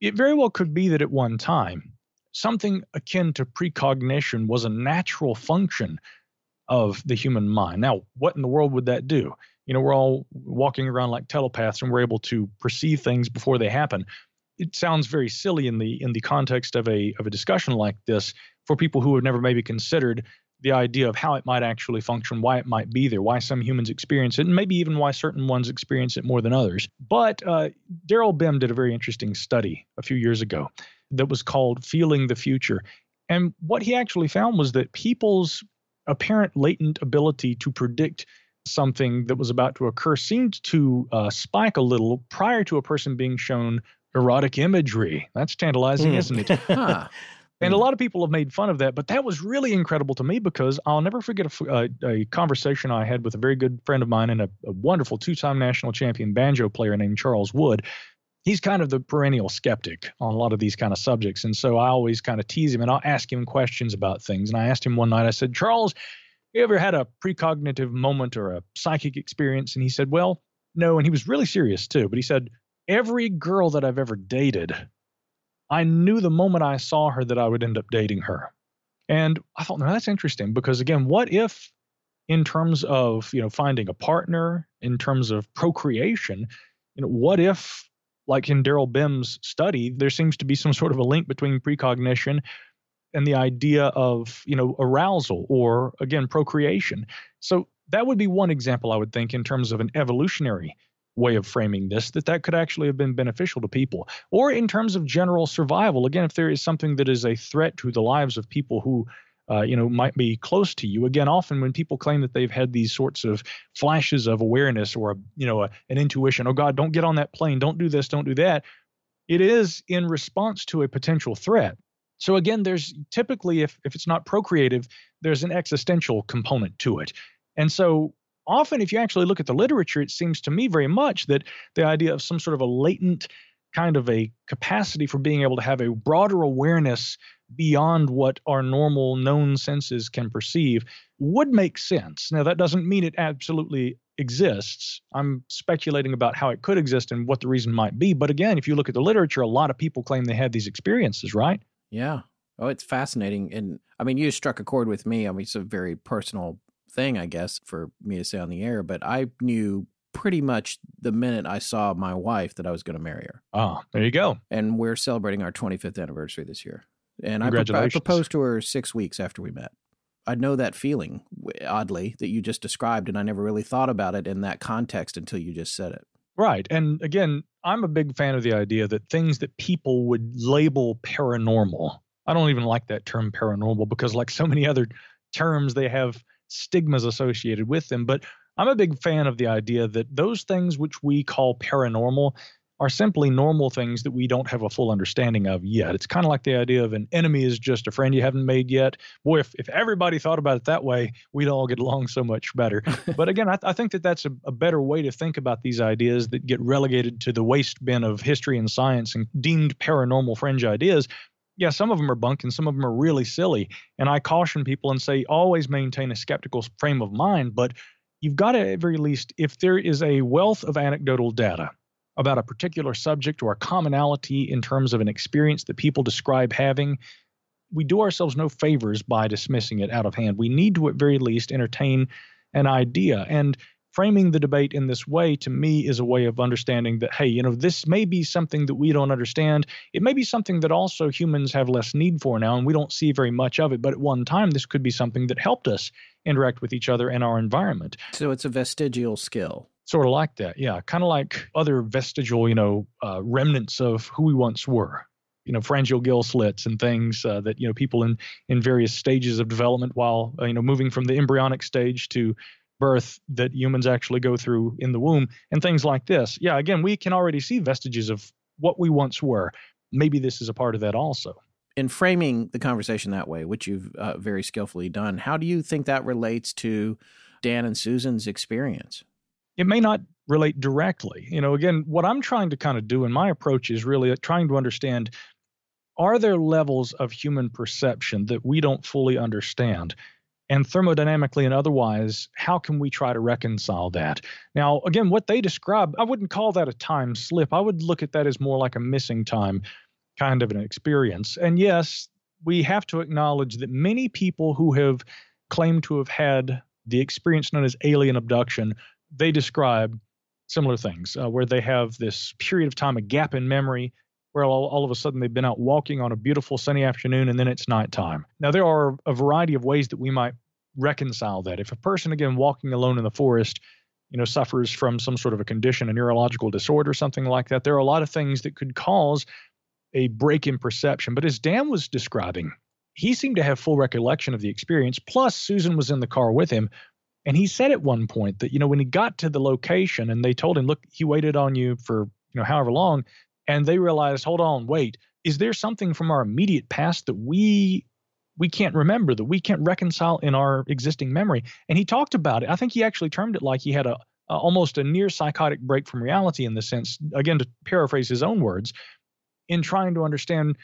It very well could be that at one time, something akin to precognition was a natural function of the human mind. Now, what in the world would that do? You know, we're all walking around like telepaths and we're able to perceive things before they happen. It sounds very silly in the in the context of a of a discussion like this for people who have never maybe considered the idea of how it might actually function, why it might be there, why some humans experience it, and maybe even why certain ones experience it more than others. But uh, Daryl Bem did a very interesting study a few years ago that was called Feeling the Future. And what he actually found was that people's apparent latent ability to predict something that was about to occur seemed to uh, spike a little prior to a person being shown erotic imagery. That's tantalizing, Hmm. isn't it? (laughs) Huh. (laughs) And a lot of people have made fun of that, but that was really incredible to me because I'll never forget a conversation I had with a very good friend of mine and a, a wonderful two time national champion banjo player named Charles Wood. He's kind of the perennial skeptic on a lot of these kind of subjects. And so I always kind of tease him and I'll ask him questions about things. And I asked him one night, I said, Charles, you ever had a precognitive moment or a psychic experience? And he said, Well, no. And he was really serious too. But he said, Every girl that I've ever dated I knew the moment I saw her that I would end up dating her. And I thought, no, that's interesting because again, what if in terms of, you know, finding a partner, in terms of procreation, you know, what if like in Daryl Bem's study, there seems to be some sort of a link between precognition and the idea of, you know, arousal or again, procreation. So that would be one example I would think in terms of an evolutionary way of framing this that that could actually have been beneficial to people. Or in terms of general survival again if there is something that is a threat to the lives of people who uh, you know might be close to you. Again often when people claim that they've had these sorts of flashes of awareness or a, you know a, an intuition oh god don't get on that plane. Don't do this. Don't do that. It is in response to a potential threat so again there's typically if if it's not procreative there's an existential component to it and so often if you actually look at the literature it seems to me very much that the idea of some sort of a latent kind of a capacity for being able to have a broader awareness beyond what our normal known senses can perceive would make sense. Now, that doesn't mean it absolutely exists. I'm speculating about how it could exist and what the reason might be. But again, if you look at the literature, a lot of people claim they had these experiences, right? Yeah. Oh, it's fascinating. And I mean, you struck a chord with me. I mean, it's a very personal thing, I guess, for me to say on the air, but I knew pretty much the minute I saw my wife that I was going to marry her. Oh, there you go. And we're celebrating our 25th anniversary this year. And I, pro- I proposed to her six weeks after we met. I know that feeling, oddly, that you just described, and I never really thought about it in that context until you just said it. Right. And again, I'm a big fan of the idea that things that people would label paranormal, I don't even like that term paranormal because, like so many other terms, they have stigmas associated with them. But I'm a big fan of the idea that those things which we call paranormal are simply normal things that we don't have a full understanding of yet. It's kind of like the idea of an enemy is just a friend you haven't made yet. Boy, if, if everybody thought about it that way, we'd all get along so much better. (laughs) but again, I, I, think that that's a, a better way to think about these ideas that get relegated to the waste bin of history and science and deemed paranormal fringe ideas. Yeah, some of them are bunk and some of them are really silly. And I caution people and say always maintain a skeptical frame of mind, but you've got to, at very least, if there is a wealth of anecdotal data about a particular subject or a commonality in terms of an experience that people describe having, we do ourselves no favors by dismissing it out of hand. We need to, at very least, entertain an idea. And framing the debate in this way to me is a way of understanding that hey you know this may be something that we don't understand it may be something that also humans have less need for now and we don't see very much of it but at one time this could be something that helped us interact with each other and our environment so it's a vestigial skill sort of like that yeah. Kind of like other vestigial you know uh, remnants of who we once were. You know pharyngeal gill slits and things uh, that you know people in in various stages of development while uh, you know moving from the embryonic stage to birth that humans actually go through in the womb and things like this. Yeah again we can already see vestiges of what we once were. Maybe this is a part of that also. In framing the conversation that way which you've uh, very skillfully done how do you think that relates to dan and susan's experience it may not relate directly. You know, again, what I'm trying to kind of do in my approach is really trying to understand are there levels of human perception that we don't fully understand? And thermodynamically and otherwise, how can we try to reconcile that? Now, again, what they describe, I wouldn't call that a time slip. I would look at that as more like a missing time kind of an experience. And yes, we have to acknowledge that many people who have claimed to have had the experience known as alien abduction they describe similar things uh, where they have this period of time, a gap in memory, where all, all, of a sudden they've been out walking on a beautiful sunny afternoon and then it's nighttime. Now, there are a variety of ways that we might reconcile that. If a person, again, walking alone in the forest, you know, suffers from some sort of a condition, a neurological disorder, something like that, there are a lot of things that could cause a break in perception. But as Dan was describing, he seemed to have full recollection of the experience. Plus, Susan was in the car with him. And he said at one point that, you know, when he got to the location and they told him, look, he waited on you for, you know, however long, and they realized, hold on, wait, is there something from our immediate past that we we can't remember, that we can't reconcile in our existing memory? And he talked about it. I think he actually termed it like he had a, a almost a near psychotic break from reality in the sense, again, to paraphrase his own words, in trying to understand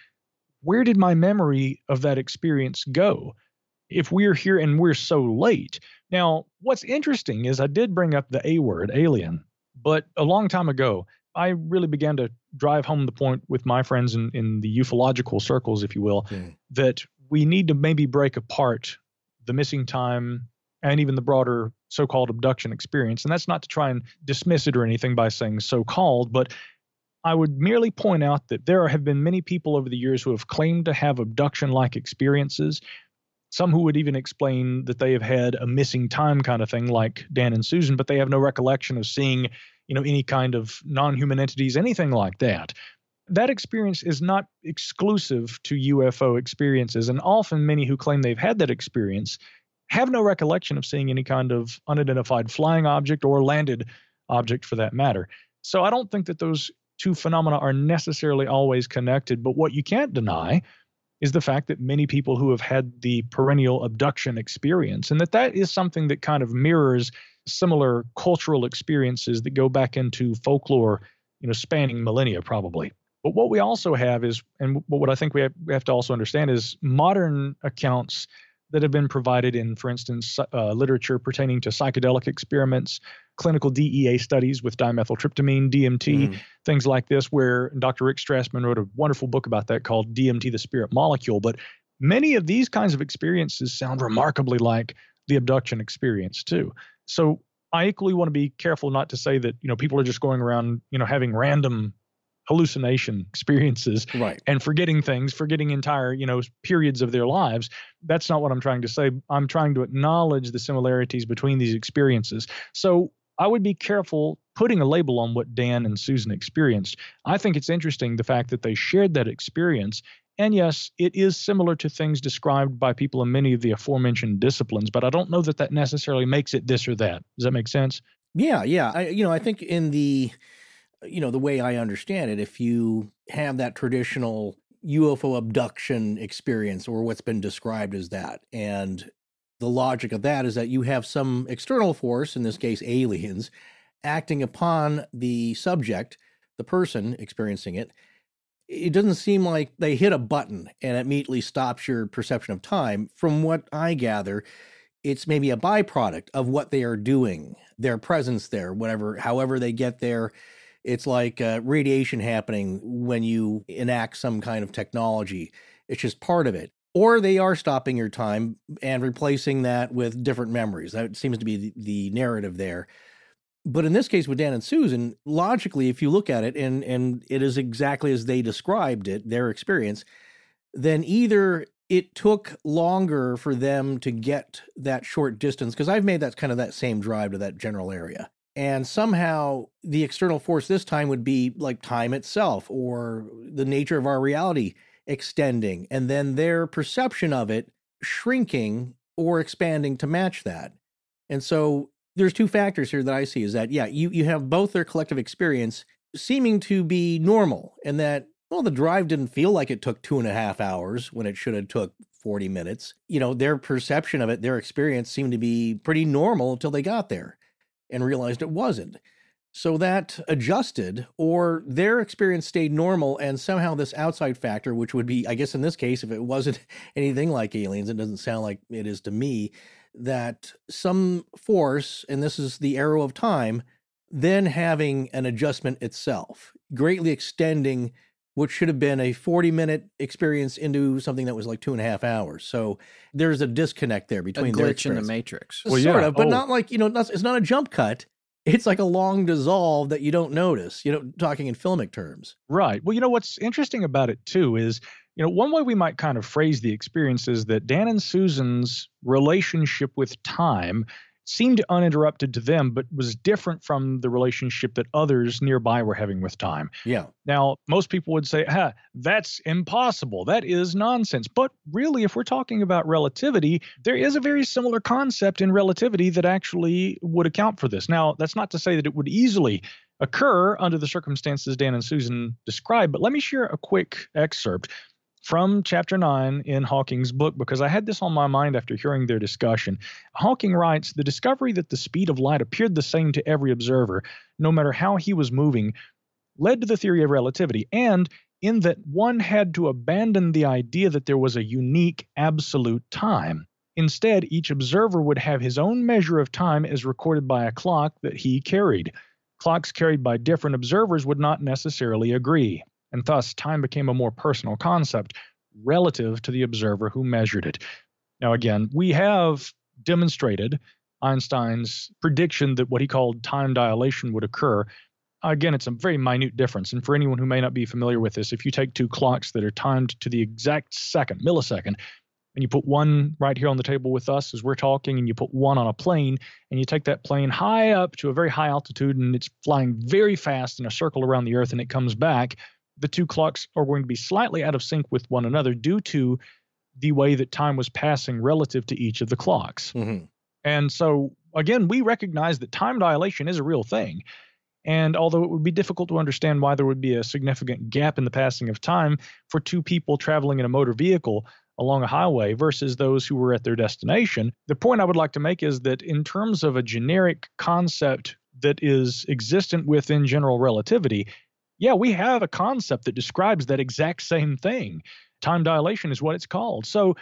where did my memory of that experience go? If we're here and we're so late, now, what's interesting is I did bring up the A word, alien, but a long time ago, I really began to drive home the point with my friends in, in the ufological circles, if you will, okay. that we need to maybe break apart the missing time and even the broader so called abduction experience. And that's not to try and dismiss it or anything by saying so called, but I would merely point out that there have been many people over the years who have claimed to have abduction like experiences some who would even explain that they have had a missing time kind of thing, like Dan and Susan, but they have no recollection of seeing you know, any kind of non human entities, anything like that. That experience is not exclusive to UFO experiences. And often, many who claim they've had that experience have no recollection of seeing any kind of unidentified flying object or landed object for that matter. So I don't think that those two phenomena are necessarily always connected. But what you can't deny is the fact that many people who have had the perennial abduction experience, and that that is something that kind of mirrors similar cultural experiences that go back into folklore, you know, spanning millennia probably. But what we also have is, and what I think we have, we have to also understand is modern accounts that have been provided in, for instance, uh, literature pertaining to psychedelic experiments, clinical DEA studies with dimethyltryptamine, DMT, mm. things like this, where Dr. Rick Strassman wrote a wonderful book about that called DMT, the Spirit Molecule. But many of these kinds of experiences sound remarkably like the abduction experience, too. So I equally want to be careful not to say that, you know, people are just going around, you know, having random hallucination experiences right. and forgetting things, forgetting entire, you know, periods of their lives. That's not what I'm trying to say. I'm trying to acknowledge the similarities between these experiences. So I would be careful putting a label on what Dan and Susan experienced. I think it's interesting the fact that they shared that experience. And yes, it is similar to things described by people in many of the aforementioned disciplines, but I don't know that that necessarily makes it this or that. Does that make sense? Yeah, yeah. I, you know, I think in the you know, the way I understand it, if you have that traditional UFO abduction experience or what's been described as that, and the logic of that is that you have some external force, in this case, aliens, acting upon the subject, the person experiencing it. It doesn't seem like they hit a button and it immediately stops your perception of time. From what I gather, it's maybe a byproduct of what they are doing, their presence there, whatever, however they get there it's like uh, radiation happening when you enact some kind of technology. It's just part of it. Or they are stopping your time and replacing that with different memories. That seems to be the, the narrative there. But in this case with Dan and Susan, logically, if you look at it and and it is exactly as they described it, their experience, then either it took longer for them to get that short distance because I've made that kind of that same drive to that general area and somehow the external force this time would be like time itself or the nature of our reality extending and then their perception of it shrinking or expanding to match that. And so there's two factors here that i see is that yeah you you have both their collective experience seeming to be normal and that well the drive didn't feel like it took two and a half hours when it should have took 40 minutes. You know their perception of it their experience seemed to be pretty normal until they got there and realized it wasn't. So that adjusted, or their experience stayed normal, and somehow this outside factor, which would be, I guess, in this case, if it wasn't (laughs) anything like aliens, it doesn't sound like it is to me, that some force, and this is the arrow of time, then having an adjustment itself, greatly extending what should have been a 40 minute experience into something that was like two and a half hours. So there's a disconnect there between a glitch in the matrix. Well, sort yeah. of, but oh. not like, you know, it's not a jump cut. It's like a long dissolve that you don't notice, you know, talking in filmic terms. Right. Well, you know, what's interesting about it too is, you know, one way we might kind of phrase the experience is that Dan and Susan's relationship with time seemed uninterrupted to them, but was different from the relationship that others nearby were having with time. Yeah. Now, most people would say, huh, that's impossible. That is nonsense. But really, if we're talking about relativity, there is a very similar concept in relativity that actually would account for this. Now, that's not to say that it would easily occur under the circumstances Dan and Susan described, but let me share a quick excerpt from chapter 9 in Hawking's book because I had this on my mind after hearing their discussion. Hawking writes The discovery that the speed of light appeared the same to every observer, no matter how he was moving, led to the theory of relativity, and in that one had to abandon the idea that there was a unique, absolute time. Instead, each observer would have his own measure of time as recorded by a clock that he carried. Clocks carried by different observers would not necessarily agree and thus time became a more personal concept relative to the observer who measured it. Now, again, we have demonstrated Einstein's prediction that what he called time dilation would occur. Again, it's a very minute difference. And for anyone who may not be familiar with this, if you take two clocks that are timed to the exact second, millisecond, and you put one right here on the table with us as we're talking, and you put one on a plane, and you take that plane high up to a very high altitude, and it's flying very fast in a circle around the Earth, and it comes back, the two clocks are going to be slightly out of sync with one another due to the way that time was passing relative to each of the clocks. Mhm. And so, again, we recognize that time dilation is a real thing. And although it would be difficult to understand why there would be a significant gap in the passing of time for two people traveling in a motor vehicle along a highway versus those who were at their destination, the point I would like to make is that in terms of a generic concept that is existent within general relativity, yeah, we have a concept that describes that exact same thing. Time dilation is what it's called. So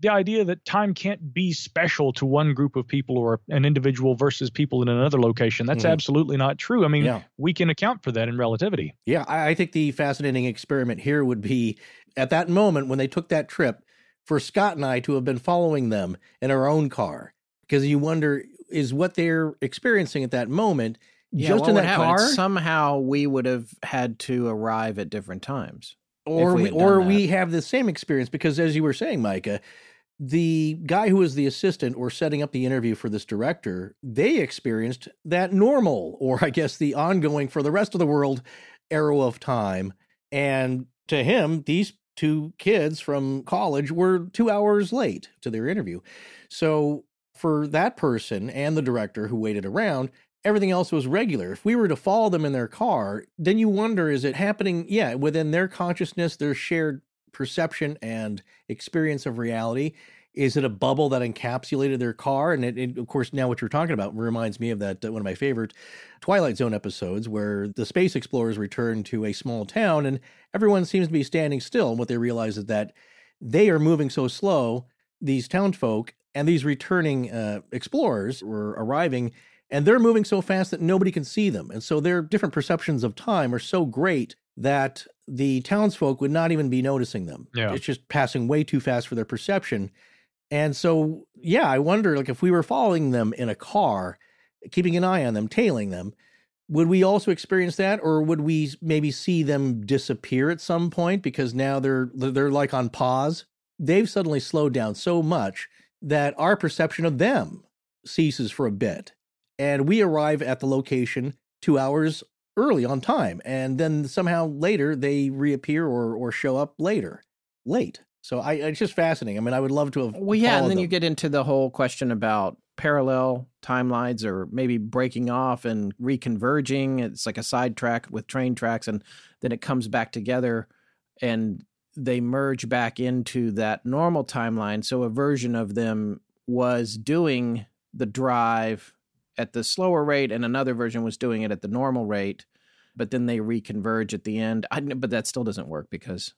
the idea that time can't be special to one group of people or an individual versus people in another location, that's Mhm. absolutely not true. I mean, Yeah. we can account for that in relativity. Yeah, I, I think the fascinating experiment here would be at that moment when they took that trip for Scott and I to have been following them in our own car. Because you wonder, is what they're experiencing at that moment Yeah, just in that happen? car? Somehow we would have had to arrive at different times. or we we, or we have the same experience because as you were saying micah the guy who was the assistant or setting up the interview for this director they experienced that normal or i guess the ongoing for the rest of the world arrow of time and to him these two kids from college were two hours late to their interview so for that person and the director who waited around everything else was regular. If we were to follow them in their car, then you wonder is it happening, yeah, within their consciousness, their shared perception and experience of reality? Is it a bubble that encapsulated their car? And it, it- of course, now what you're talking about reminds me of that uh, one of my favorite Twilight Zone episodes where the space explorers return to a small town and everyone seems to be standing still. And what they realize is that they are moving so slow, these townsfolk and these returning uh, explorers were arriving and they're moving so fast that nobody can see them. And so their different perceptions of time are so great that the townsfolk would not even be noticing them. Yeah. It's just passing way too fast for their perception. And so, yeah, I wonder like if we were following them in a car, keeping an eye on them, tailing them, would we also experience that or would we maybe see them disappear at some point because now they're they're like on pause? They've suddenly slowed down so much that our perception of them ceases for a bit and we arrive at the location two hours early on time and then somehow later they reappear or or show up later late so i it's just fascinating i mean i would love to have Well, yeah, and then you get into the whole question about parallel timelines or maybe breaking off and reconverging. It's like a sidetrack with train tracks, and then it comes back together and they merge back into that normal timeline. So a version of them was doing the drive at the slower rate, and another version was doing it at the normal rate. But then they reconverge at the end. I, but that still doesn't work because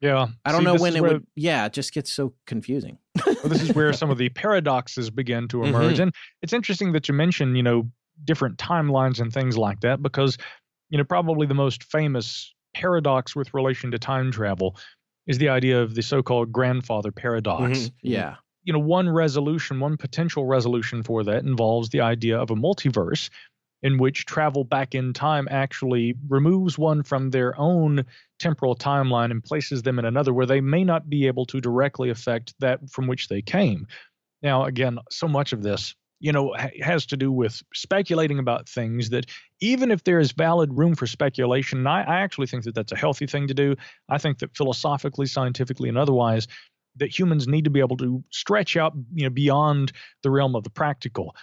Yeah. I don't See, know when it where- would. Yeah, it just gets so confusing. well, this is where (laughs) some of the paradoxes begin to emerge. Mhm. And it's interesting that you mention, you know, different timelines and things like that, because, you know, probably the most famous paradox with relation to time travel is the idea of the so called grandfather paradox. Mhm. Yeah. You know, one resolution, one potential resolution for that involves the idea of a multiverse in which travel back in time actually removes one from their own temporal timeline and places them in another where they may not be able to directly affect that from which they came. Now, again, so much of this, you know, ha- has to do with speculating about things that even if there is valid room for speculation, and I, I actually think that that's a healthy thing to do. I think that philosophically, scientifically, and otherwise, that humans need to be able to stretch out, you know, beyond the realm of the practical.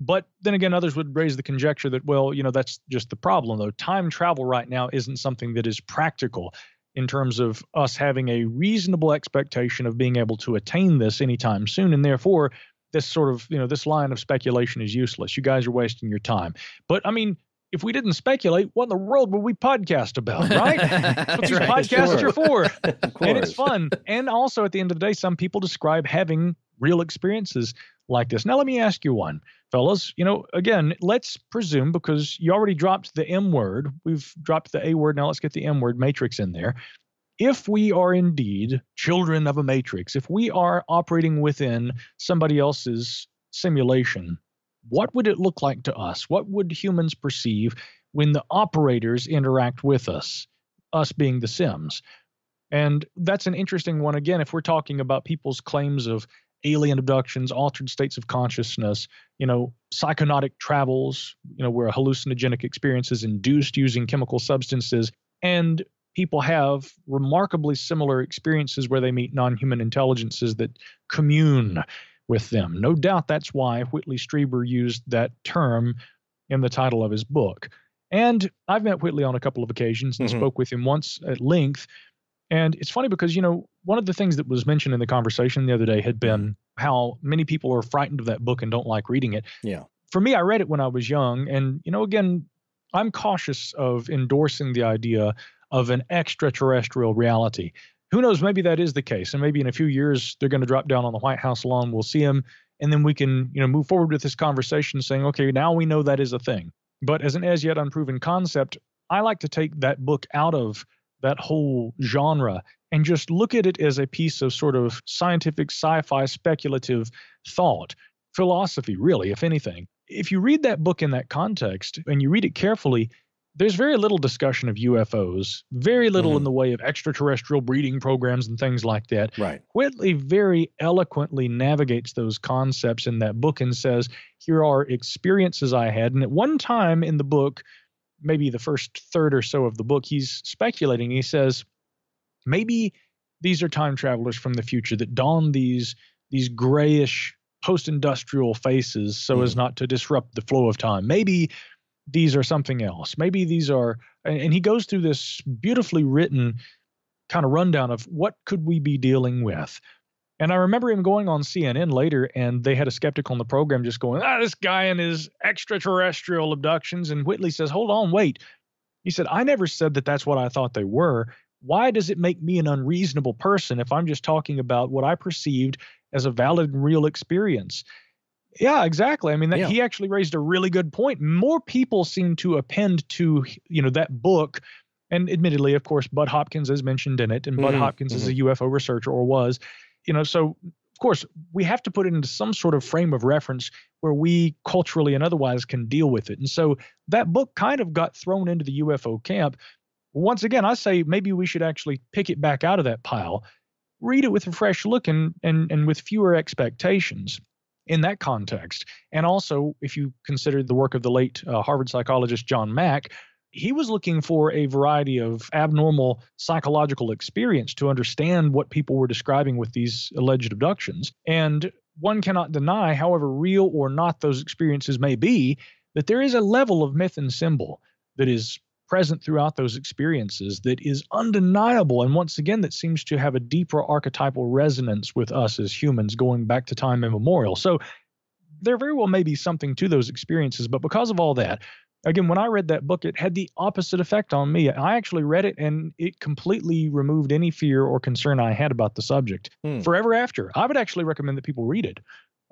But then again, others would raise the conjecture that, well, you know, that's just the problem, though. Time travel right now isn't something that is practical in terms of us having a reasonable expectation of being able to attain this anytime soon. And therefore, this sort of, you know, this line of speculation is useless. You guys are wasting your time. But I mean, if we didn't speculate, what in the world would we podcast about, right? (laughs) That's what these Right, podcasts sure. are for. (laughs) And it's fun. And also, at the end of the day, some people describe having real experiences like this. Now, let me ask you one, fellas. You know, again, let's presume because you already dropped the M word, we've dropped the A word. Now let's get the M word matrix in there. If we are indeed children of a matrix, if we are operating within somebody else's simulation, what would it look like to us? What would humans perceive when the operators interact with us, us being the Sims? And that's an interesting one. Again, if we're talking about people's claims of alien abductions, altered states of consciousness, you know, psychonautic travels, you know, where a hallucinogenic experience is induced using chemical substances, and people have remarkably similar experiences where they meet non human intelligences that commune with them. No doubt that's why Whitley Strieber used that term in the title of his book. And I've met Whitley on a couple of occasions and Mhm. spoke with him once at length. And it's funny because, you know, one of the things that was mentioned in the conversation the other day had been how many people are frightened of that book and don't like reading it. Yeah. For me, I read it when I was young. And, you know, again, I'm cautious of endorsing the idea of an extraterrestrial reality. Who knows? Maybe that is the case. And maybe in a few years, they're going to drop down on the White House lawn. We'll see them. And then we can, you know, move forward with this conversation saying, okay, now we know that is a thing. But as an as yet unproven concept, I like to take that book out of that whole genre and just look at it as a piece of sort of scientific sci-fi speculative thought philosophy really if anything if you read that book in that context and you read it carefully there's very little discussion of UFOs, very little in mm-hmm. the way of extraterrestrial breeding programs and things like that. Right. Whitley very eloquently navigates those concepts in that book and says, Here are experiences I had. And at one time in the book, maybe the first third or so of the book, he's speculating. He says, Maybe these are time travelers from the future that don these these grayish post-industrial faces so as mm. not to disrupt the flow of time. Maybe these are something else. Maybe these are and, he goes through this beautifully written kind of rundown of what could we be dealing with. And I remember him going on CNN later, and they had a skeptic on the program just going, ah, this guy and his extraterrestrial abductions. And Whitley says, hold on, wait. He said, I never said that that's what I thought they were. Why does it make me an unreasonable person if I'm just talking about what I perceived as a valid and real experience? Yeah, exactly. I mean, that, Yeah. he actually raised a really good point. More people seem to append to, you know, that book. And admittedly, of course, Bud Hopkins is mentioned in it, and Bud Mhm, Hopkins is a UFO researcher or was, you know, so of course we have to put it into some sort of frame of reference where we culturally and otherwise can deal with it. And so that book kind of got thrown into the UFO camp. Once again, I say maybe we should actually pick it back out of that pile, read it with a fresh look and and and with fewer expectations in that context. And also, if you consider the work of the late uh, Harvard psychologist John Mack, he was looking for a variety of abnormal psychological experience to understand what people were describing with these alleged abductions. And one cannot deny, however real or not those experiences may be, that there is a level of myth and symbol that is present throughout those experiences that is undeniable and once again that seems to have a deeper archetypal resonance with us as humans going back to time immemorial. So there very well may be something to those experiences but because of all that again when i read that book it had the opposite effect on me. I actually read it and it completely removed any fear or concern i had about the subject. Hmm. forever after i would actually recommend that people read it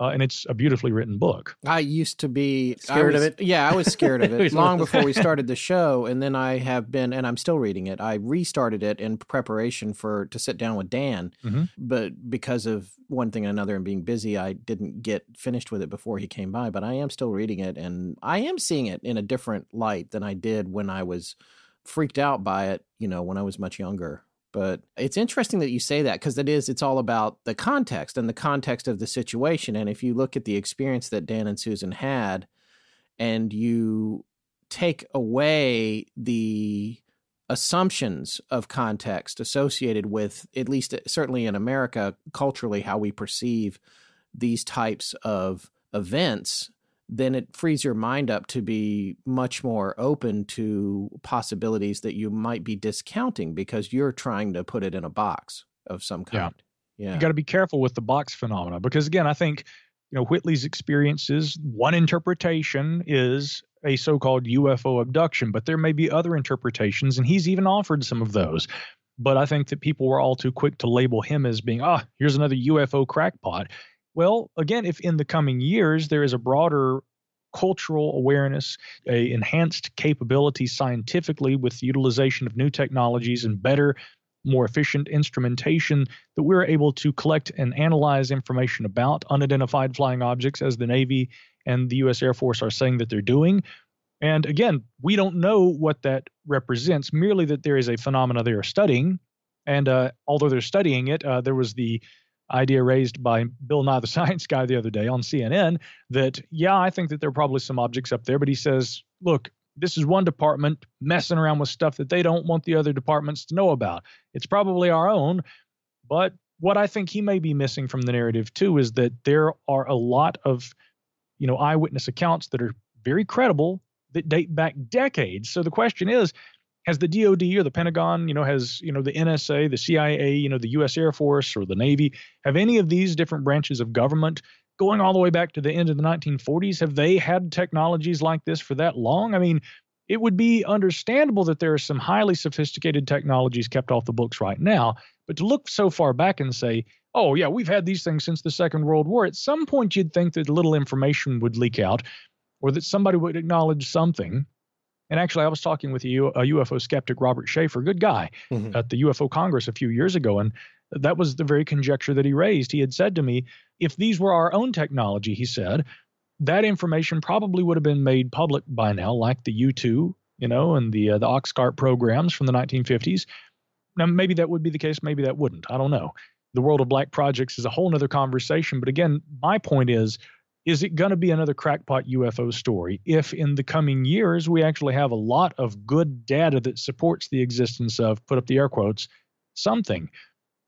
uh, and it's a beautifully written book I used to be I Scared of it? Yeah, I was scared of (laughs) it long before we (laughs) started the show, and then I have been, and I'm still reading it. I restarted it in preparation for to sit down with Dan, Mhm. but because of one thing and another and being busy, I didn't get finished with it before he came by. But I am still reading it, and I am seeing it in a different light than I did when I was freaked out by it. You know, when I was much younger. But it's interesting that you say that because it is, it's all about the context and the context of the situation. And if you look at the experience that Dan and Susan had, and you take away the assumptions of context associated with, at least certainly in America, culturally, how we perceive these types of events, then it frees your mind up to be much more open to possibilities that you might be discounting because you're trying to put it in a box of some Yeah. kind. Yeah. you got to be careful with the box phenomena because again i think you know whitley's experiences one interpretation is a so-called ufo abduction but there may be other interpretations and he's even offered some of those but i think that people were all too quick to label him as being ah here's another ufo crackpot well again if in the coming years there is a broader cultural awareness a enhanced capability scientifically with utilization of new technologies and better more efficient instrumentation that we're able to collect and analyze information about unidentified flying objects as the Navy and the U.S. Air Force are saying that they're doing. And again, we don't know what that represents, merely that there is a phenomena they are studying And uh, although they're studying it, uh, there was the idea raised by Bill Nye the (laughs) Science Guy the other day on CNN that, yeah, I think that there are probably some objects up there, but he says, look, this is one department messing around with stuff that they don't want the other departments to know about. It's probably our own, but what I think he may be missing from the narrative too is that there are a lot of, you know, eyewitness accounts that are very credible that date back decades. So the question is, has the DoD or the Pentagon, you know, has you know the NSA, the CIA, you know, the U.S. Air Force or the Navy, have any of these different branches of government going all the way back to the end of the 1940s, have they had technologies like this for that long? I mean, it would be understandable that there are some highly sophisticated technologies kept off the books right now, but to look so far back and say, oh, yeah, we've had these things since the Second World War, at some point you'd think that little information would leak out or that somebody would acknowledge something. And actually, I was talking with a, UFO skeptic, Robert Sheaffer, good guy, mm-hmm. at the UFO Congress a few years ago. And that was the very conjecture that he raised. He had said to me, if these were our own technology, he said, that information probably would have been made public by now, like the U2, you know, and the uh, the Oxcart programs from the 1950s. Now, maybe that would be the case, maybe that wouldn't. I don't know. The world of black projects is a whole other conversation. But again, my point is, is it going to be another crackpot UFO story if in the coming years we actually have a lot of good data that supports the existence of, put up the air quotes, something?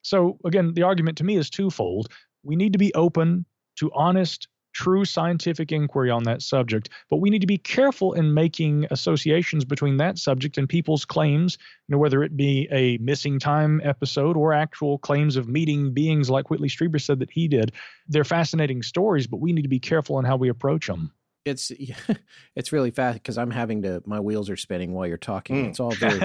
So again, the argument to me is twofold. We need to be open to honest, true scientific inquiry on that subject, but we need to be careful in making associations between that subject and people's claims, you know, whether it be a missing time episode or actual claims of meeting beings like Whitley Strieber said that he did. They're fascinating stories, but we need to be careful in how we approach them it's (laughs) it's really fast because I'm having to my wheels are spinning while you're talking. Mm. It's all very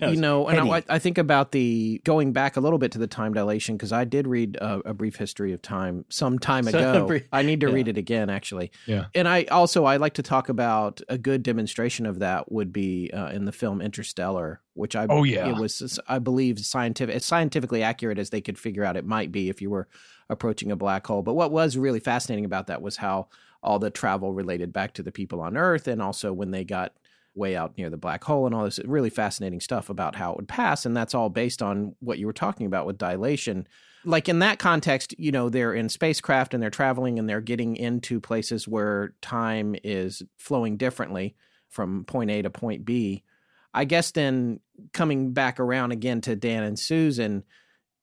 (laughs) (laughs) you know, and I, I, think about the going back a little bit to the time dilation because I did read a, a, brief history of time some time ago. So, I need to yeah. read it again actually. Yeah, and I also I like to talk about a good demonstration of that would be uh, in the film Interstellar, which I oh yeah it was I believe scientific as scientifically accurate as they could figure out it might be if you were approaching a black hole. But what was really fascinating about that was how all the travel related back to the people on Earth, and also when they got way out near the black hole and all this really fascinating stuff about how it would pass. And that's all based on what you were talking about with dilation. Like in that context, you know, they're in spacecraft and they're traveling and they're getting into places where time is flowing differently from point A to point B. I guess then coming back around again to Dan and Susan,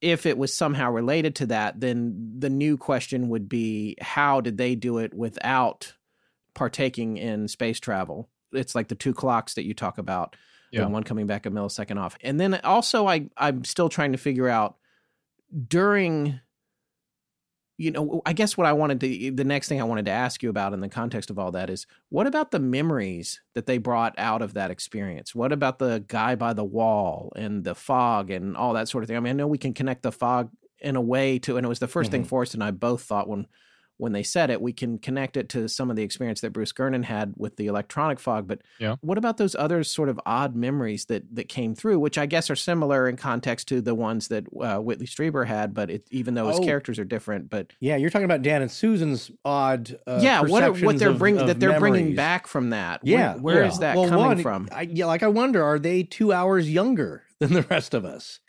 if it was somehow related to that, then the new question would be how did they do it without partaking in space travel? It's like the two clocks that you talk about, yeah. one coming back a millisecond off. And then also I I'm still trying to figure out during you know, I guess what I wanted to, the next thing I wanted to ask you about in the context of all that is what about the memories that they brought out of that experience? What about the guy by the wall and the fog and all that sort of thing? I mean, I know we can connect the fog in a way to, and it was the 1st mm-hmm. thing Forrest and I both thought when when they said it, we can connect it to some of the experience that Bruce Gernon had with the electronic fog. But yeah. what about those other sort of odd memories that that came through, which I guess are similar in context to the ones that uh, Whitley Strieber had, but it, even though his oh. characters are different. But yeah, you're talking about Dan and Susan's odd. Uh, yeah, what are, what they're bringing that they're memories. bringing back from that. Yeah, where, where yeah. is that well, coming one, from? I, yeah, like I wonder, are they two hours younger than the rest of us?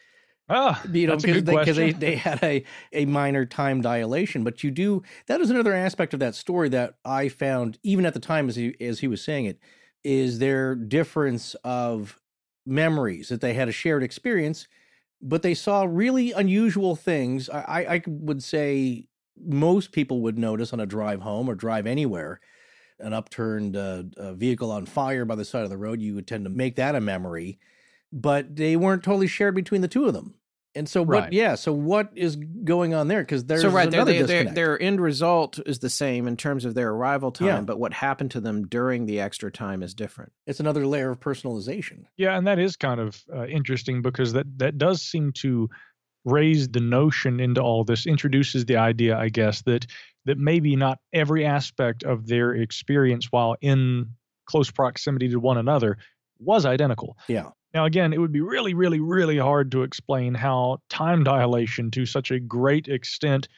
Ah, you know, because they, they, they had a, a minor time dilation, but you do that is another aspect of that story that I found even at the time as he as he was saying it is their difference of memories that they had a shared experience, but they saw really unusual things. I, I would say most people would notice on a drive home or drive anywhere an upturned uh, vehicle on fire by the side of the road. You would tend to make that a memory but they weren't totally shared between the two of them. And so what? Right. Yeah. So what is going on there? Because there's so right another they, disconnect. their end result is the same in terms of their arrival time, Yeah. but what happened to them during the extra time is different. it's another layer of personalization. Yeah, and that is kind of uh, interesting because that that does seem to raise the notion into all this, introduces the idea, I guess, that that maybe not every aspect of their experience while in close proximity to one another was identical. Yeah. Now, again, it would be really, really, really hard to explain how time dilation to such a great extent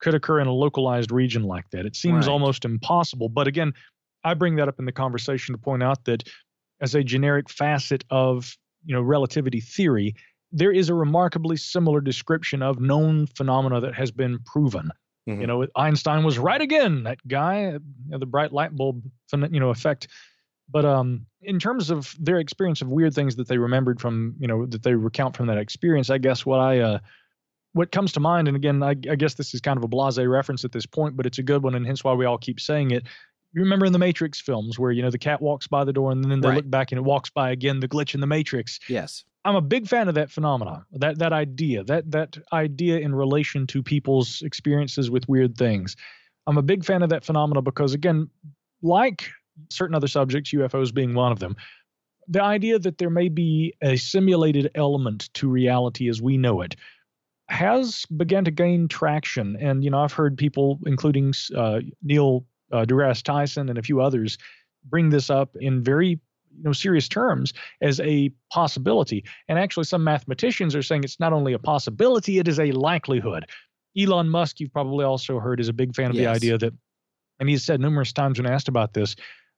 could occur in a localized region like that. It seems Right. almost impossible. But again, I bring that up in the conversation to point out that as a generic facet of you know relativity theory, there is a remarkably similar description of known phenomena that has been proven. Mhm. You know, Einstein was right again. That guy, you know, the bright light bulb, you know, effect. But um, in terms of their experience of weird things that they remembered from, you know, that they recount from that experience, I guess what I, uh, what comes to mind, and again, I, I guess this is kind of a blasé reference at this point, but it's a good one, and hence why we all keep saying it. You remember in the Matrix films where you know the cat walks by the door and then they Right. look back and it walks by again, the glitch in the Matrix. Yes. I'm a big fan of that phenomenon that that idea, that that idea in relation to people's experiences with weird things. I'm a big fan of that phenomena because again, like certain other subjects, UFOs being one of them, the idea that there may be a simulated element to reality as we know it has begun to gain traction. And you know, I've heard people, including uh, Neil uh, deGrasse Tyson and a few others, bring this up in very you know serious terms as a possibility. And actually, some mathematicians are saying it's not only a possibility; it is a likelihood. Elon Musk, you've probably also heard, is a big fan of the idea that, and he's said numerous times when asked about this,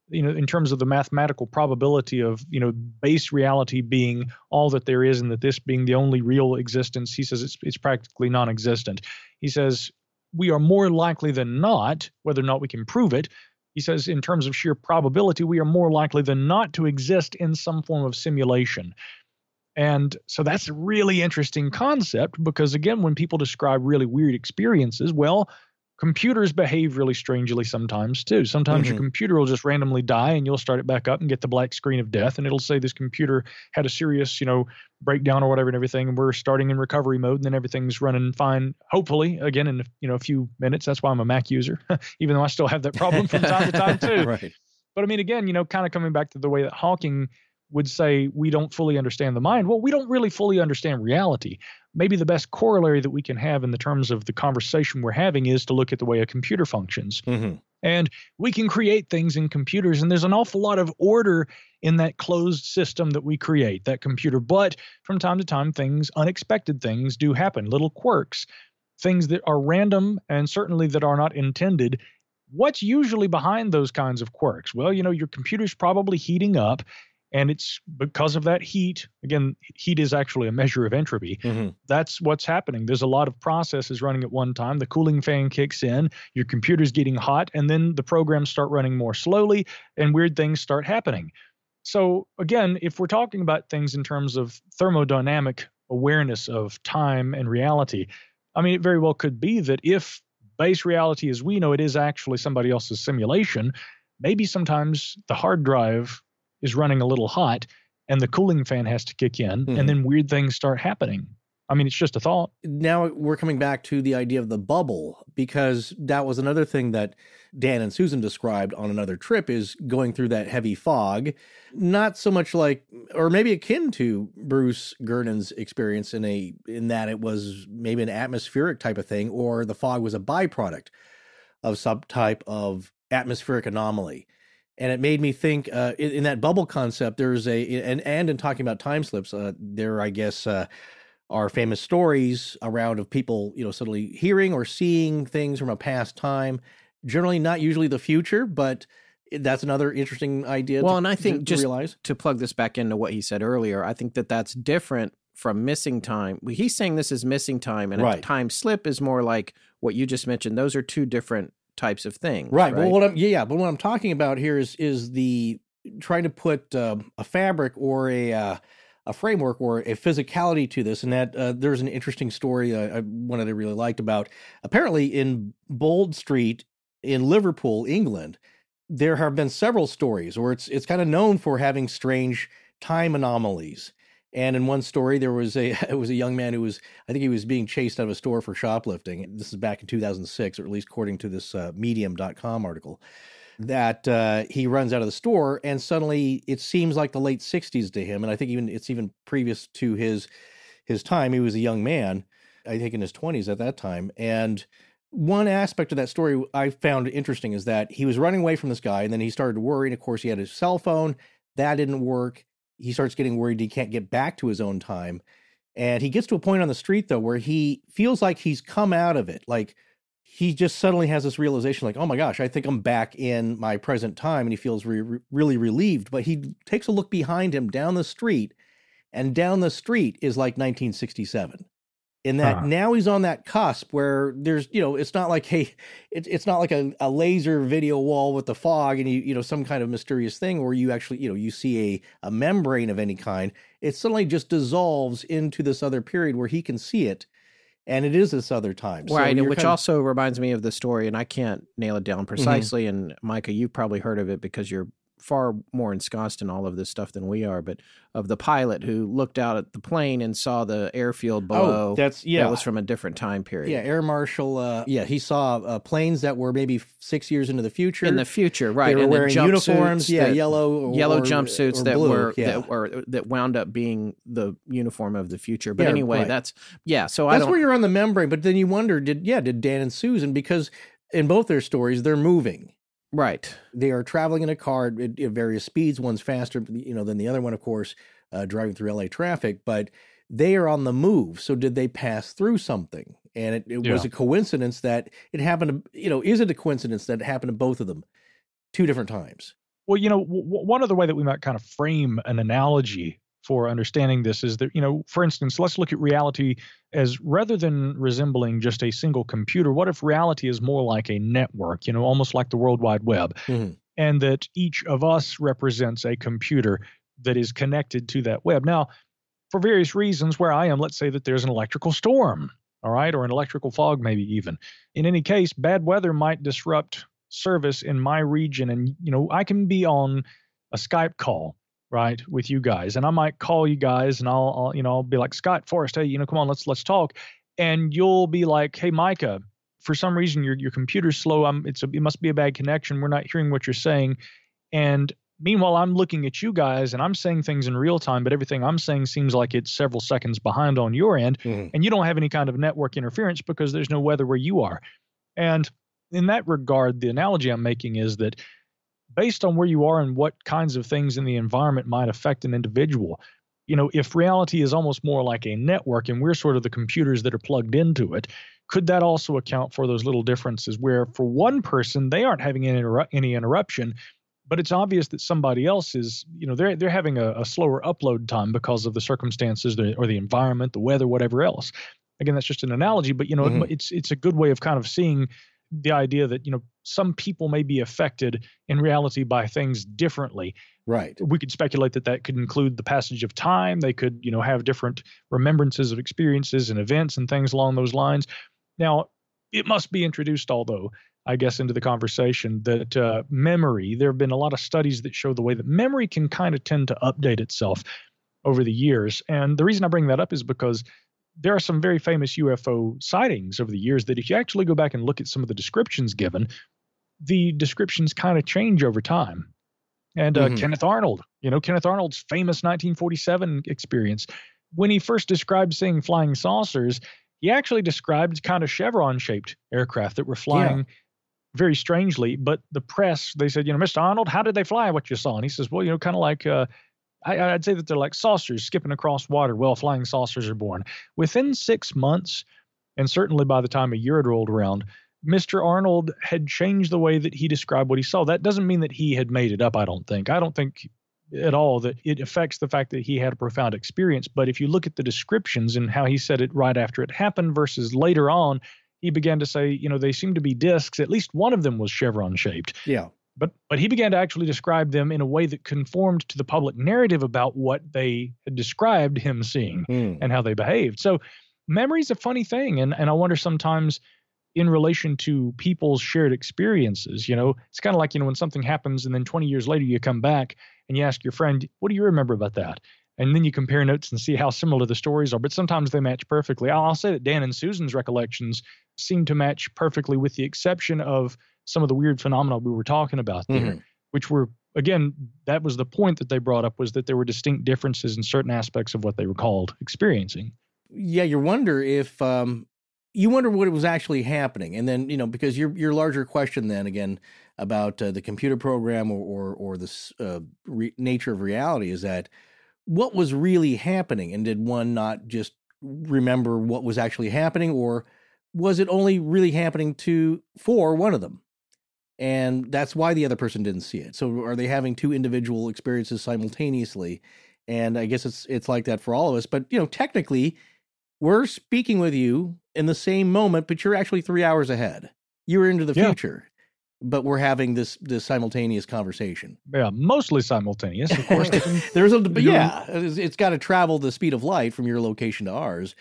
you know, in terms of the mathematical probability of, you know, base reality being all that there is and that this being the only real existence, he says it's it's practically non-existent. He says we are more likely than not, whether or not we can prove it. He says in terms of sheer probability, we are more likely than not to exist in some form of simulation. And so that's a really interesting concept because, again, when people describe really weird experiences, well, computers behave really strangely sometimes too. Sometimes your Mhm. computer will just randomly die and you'll start it back up and get the black screen of death and it'll say this computer had a serious, you know, breakdown or whatever and everything and we're starting in recovery mode and then everything's running fine hopefully again in you know a few minutes. That's why I'm a Mac user (laughs) even though I still have that problem from time to (laughs) time too. right. But I mean, again, you know, kind of coming back to the way that Hawking would say we don't fully understand the mind. Well, we don't really fully understand reality. Maybe the best corollary that we can have in the terms of the conversation we're having is to look at the way a computer functions. Mhm. And we can create things in computers, and there's an awful lot of order in that closed system that we create, that computer. But from time to time, things, unexpected things, do happen, little quirks, things that are random and certainly that are not intended. What's usually behind those kinds of quirks? Well, you know, your computer's probably heating up, and it's because of that heat. Again, heat is actually a measure of entropy Mhm. that's what's happening. There's a lot of processes running at one time. The cooling fan kicks in, your computer's getting hot, and then the programs start running more slowly and weird things start happening. So, again, if we're talking about things in terms of thermodynamic awareness of time and reality, I mean, it very well could be that if base reality as we know it is actually somebody else's simulation, maybe sometimes the hard drive is running a little hot and the cooling fan has to kick in, Mhm. and then weird things start happening. I mean, it's just a thought. now we're coming back to the idea of the bubble because that was another thing that Dan and Susan described on another trip is going through that heavy fog. Not so much like or maybe akin to Bruce Gernon's experience in a in that it was maybe an atmospheric type of thing or the fog was a byproduct of some type of atmospheric anomaly. And it made me think uh, in, in that bubble concept. There's a and and in talking about time slips, uh, there I guess uh, are famous stories around of people, you know, suddenly hearing or seeing things from a past time. Generally, not usually the future, but that's another interesting idea. Well, to, and I think to just realize. to plug this back into what he said earlier, I think that that's different from missing time. He's saying this is missing time, and Right. a time slip is more like what you just mentioned. Those are two different types of things, Right. right? Well, what I'm yeah, but what I'm talking about here is is the trying to put um, a fabric or a uh, a framework or a physicality to this, and that uh, there's an interesting story uh, I, one that I really liked about. Apparently, in Bold Street in Liverpool, England, there have been several stories or it's it's kind of known for having strange time anomalies. And in one story, there was a (laughs) it was a young man who was I think he was being chased out of a store for shoplifting. This is back in 2006, or at least according to this uh, Medium.com article. That uh, he runs out of the store, and suddenly it seems like the late 60s to him. And I think even it's even previous to his his time. He was a young man, I think in his 20s at that time. And one aspect of that story I found interesting is that he was running away from this guy, and then he started to worry. And of course, he had his cell phone. That didn't work. He starts getting worried he can't get back to his own time. And he gets to a point on the street, though, where he feels like he's come out of it. Like he just suddenly has this realization, like, oh my gosh, I think I'm back in my present time. And he feels re- re- really relieved. But he takes a look behind him down the street and down the street is like 1967 in that Huh. now he's on that cusp where there's you know it's not like hey it's it's not like a, a laser video wall with the fog and you you know some kind of mysterious thing where you actually you know you see a a membrane of any kind it suddenly just dissolves into this other period where he can see it and it is this other time So right, which kind of- also reminds me of the story, and I can't nail it down mm-hmm. precisely. And Micah, you've probably heard of it because you're far more ensconced in all of this stuff than we are. But of the pilot who looked out at the plane and saw the airfield below, oh that's yeah that was from a different time period. yeah air marshal uh yeah he saw uh, planes that were maybe six years into the future in the future, right? they were and wearing jumpsuits uniforms yeah yellow or, yellow jumpsuits that blue, were yeah. that were that wound up being the uniform of the future. But Yeah, anyway, right. that's yeah. So That's where you're on the membrane, but then you wonder, did yeah, did Dan and Susan because in both their stories they're moving. Right. They are traveling in a car at, at various speeds. One's faster, you know, than the other one, of course, uh, driving through LA traffic. But they are on the move. So did they pass through something? And it, it was a coincidence that it happened. To, you know, is it a coincidence that it happened to both of them, two different times? Well, you know, w- one other way that we might kind of frame an analogy for understanding this is that, you know, for instance, let's look at reality as rather than resembling just a single computer, what if reality is more like a network, you know, almost like the World Wide Web, Mhm. and that each of us represents a computer that is connected to that web? Now, for various reasons, where I am, let's say that there's an electrical storm, all right, or an electrical fog, maybe even. In any case, bad weather might disrupt service in my region, and you know, I can be on a Skype call, right, with you guys, and I might call you guys, and I'll, I'll you know, I'll be like Scott Forrest, hey, you know, come on, let's let's talk, and you'll be like, hey, Micah. For some reason, your your computer's slow. I'm, it's a, it must be a bad connection. We're not hearing what you're saying, and Meanwhile, I'm looking at you guys and I'm saying things in real time, but everything I'm saying seems like it's several seconds behind on your end. Mhm. And you don't have any kind of network interference because there's no weather where you are. And in that regard, the analogy I'm making is that based on where you are and what kinds of things in the environment might affect an individual, you know, if reality is almost more like a network and we're sort of the computers that are plugged into it, could that also account for those little differences where for one person they aren't having any, interru- any interruption but it's obvious that somebody else is you know they're they're having a, a slower upload time because of the circumstances or the environment the weather whatever else again that's just an analogy but you know Mhm. it's it's a good way of kind of seeing the idea that you know some people may be affected in reality by things differently Right. we could speculate that that could include the passage of time. They could, you know, have different remembrances of experiences and events and things along those lines. Now, it must be introduced, although I guess, into the conversation that uh, memory. There have been a lot of studies that show the way that memory can kind of tend to update itself over the years. And the reason I bring that up is because there are some very famous UFO sightings over the years that, if you actually go back and look at some of the descriptions given, the descriptions kind of change over time. And uh, Mhm. Kenneth Arnold, you know, Kenneth Arnold's famous 1947 experience, when he first described seeing flying saucers, he actually described kind of chevron shaped aircraft that were flying very strangely. But the press, they said, you know, Mr. Arnold, how did they fly what you saw? And he says, well, you know, kind of like, uh, I, I'd say that they're like saucers skipping across water. Well, flying saucers are born. Within six months, and certainly by the time a year had rolled around, Mr. Arnold had changed the way that he described what he saw. That doesn't mean that he had made it up, I don't think. I don't think at all that it affects the fact that he had a profound experience. But if you look at the descriptions and how he said it right after it happened versus later on, he began to say, you know, they seem to be discs. At least one of them was chevron shaped. Yeah. But but he began to actually describe them in a way that conformed to the public narrative about what they had described him seeing Hmm. and how they behaved. So memory's a funny thing. And and I wonder sometimes in relation to people's shared experiences, you know, it's kind of like, you know, when something happens and then 20 years later you come back and you ask your friend, what do you remember about that? And then you compare notes and see how similar the stories are, but sometimes they match perfectly. I'll say that Dan and Susan's recollections seem to match perfectly, with the exception of some of the weird phenomena we were talking about there, Mhm. which were, again, that was the point that they brought up was that there were distinct differences in certain aspects of what they recalled experiencing. yeah, you wonder if um, you wonder what it was actually happening, and then you know because your your larger question then again about uh, the computer program or or, or the uh, re- nature of reality is that what was really happening, and did one not just remember what was actually happening, or was it only really happening to for one of them? And that's why the other person didn't see it. So are they having two individual experiences simultaneously? and I guess it's it's like that for all of us. But you know, technically, we're speaking with you in the same moment, but you're actually three hours ahead. You're into the Yeah. future, but we're having this this simultaneous conversation. Yeah, mostly simultaneous, of course. (laughs) There's a but yeah, it's, it's got to travel the speed of light from your location to ours.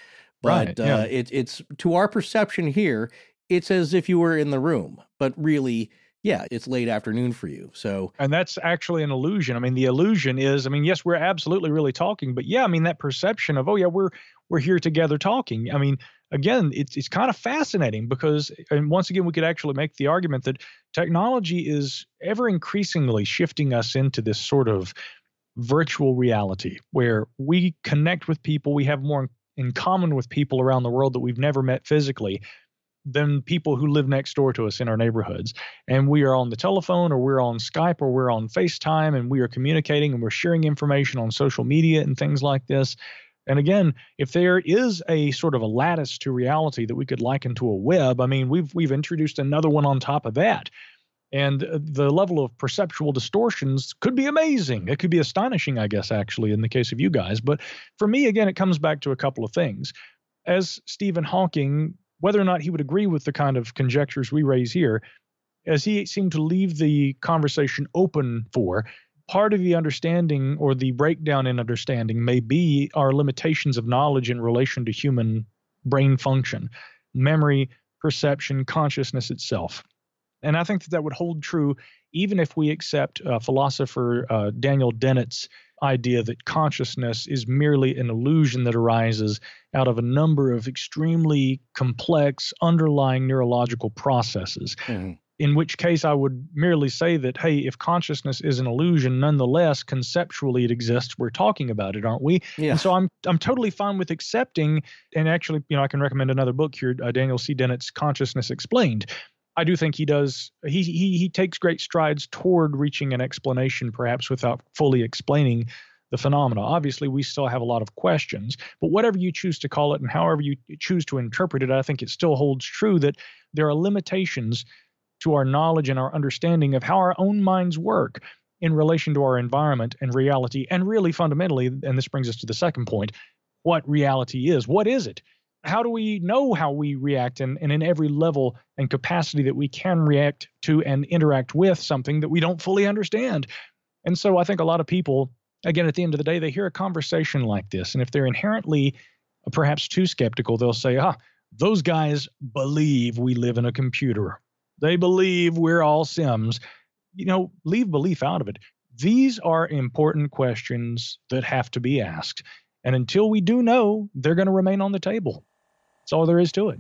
But Right, yeah. uh, it, it's to our perception here, it's as if you were in the room, but really, yeah, it's late afternoon for you. So and that's actually an illusion. I mean, the illusion is, I mean, yes, we're absolutely really talking, but yeah, I mean that perception of, oh yeah, we're we're here together talking. I mean, again, it's it's kind of fascinating because, and once again, we could actually make the argument that technology is ever increasingly shifting us into this sort of virtual reality where we connect with people, we have more in common with people around the world that we've never met physically than people who live next door to us in our neighborhoods and we are on the telephone or we're on Skype or we're on FaceTime and we are communicating and we're sharing information on social media and things like this. And again, if there is a sort of a lattice to reality that we could liken to a web, I mean, we've we've introduced another one on top of that. And uh, the level of perceptual distortions could be amazing. It could be astonishing, I guess, actually, in the case of you guys. But for me, again, it comes back to a couple of things. As Stephen Hawking, whether or not he would agree with the kind of conjectures we raise here, as he seemed to leave the conversation open for, part of the understanding or the breakdown in understanding may be our limitations of knowledge in relation to human brain function, memory, perception, consciousness itself. And I think that that would hold true even if we accept uh, philosopher uh, Daniel Dennett's idea that consciousness is merely an illusion that arises out of a number of extremely complex underlying neurological processes in which case I would merely say that, hey, if consciousness is an illusion, nonetheless, conceptually it exists. We're talking about it, aren't we? Yeah. And so I'm I'm totally fine with accepting. And actually, you know, I can recommend another book here, uh, Daniel C. Dennett's Consciousness Explained. I do think he does. He he he takes great strides toward reaching an explanation, perhaps without fully explaining the phenomena. Obviously, we still have a lot of questions, but whatever you choose to call it and however you choose to interpret it, I think it still holds true that there are limitations to our knowledge and our understanding of how our own minds work in relation to our environment and reality. And really fundamentally, and this brings us to the second point what reality is. What is it? How do we know how we react and, and in every level and capacity that we can react to and interact with something that we don't fully understand? And so I think a lot of people, again, at the end of the day, they hear a conversation like this. And if they're inherently perhaps too skeptical, they'll say, ah, those guys believe we live in a computer. They believe we're all Sims. You know, leave belief out of it. These are important questions that have to be asked. And until we do know, they're going to remain on the table. That's all there is to it.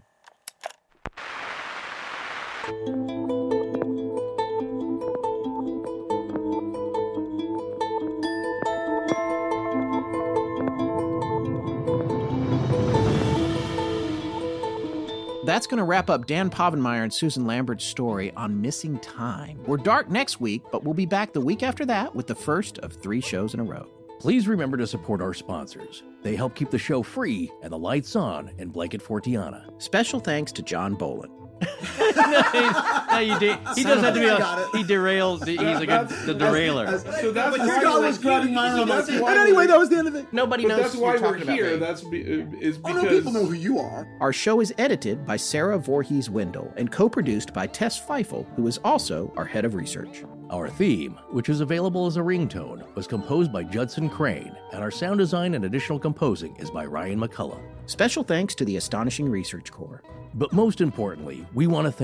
That's going to wrap up Dan Povenmire and Susan Lambert's story on Missing Time. We're dark next week, but we'll be back the week after that with the first of three shows in a row. Please remember to support our sponsors. They help keep the show free and the lights on in Blanket Fortiana. Special thanks to John Bolin. (laughs) no, you de- he does have to be. A, he derails. He's a good the derailer. So that's why Scott we're was grabbing my so arm. that's like, why And anyway, we're- that was the end of it. Nobody But knows that's why you're we're here. That's be, uh, is Oh because no, people know who you are. Our show is edited by Sarah Voorhees Wendell and co-produced by Tess Feifel, who is also our head of research. Our theme, which is available as a ringtone, was composed by Judson Crane, and our sound design and additional composing is by Ryan McCullough. Special thanks to the Astonishing Research Corps. But most importantly, we want to